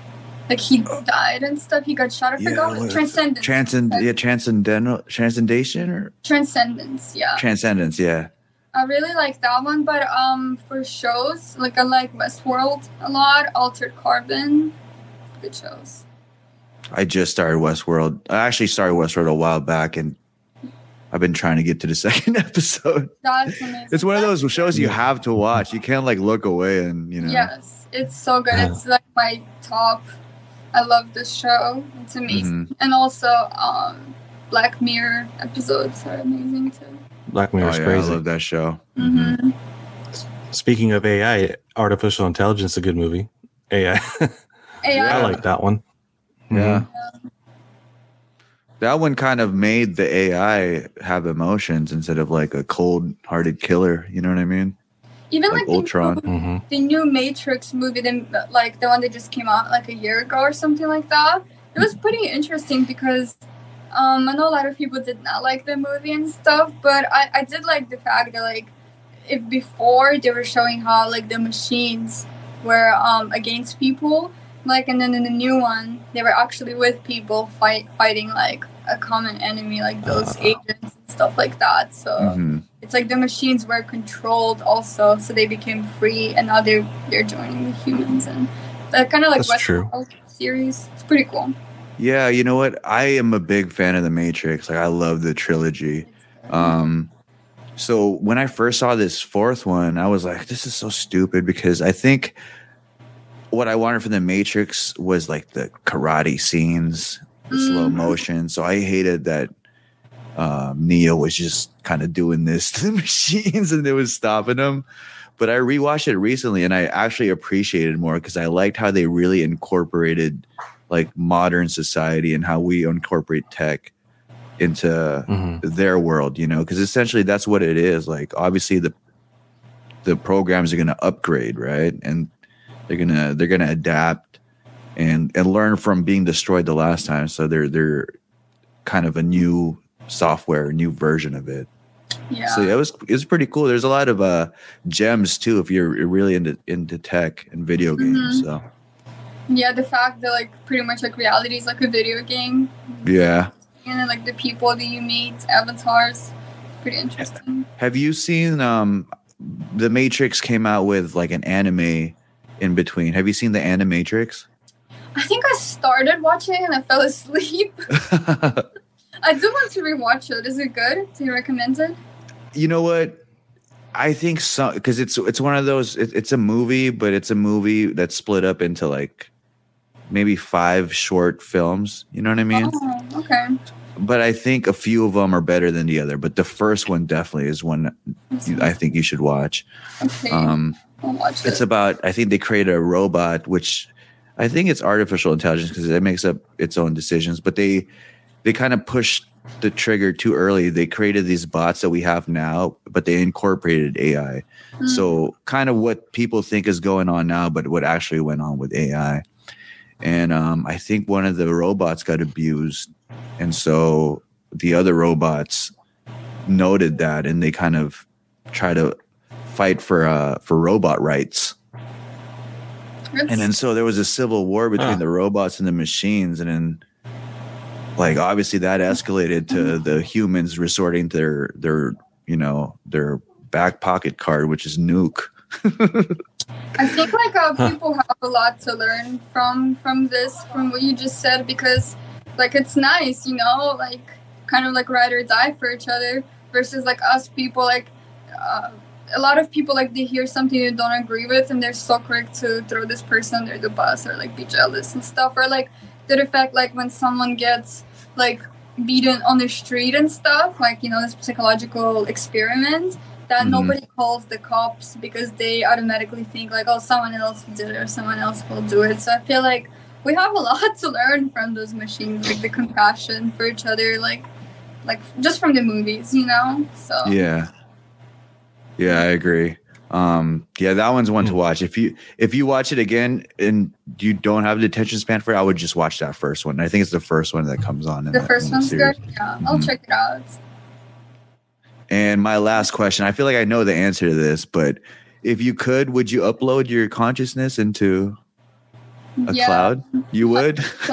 Like he died and stuff. He got shot. I Yeah, forgot. Transcendence. Transcend, yeah, transcendental, transcendation or Transcendence. Yeah. transcendence? Yeah. I really like that one, but um, for shows, like I like Westworld a lot, Altered Carbon, good shows. I just started Westworld. I actually started Westworld a while back, and I've been trying to get to the second episode. That's amazing. It's one of those shows you have to watch. You can't like look away and you know. Yes, it's so good. It's like my top. I love this show. It's amazing, Mhm. and also um, Black Mirror episodes are amazing too. Black Oh, Mirror's yeah, I crazy. love that show. Mhm. hmm Speaking of AI, artificial intelligence, a good movie. AI, AI. I like that one. Yeah. Mhm. That one kind of made the AI have emotions instead of like a cold-hearted killer. You know what I mean? even like like, the Ultron. new- hmm the new Matrix movie, the, like the one that just came out like a year ago or something like that. It was pretty interesting because um, I know a lot of people did not like the movie and stuff, but I, I did like the fact that like if before they were showing how like the machines were um, against people, like and then in the new one they were actually with people fight fighting like a common enemy like those Ah. agents and stuff like that. So Mhm. it's like the machines were controlled also, so they became free, and now they're they're joining the humans, and that kind of like That's true. Series. It's pretty cool. Yeah, you know what? I am a big fan of the Matrix. Like I love the trilogy. Um so when I first saw this fourth one, I was like, this is so stupid because I think what I wanted from the Matrix was like the karate scenes, the slow Mhm. motion. So I hated that um, Neo was just kind of doing this to the machines and it was stopping them. But I rewatched it recently and I actually appreciated it more because I liked how they really incorporated like modern society and how we incorporate tech into hmm their world, you know, because essentially that's what it is. Like obviously the the programs are gonna upgrade, right? And they're gonna they're gonna adapt and and learn from being destroyed the last time. So they're they're kind of a new software, new version of it. Yeah. So yeah, it was it was pretty cool. There's a lot of uh gems too if you're really into into tech and video games. Mhm. So yeah, the fact that like pretty much like reality is like a video game, yeah. and then like the people that you meet, avatars, pretty interesting. Have you seen um the Matrix came out with like an anime in between. Have you seen the Animatrix? I think I started watching and I fell asleep. I do want to rewatch it. Is it good? Do you recommend it? you know what? I think so because it's it's one of those. It, it's a movie, but it's a movie that's split up into like maybe five short films. You know what I mean? Oh, okay. But I think a few of them are better than the other. But the first one definitely is one I think you should watch. Okay, Um, Watch it's about I think they created a robot, which I think it's artificial intelligence because it makes up its own decisions. But they they kind of pushed the trigger too early. They created these bots that we have now, but they incorporated AI. Mm. So kind of what people think is going on now, but what actually went on with AI. And um, I think one of the robots got abused, and so the other robots noted that, and they kind of try to fight for uh, for robot rights. It's- And then so there was a civil war between Huh. the robots and the machines, and then like obviously that escalated to the humans resorting to their their you know their back pocket card, which is nuke. I think like uh, Huh. people have a lot to learn from from this, from what you just said, because like it's nice, you know, like kind of like ride or die for each other, versus like us people, like uh, a lot of people like they hear something they don't agree with, and they're so quick to throw this person under the bus or like be jealous and stuff, or like the effect like when someone gets like beaten on the street and stuff, like you know this psychological experiment that Mhm. nobody calls the cops because they automatically think like oh someone else did it or someone else will do it. So i feel like we have a lot to learn from those machines like the compassion for each other like like just from the movies you know? So Yeah, yeah, I agree. Um, yeah, that one's one to Hmm. watch. If you if you watch it again and you don't have the attention span for it, I would just watch that first one. I think it's the first one that comes on. In the that- first in one's series. good yeah i'll Mhm. check it out And my last question, I feel like I know the answer to this, but if you could, would you upload your consciousness into a yeah cloud? You would?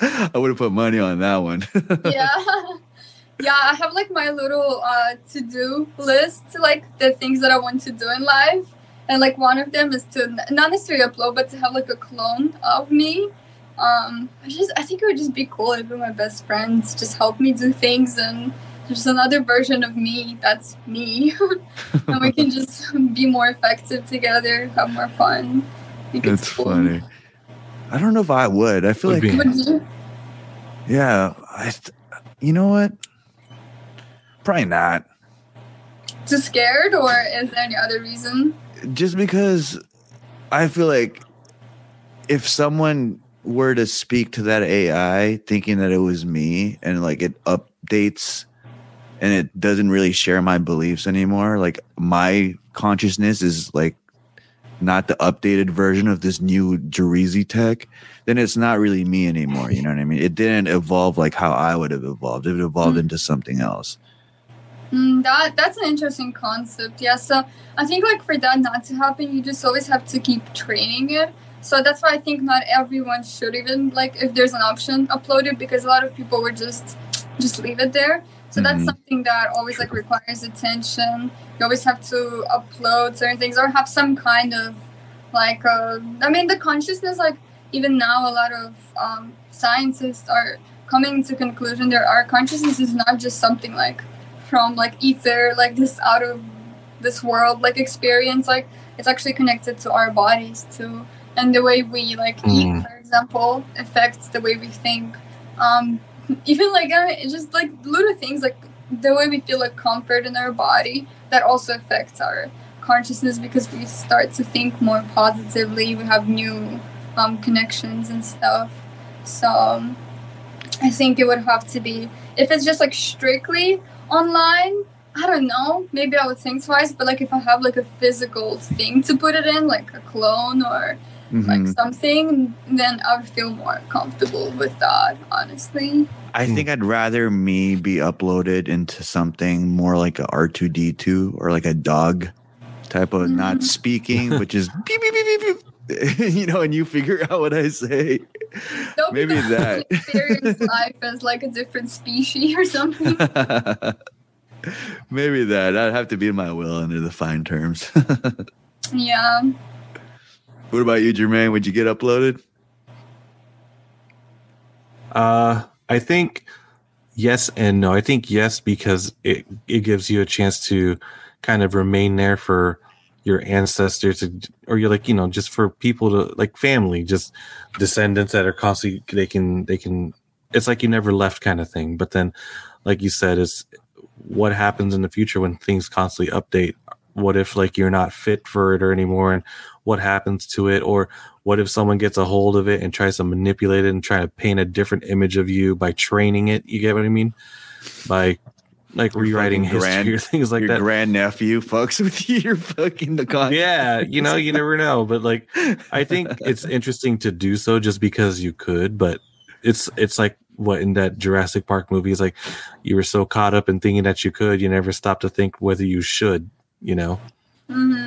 I would have put money on that one. yeah yeah i have like my little uh to-do list like the things that i want to do in life and like one of them is to not necessarily upload but to have like a clone of me um i just i think it would just be cool if my best friends just help me do things and there's another version of me that's me and we can just be more effective together have more fun it's That's cool. funny. I don't know if I would. I feel Would like, be- yeah, I, th- you know what? Probably not. Too scared, or is there any other reason? just because I feel like if someone were to speak to that AI thinking that it was me and like it updates and it doesn't really share my beliefs anymore. Like my consciousness is like not the updated version of this new Jarizi tech, then it's not really me anymore. You know what I mean? It didn't evolve like how I would have evolved. It evolved Mm. into something else. Mm, that that's an interesting concept. Yeah, so I think like for that not to happen, you just always have to keep training it. So that's why I think not everyone should even like if there's an option upload it because a lot of people would just just leave it there. So that's Mhm. something that always like requires attention. You always have to upload certain things or have some kind of like uh, I mean the consciousness like even now a lot of um, scientists are coming to conclusion that our consciousness is not just something like from like ether like this out of this world like experience like it's actually connected to our bodies too. And the way we like eat Mm. for example affects the way we think. Um even like I mean, just like little things like the way we feel like comfort in our body that also affects our consciousness because we start to think more positively we have new um, connections and stuff. So um, i think it would have to be if it's just like strictly online i don't know maybe i would think twice but like if i have like a physical thing to put it in like a clone or like Mhm. something then i would feel more comfortable with that honestly I think I'd rather me be uploaded into something more like a R2D2 or like a dog type of not Mhm. speaking, which is beep, beep, beep, beep, beep. you know, and you figure out what I say. Don't Maybe that. Experience life as like a different species or something Maybe that. I'd have to be in my will under the fine terms. yeah what about you, Jermaine? Would you get uploaded? Uh, I think yes and no. I think yes because it it gives you a chance to kind of remain there for your ancestors to, or you're like you know just for people to like family, just descendants that are constantly they can they can. It's like you never left kind of thing. But then, like you said, it's what happens in the future when things constantly update. What if like you're not fit for it or anymore, and what happens to it, or what if someone gets a hold of it and tries to manipulate it and try to paint a different image of you by training it? You get what I mean? By like Your rewriting history grand- or things like that. Your that. grandnephew fucks with you. You're fucking the con. yeah, you know, you never know. But like, I think it's interesting to do so just because you could. But it's it's like what in that Jurassic Park movie is like you were so caught up in thinking that you could, you never stopped to think whether you should. You know. hmm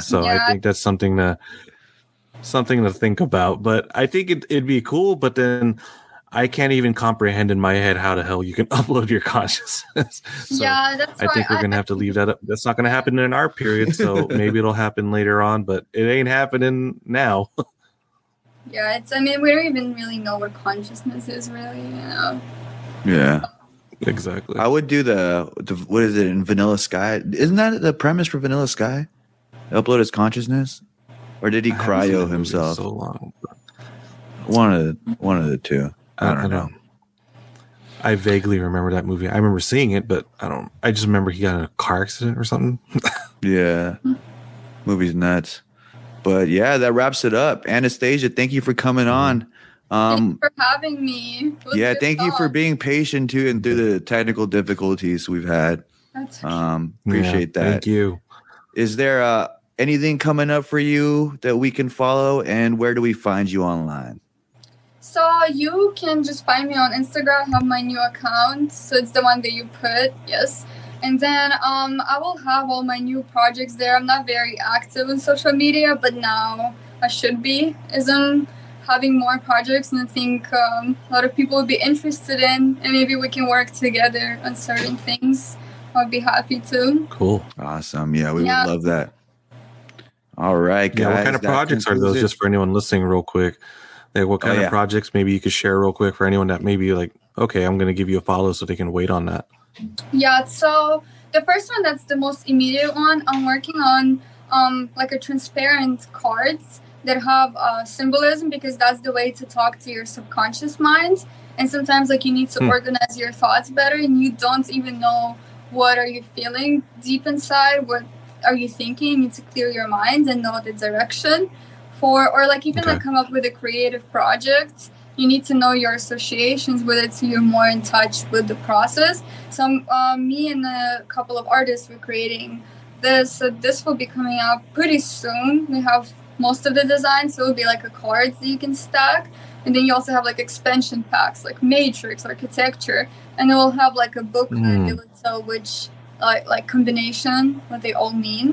So Yeah. I think that's something to something to think about. But I think it, it'd be cool. But then I can't even comprehend in my head how the hell you can upload your consciousness. so yeah that's I think we're gonna have to leave that up. That's not gonna happen in our period. So maybe it'll happen later on, but it ain't happening now. yeah it's i mean we don't even really know what consciousness is really you know yeah. exactly. I would do the, the what is it in Vanilla Sky? Isn't that the premise for Vanilla Sky? Upload his consciousness, or did he I haven't seen that cryo himself? So long. One of the one of the two. I don't know. I vaguely remember that movie. I remember seeing it, but I don't. I just remember he got in a car accident or something. Yeah, movie's nuts. But yeah, that wraps it up. Anastasia, thank you for coming on. Um, Thanks for having me It yeah, good thank you for being patient too and through the technical difficulties we've had. That's Um, Yeah, appreciate that. Thank you. Is there uh, anything coming up for you that we can follow, and where do we find you online? So you can just find me on Instagram. I have my new account, so it's the one that you put, yes. And then um, I will have all my new projects there. I'm not very active on social media, but now I should be. Is in having more projects, and I think um, a lot of people would be interested in, and maybe we can work together on certain things. I'd be happy to. Cool. Awesome. Yeah, we Yeah. would love that. All right, guys. Yeah, what kind of projects are those? it. Just for anyone listening, real quick. Like, what Oh, kind yeah. of projects? Maybe you could share real quick for anyone that maybe like, okay, I'm going to give you a follow so they can wait on that. Yeah, so the first one that's the most immediate one, I'm working on um like a transparent cards that have uh, symbolism because that's the way to talk to your subconscious mind. And sometimes like you need to Hmm. organize your thoughts better and you don't even know what are you feeling deep inside, what are you thinking? You need to clear your mind and know the direction for or like even Okay. like come up with a creative project you need to know your associations with it so you're more in touch with the process. So uh, me and a couple of artists were creating this. So this will be coming out pretty soon. We have most of the designs, so it'll be like a cards that you can stack. And then you also have like expansion packs, like matrix, architecture, and it will have like a booklet Mm. that will tell which like like combination, what they all mean,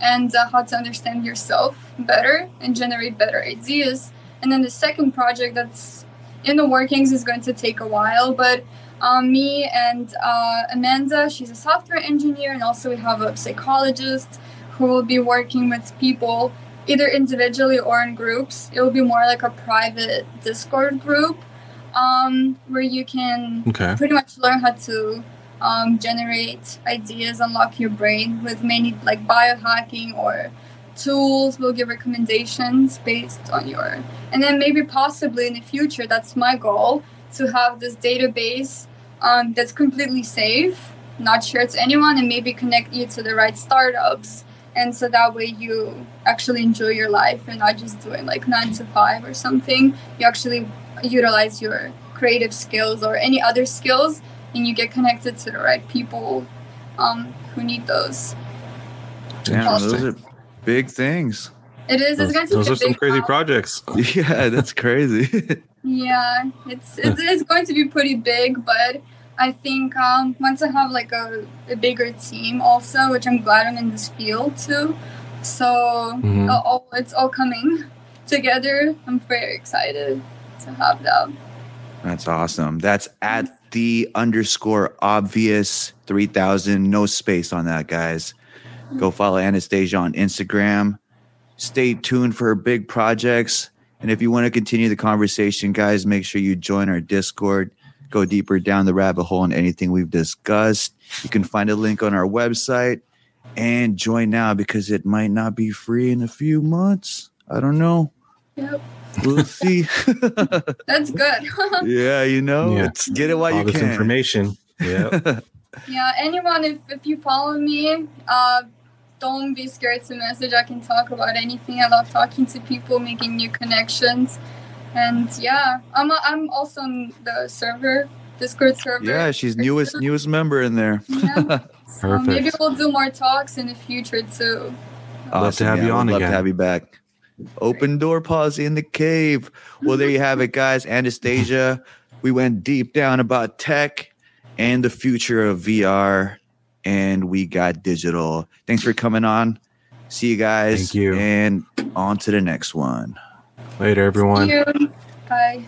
and uh, how to understand yourself better and generate better ideas. And then the second project that's in the workings is going to take a while, but um, me and uh, Amanda, she's a software engineer, and also we have a psychologist who will be working with people either individually or in groups. It will be more like a private Discord group um, where you can Okay. pretty much learn how to um, generate ideas, unlock your brain with many like biohacking or tools. We'll give recommendations based on your, and then maybe possibly in the future, that's my goal to have this database um, that's completely safe, not shared to anyone, and maybe connect you to the right startups. And so that way you actually enjoy your life and not just doing like nine to five or something. You actually utilize your creative skills or any other skills and you get connected to the right people um, who need those. Damn, those are big things. It is. Those, It's going to those be are some crazy house. projects. Yeah, that's crazy. Yeah, it's it's, it's going to be pretty big, but I think um, once I have like a, a bigger team also, which I'm glad I'm in this field too. So Mhm. uh, all, it's all coming together. I'm very excited to have that. That's awesome. That's at the underscore obvious 3000. No space on that, guys. Go follow Anastasia on Instagram. Stay tuned for her big projects. And if you want to continue the conversation, guys, make sure you join our Discord. Go deeper down the rabbit hole on anything we've discussed. You can find a link on our website and join now because it might not be free in a few months. I don't know. Yep, We'll see. that's good. yeah, you know, Yeah. it's get it while All you this can. information. Yeah. Yeah, anyone, if, if you follow me, uh, don't be scared to message. I can talk about anything. I love talking to people, making new connections. And yeah, I'm, I'm also on the server, Discord server. Yeah, she's newest newest member in there. Yeah. So maybe we'll do more talks in the future too. Love to have you we'd on love again. to have you back. Open door policy in the cave. Well, there you have it, guys. Anastasia, we went deep down about tech and the future of VR, and we got digital. Thanks for coming on. See you guys. Thank you. And on to the next one. Later, everyone. See you. Bye.